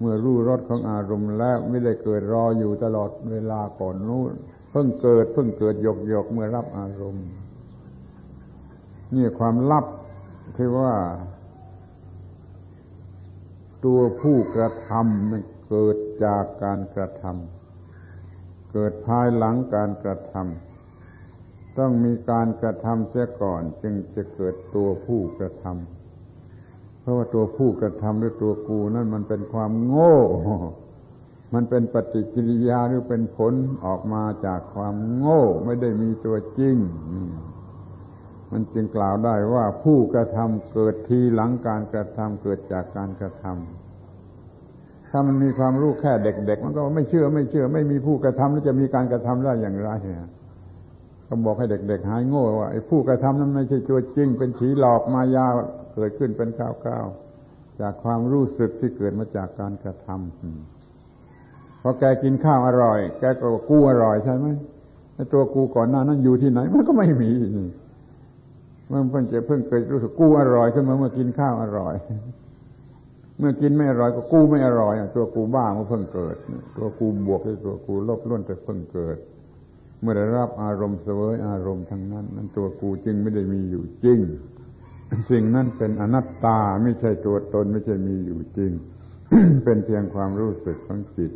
เมื่อรู้รสของอารมณ์แล้วไม่ได้เกิดรออยู่ตลอดเวลาก่อนนู้นเพิ่งเกิดเพิ่งเกิดหยกหยกเมื่อรับอารมณ์นี่ความลับที่ว่า ตัวผู้กระทำมันเกิดจากการกระทำ เกิดภายหลังการกระทำต้องมีการกระทำเสียก่อน จึงจะเกิดตัวผู้กระทำเพราะว่าตัวผู้กระทำหรือตัวกูนั่นมันเป็นความโง่ มันเป็นปฏิกิริยาหรือเป็นผลออกมาจากความโง่ ไม่ได้มีตัวจริงมันจึงกล่าวได้ว่าผู้กระทำเกิดทีหลังการกระทำเกิดจากการกระทำ ถ้ามันมีความรู้แค่เด็กๆมันก็ไม่เชื่อไม่เชื่อ ไม่มีผู้กระทำแล้วจะมีการกระทำได้อย่างไรเนี่ยก็บอกให้เด็ก ๆ หายโง่ว่าไอ้ผู้กระทำนั้นไม่ใช่ตัวจริง เป็นผีหลอกมายาเกิดขึ้นเป็นก้าวๆจากความรู้สึกที่เกิดมาจากการกระทำพอแกกินข้าวอร่อย แกก็กูอร่อยใช่ไหมไอ้ตัวกูก่อนหน้านั้นอยู่ที่ไหน มันก็ไม่มีเมื่อเพิ่งจะเพิ่งเคยรู้สึกกู้อร่อยขึ้นมาเมื่อกินข้าวอร่อย มื่อกินไม่อร่อยก็กูไม่อร่อยตัวกูบ้ามันเพิ่งเกิด ตัวกูบวกให้ตัวกูลบล้วนแต่เพิ่งเกิด เมื่อได้รับอารมณ์เสวยอารมณ์ทั้งนั้น นั้นตัวกูจึงไม่ได้มีอยู่จริง สิ่งนั้นเป็นอนัตตาไม่ใช่ตัวตนไม่ใช่มีอยู่จริง เป็นเพียงความรู้สึกของจิต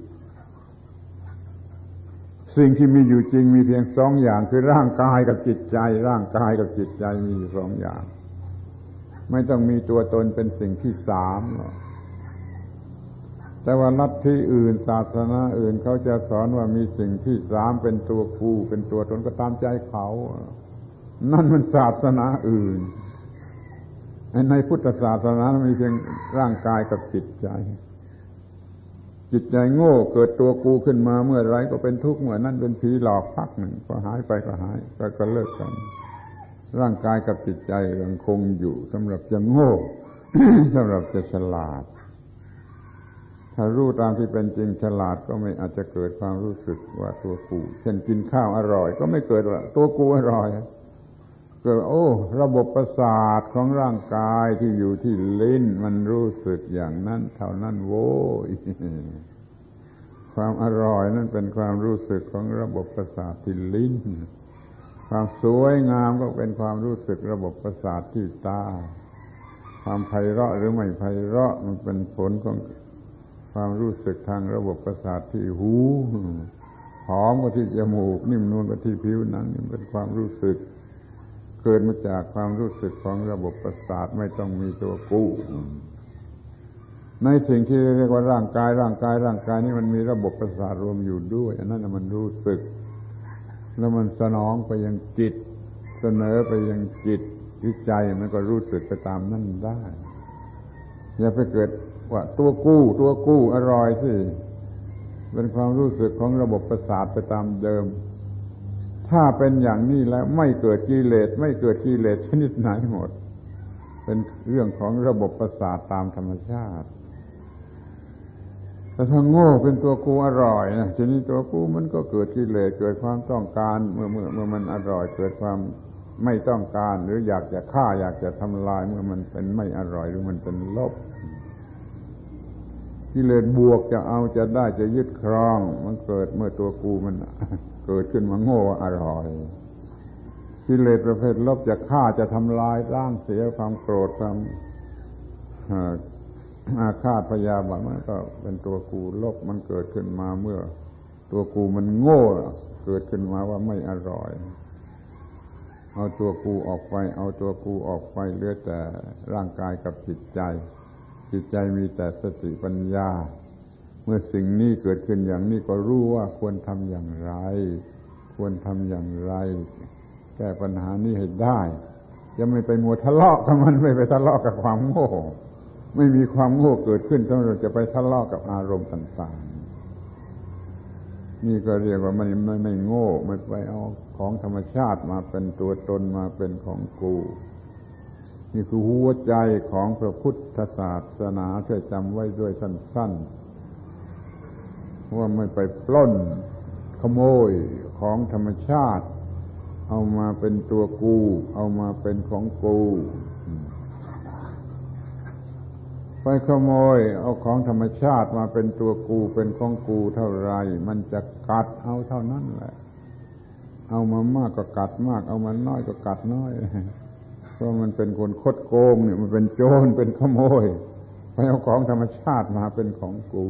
สิ่งที่มีอยู่จริงมีเพียงสองอย่างคือร่างกายกับจิตใจ ร่างกายกับจิตใจมีสองอย่าง ไม่ต้องมีตัวตนเป็นสิ่งที่สามหรอก แต่ว่าลัทธิอื่นศาสนาอื่นเขาจะสอนว่ามีสิ่งที่สามเป็นตัวกูเป็นตัวตนก็ตามใจเขา นั่นมันศาสนาอื่น ในพุทธศาสนามีเพียงร่างกายกับจิตใจ จิตใจโง่เกิดตัวกูขึ้นมาเมื่อไรก็เป็นทุกข์เมื่อนั้นเป็นผีหลอกพักหนึ่งพอหายไปก็หายไปก็เลิกกัน ร่างกายกับจิตใจยังคงอยู่สำหรับจะโง่สำหรับจะฉลาด ถ้ารู้ตามที่เป็นจริงฉลาดก็ไม่อาจจะเกิดความรู้สึกว่าตัวกู เช่นกินข้าวอร่อย ก็ไม่เกิดว่าตัวกูอร่อย เกิดโอ้ ระบบประสาทของร่างกายที่อยู่ที่ลิ้นมันรู้สึกอย่างนั้น เท่านั้นโว้ยความอร่อยนั่นเป็นความรู้สึกของระบบประสาทที่ลิ้น ความสวยงามก็เป็นความรู้สึกระบบประสาทที่ตา ความไพเราะหรือไม่ไพเราะมันเป็นผลของ ความรู้สึกทางระบบประสาทที่หูหอมก็ที่จมูก นิ่มนวลก็ที่ผิวหนังนี่เป็นความรู้สึก เกิดมาจากความรู้สึกของระบบประสาทไม่ต้องมีตัวกู้ในสิ่งที่เรียกว่าร่างกายร่างกายร่างกายนี่มันมีระบบประสาทรวมอยู่ด้วย อันนั้นมันรู้สึก แล้วมันสนองไปยังจิต เสนอไปยังจิตวิจัยมันก็รู้สึกไปตามนั่นได้อย่าไปเกิด ว่าตัวกู้ตัวกู้อร่อยสิเป็นความรู้สึกของระบบประสาทไปตามเดิม ถ้าเป็นอย่างนี้แล้วไม่เกิดกิเลสไม่เกิดกิเลสชนิดไหนหมด เป็นเรื่องของระบบประสาทตามธรรมชาติแต่ถ้าโง่เป็นตัวกูอร่อยนะชนิดตัวกูมันก็เกิดกิเลสเกิดความต้องการ เมื่อเมื่อเมื่อมันอร่อย เกิดความไม่ต้องการ หรืออยากจะฆ่าอยากจะทำลายเมื่อมันเป็นไม่อร่อยหรือมันเป็นลบ กิเลสบวกจะเอาจะได้จะยึดครอง มันเกิดเมื่อตัวกูมันเกิดขึ้นมาโง่อร่อยกิเลสประเภทลบจะฆ่าจะทำลายร่างเสียความโกรธความอาฆาตพยาบาทมันก็เป็นตัวกูลบมันเกิดขึ้นมาเมื่อ ตัวกูมันโง่ เกิดขึ้นมาว่าไม่อร่อย เอาตัวกูออกไป เอาตัวกูออกไปเหลือแต่ร่างกายกับจิตใจ จิตใจมีแต่สติปัญญา เมื่อสิ่งนี้เกิดขึ้นอย่างนี้ก็รู้ว่าควรทำอย่างไร ควรทำอย่างไร แก้ปัญหานี้ให้ได้ จะไม่ไปมัวทะเลาะกับมันไม่ไปทะเลาะกับความโง่ ไม่มีความโง่เกิดขึ้นต้องเราจะไปทะเลาะกับอารมณ์ต่างๆนี่ก็เรียกว่ามันไม่ไม่โง่ไม่ไปเอาของธรรมชาติมาเป็นตัวตนมาเป็นของกู นี่คือหัวใจของพระพุทธศาสนาเพื่อจำไว้ด้วยสั้นๆ ว่าไม่ไปปล้นขโมยของธรรมชาติ เอามาเป็นตัวกู เอามาเป็นของกูไปขโมยเอาของธรรมชาติมาเป็นตัวกูเป็นของกูเท่าไร มันจะกัดเอาเท่านั้นแหละ เอามามากก็กัดมาก เอามาน้อยก็กัดน้อย เพราะมันเป็นคนคดโกงเนี่ยมันเป็นโจรเป็นขโมยไปเอาของธรรมชาติมาเป็นของกู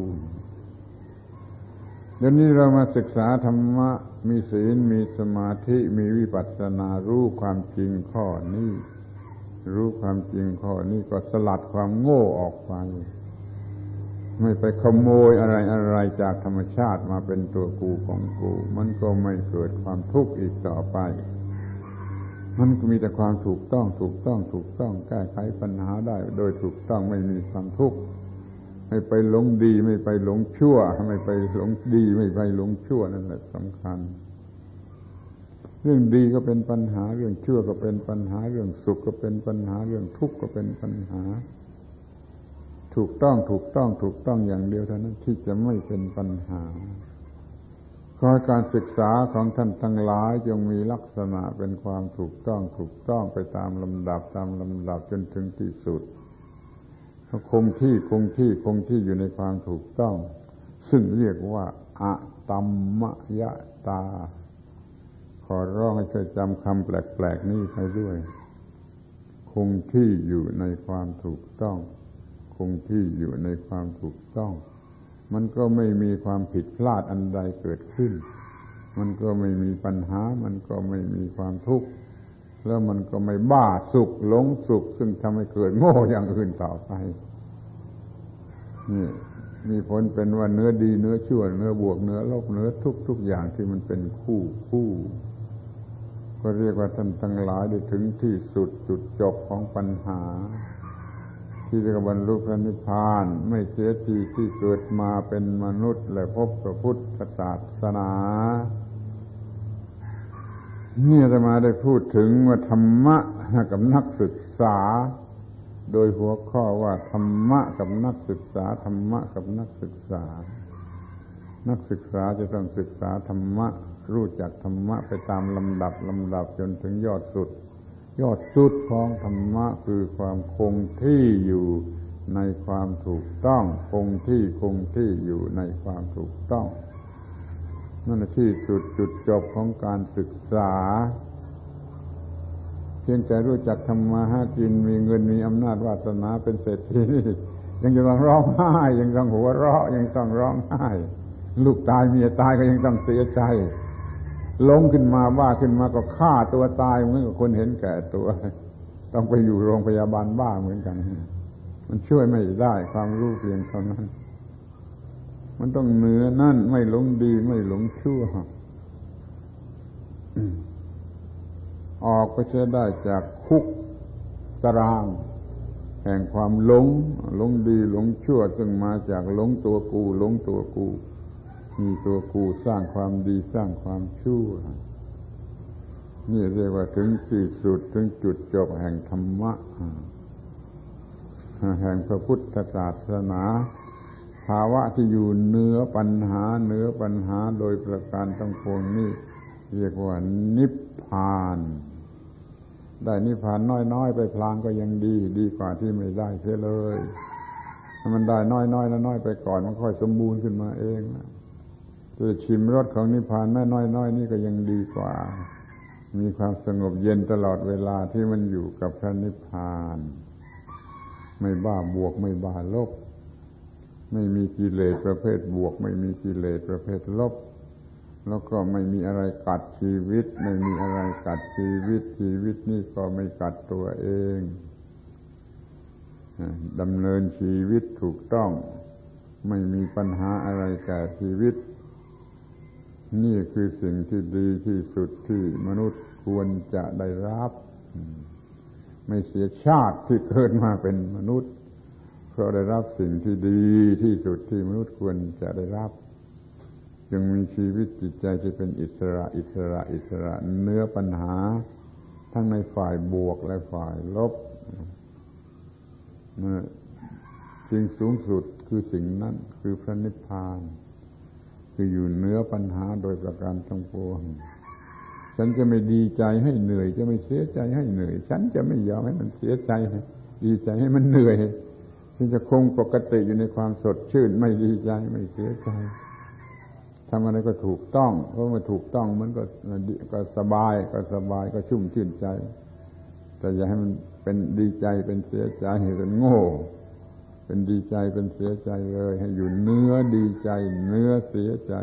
เดี๋ยวนี้เรามาศึกษาธรรมะ มีศีลมีสมาธิมีวิปัสสนารู้ความจริงข้อนี้ รู้ความจริงข้อนี้ก็สลัดความโง่ออกไป ไม่ไปขโมยอะไรอะไรจากธรรมชาติมาเป็นตัวกูของกู มันก็ไม่เกิดความทุกข์อีกต่อไป มันก็มีแต่ความถูกต้องถูกต้องถูกต้องแก้ไขปัญหาได้ โดยถูกต้องไม่มีความทุกข์ไม่ไปหลงดีไม่ไปหลงชั่ว ไม่ไปหลงดีไม่ไปหลงชั่วนั่นแหละสำคัญ เรื่องดีก็เป็นปัญหา เรื่องชั่วก็เป็นปัญหา เรื่องสุขก็เป็นปัญหา เรื่องทุกข์ก็เป็นปัญหา ถูกต้องถูกต้องถูกต้องอย่างเดียวเท่านั้นที่จะไม่เป็นปัญหา ขอการศึกษาของท่านทั้งหลายจงมีลักษณะเป็นความถูกต้องถูกต้องไปตามลำดับตามลำดับจนถึงที่สุดคงที่คงที่คงที่อยู่ในความถูกต้อง ซึ่งเรียกว่าอะตัมมยตา ขอร้องให้ช่วยจำคำแปลกๆนี้ไปด้วย คงที่อยู่ในความถูกต้อง คงที่อยู่ในความถูกต้อง มันก็ไม่มีความผิดพลาดอันใดเกิดขึ้น มันก็ไม่มีปัญหา มันก็ไม่มีความทุกข์ แล้วมันก็ไม่บ้าสุขหลงสุข ซึ่งทำให้เกิดโง่อย่างอื่นต่อไป นี่มีผลเป็นว่าเนื้อดีเนื้อชั่วเนื้อบวกเนื้อลบเนื้อทุกทุกอย่างที่มันเป็นคู่คู่ ก็เรียกว่าท่านทั้งหลายได้ถึงที่สุดจุดจบของปัญหา ที่จะบรรลุพระนิพพาน ไม่เสียทีที่เกิดมาเป็นมนุษย์ และพบพระพุทธศาสนานี่จะมาได้พูดถึงว่าธรรมะกับนักศึกษา โดยหัวข้อว่าธรรมะกับนักศึกษาธรรมะกับนักศึกษา นักศึกษาจะต้องศึกษาธรรมะ รู้จักธรรมะไปตามลำดับลำดับจนถึงยอดสุด ยอดสุดของธรรมะคือความคงที่อยู่ในความถูกต้อง คงที่คงที่อยู่ในความถูกต้อง นั่นที่สุดจุดจบของการศึกษา เพียงแต่รู้จักทำมาหากินมีเงินมีอำนาจวาสนาเป็นเศรษฐีนี่ยังจะต้องร้องไห้ยังต้องหัวเราะยังต้องร้องไห้ ลูกตายเมียตายก็ยังต้องเสียใจ ลงขึ้นมาบ้าขึ้นมาก็ฆ่าตัวตายเหมือนกับคนเห็นแก่ตัว ต้องไปอยู่โรงพยาบาลบ้าเหมือนกัน มันช่วยไม่ได้ความรู้เพียงเท่านั้น มันต้องเหนือนั่นไม่หลงดีไม่หลงชั่วออกก็จะได้จากคุกตาราง แห่งความหลงหลงดีหลงชั่วซึ่งมาจากหลงตัวกูหลงตัวกู ตัวกูสร้างความดีสร้างความชั่ว นี่เรียกว่าถึงที่สุดถึงจุดจบแห่งธรรมะ แห่งพระพุทธศาสนา ภาวะที่อยู่เนื้อปัญหาเนื้อปัญหาโดยประการทั้งปวงนี้เรียกว่านิพพาน ได้นิพพานน้อยๆ ไปพลางก็ยังดี ดีกว่าที่ไม่ได้เสียเลยถ้ามันได้น้อยๆแล้วน้อยไปก่อนมันค่อยสมบูรณ์ขึ้นมาเอง จะชิมรสของนิพพานแม่น้อยๆนี่ก็ยังดีกว่า มีความสงบเย็นตลอดเวลาที่มันอยู่กับพระนิพพาน ไม่บ้าบวกไม่บ้าลบ ไม่มีกิเลสประเภทบวก ไม่มีกิเลสประเภทลบ แล้วก็ไม่มีอะไรกัดชีวิต ไม่มีอะไรกัดชีวิตชีวิตนี่ก็ไม่กัดตัวเองดำเนินชีวิตถูกต้อง ไม่มีปัญหาอะไรแก่ชีวิต นี่คือสิ่งที่ดีที่สุดที่มนุษย์ควรจะได้รับ ไม่เสียชาติที่เกิดมาเป็นมนุษย์ เพราะได้รับสิ่งที่ดีที่สุดที่มนุษย์ควรจะได้รับ จึงมีชีวิตจิตใจที่เป็นอิสระอิสระอิสระเนื้อปัญหา ทั้งในฝ่ายบวกและฝ่ายลบสิ่งสูงสุดคือสิ่งนั้นคือพระนิพพาน คืออยู่เนื้อปัญหาโดยประการทั้งปวงฉันจะไม่ดีใจให้เหนื่อย จะไม่เสียใจให้เหนื่อย ฉันจะไม่ยอมให้มันเสียใจ ดีใจให้มันเหนื่อยที่จะคงปกติอยู่ในความสดชื่น ไม่ดีใจไม่เสียใจทำอะไรก็ถูกต้อง เพราะมันถูกต้องมันก็ก็สบายก็สบายก็ชุ่มชื่นใจ แต่อย่าให้มันเป็นดีใจเป็นเสียใจเป็นโง่ เป็นดีใจเป็นเสียใจเลย ให้อยู่เนื้อดีใจ เนื้อเสียใจ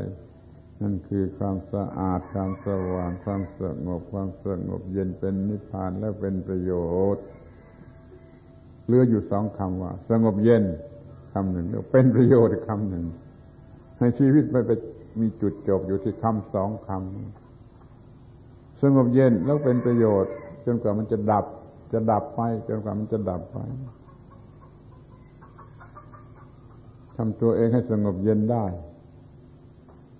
นั่นคือความสะอาดความสว่างความสงบความสงบเย็นเป็นนิพพานและเป็นประโยชน์เหลืออยู่สองคำว่า สงบเย็นคำหนึ่งแล้วเป็นประโยชน์คำหนึ่งให้ชีวิตไปไปมีจุดจบอยู่ที่คำสองคำสงบเย็นแล้วเป็นประโยชน์ จนกว่ามันจะดับ จะดับไป จนกว่ามันจะดับไปทำตัวเองให้สงบเย็นได้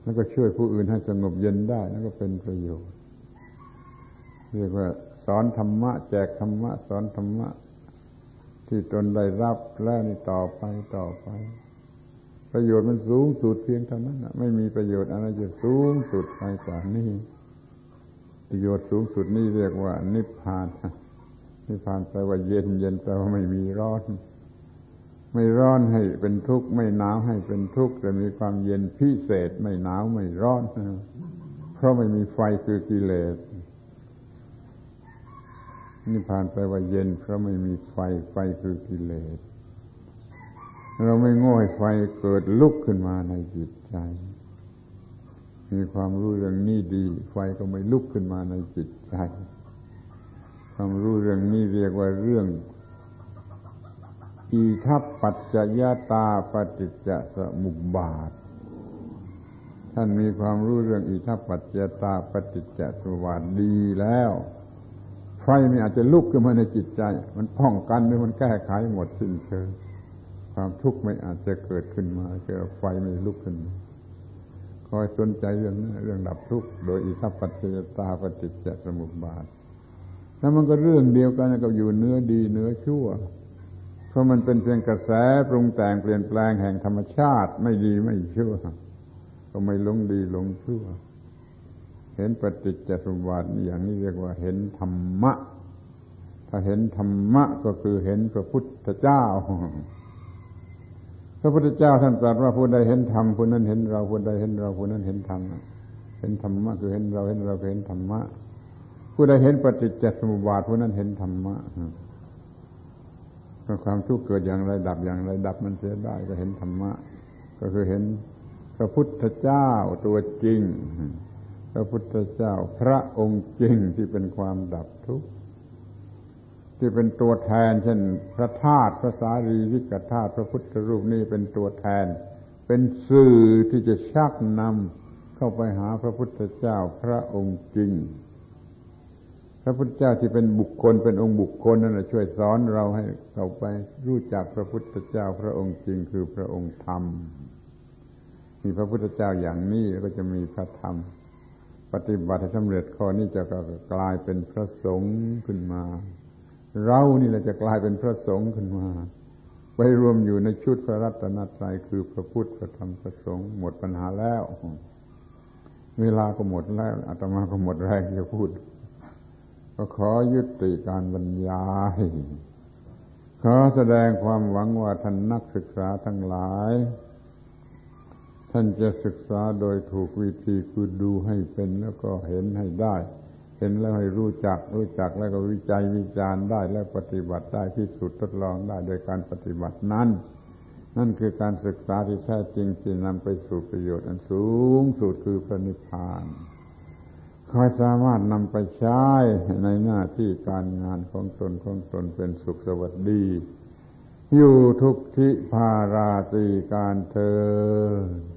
แล้วก็ช่วยผู้อื่นให้สงบเย็นได้แล้วก็เป็นประโยชน์ เรียกว่า สอนธรรมะ แจกธรรมะ สอนธรรมะ ที่ตนได้รับแล้วนี่ต่อไปต่อไป ประโยชน์มันสูงสุดเพียงเท่านั้นไม่มีประโยชน์อะไรจะสูงสุดไปกว่านี้ประโยชน์สูงสุดนี่เรียกว่า นิพพานนิพพานแปลว่าเย็นเย็นแปลว่าไม่มีร้อน ไม่ร้อนให้เป็นทุกข์ไม่หนาวให้เป็นทุกข์แต่มีความเย็นพิเศษไม่หนาวไม่ร้อน เพราะไม่มีไฟคือกิเลสนิพพานแปลว่าเย็น เพราะไม่มีไฟไฟคือกิเลสเราไม่ง่ให้ไฟเกิดลุกขึ้นมาในจิตใจ มีความรู้เรื่องนี้ดี ไฟก็ไม่ลุกขึ้นมาในจิตใจ ความรู้เรื่องนี้เรียกว่าเรื่อง อีทัพปัจจยตาปฏิจจสมุปบาท ท่านมีความรู้เรื่องอิทัปปัจจยตาปฏิจจสมุปบาทดีแล้ว ไฟนี่อาจจะลุกขึ้นมาในจิตใจ มันป้องกันหรือมันแก้ไขหมดสิ้นเชิงความทุกข์ไม่อาจจะเกิดขึ้นมาเกิดไฟไม่ลุกขึ้นคอยสนใจเรื่องนี้เรื่องดับทุกข์โดยอิทัปปัจจยตาปฏิจจสมุปบาทแล้วมันก็เรื่องเดียวกันกับอยู่เนื้อดีเนื้อชั่ว เพราะมันเป็นเพียงกระแสปรุงแต่งเปลี่ยนแปลงแห่งธรรมชาติไม่ดีไม่ชั่ว ก็ไม่ลงดีลงชั่ว เห็นปฏิจจสมบัติอย่างนี้เรียกว่าเห็นธรรมะ ถ้าเห็นธรรมะก็คือเห็นพระพุทธเจ้าพระพุทธเจ้าท่านตรัสว่าผู้ใดเห็นธรรมผู้นั้นเห็นเราผู้ใดเห็นเราผู้นั้นเห็นธรรมเห็นธรรมะคือเห็นเราเห็นเราเห็นธรรมะผู้ใดเห็นปฏิจจสมุปบาทผู้นั้นเห็นธรรมะ ความทุกข์เกิดอย่างไรดับอย่างไรดับมันเสียได้ก็เห็นธรรมะ ก็คือเห็นพระพุทธเจ้าตัวจริง พระพุทธเจ้าพระองค์จริงที่เป็นความดับทุกข์ที่เป็นตัวแทน เช่น พระธาตุพระสารีริกธาตุพระพุทธรูปนี่เป็นตัวแทน เป็นสื่อที่จะชักนำเข้าไปหาพระพุทธเจ้าพระองค์จริง พระพุทธเจ้าที่เป็นบุคคลเป็นองค์บุคคลนั่นแหละช่วยสอนเราให้เราไปรู้จักพระพุทธเจ้าพระองค์จริงคือพระองค์ธรรม มีพระพุทธเจ้าอย่างนี้ก็จะมีพระธรรม ปฏิบัติให้สำเร็จข้อนี้จะกลายเป็นพระสงฆ์ขึ้นมา เรานี่แหละจะกลายเป็นพระสงฆ์ขึ้นมา ไปรวมอยู่ในชุดพระรัตนตรัยคือพระพุทธพระธรรมพระสงฆ์หมดปัญหาแล้ว เวลาก็หมดแล้วอาตมาก็หมดแรงจะพูด ก็ขอยุติการบรรยาย ขอแสดงความหวังว่าท่านนักศึกษาทั้งหลาย ท่านจะศึกษาโดยถูกวิธีคือดูให้เป็นแล้วก็เห็นให้ได้ เห็นแล้วให้รู้จัก รู้จักแล้วก็วิจัยวิจารณ์ได้และปฏิบัติได้ที่สุดทดลองได้โดยการปฏิบัตินั้น นั่นคือการศึกษาที่แท้จริงที่นำไปสู่ประโยชน์อันสูงสุดคือพระนิพพาน คอยสามารถนำไปใช้ในหน้าที่การงานของตนของตนเป็นสุขสวัสดี อยู่ทุกทิพาราตีการเธอ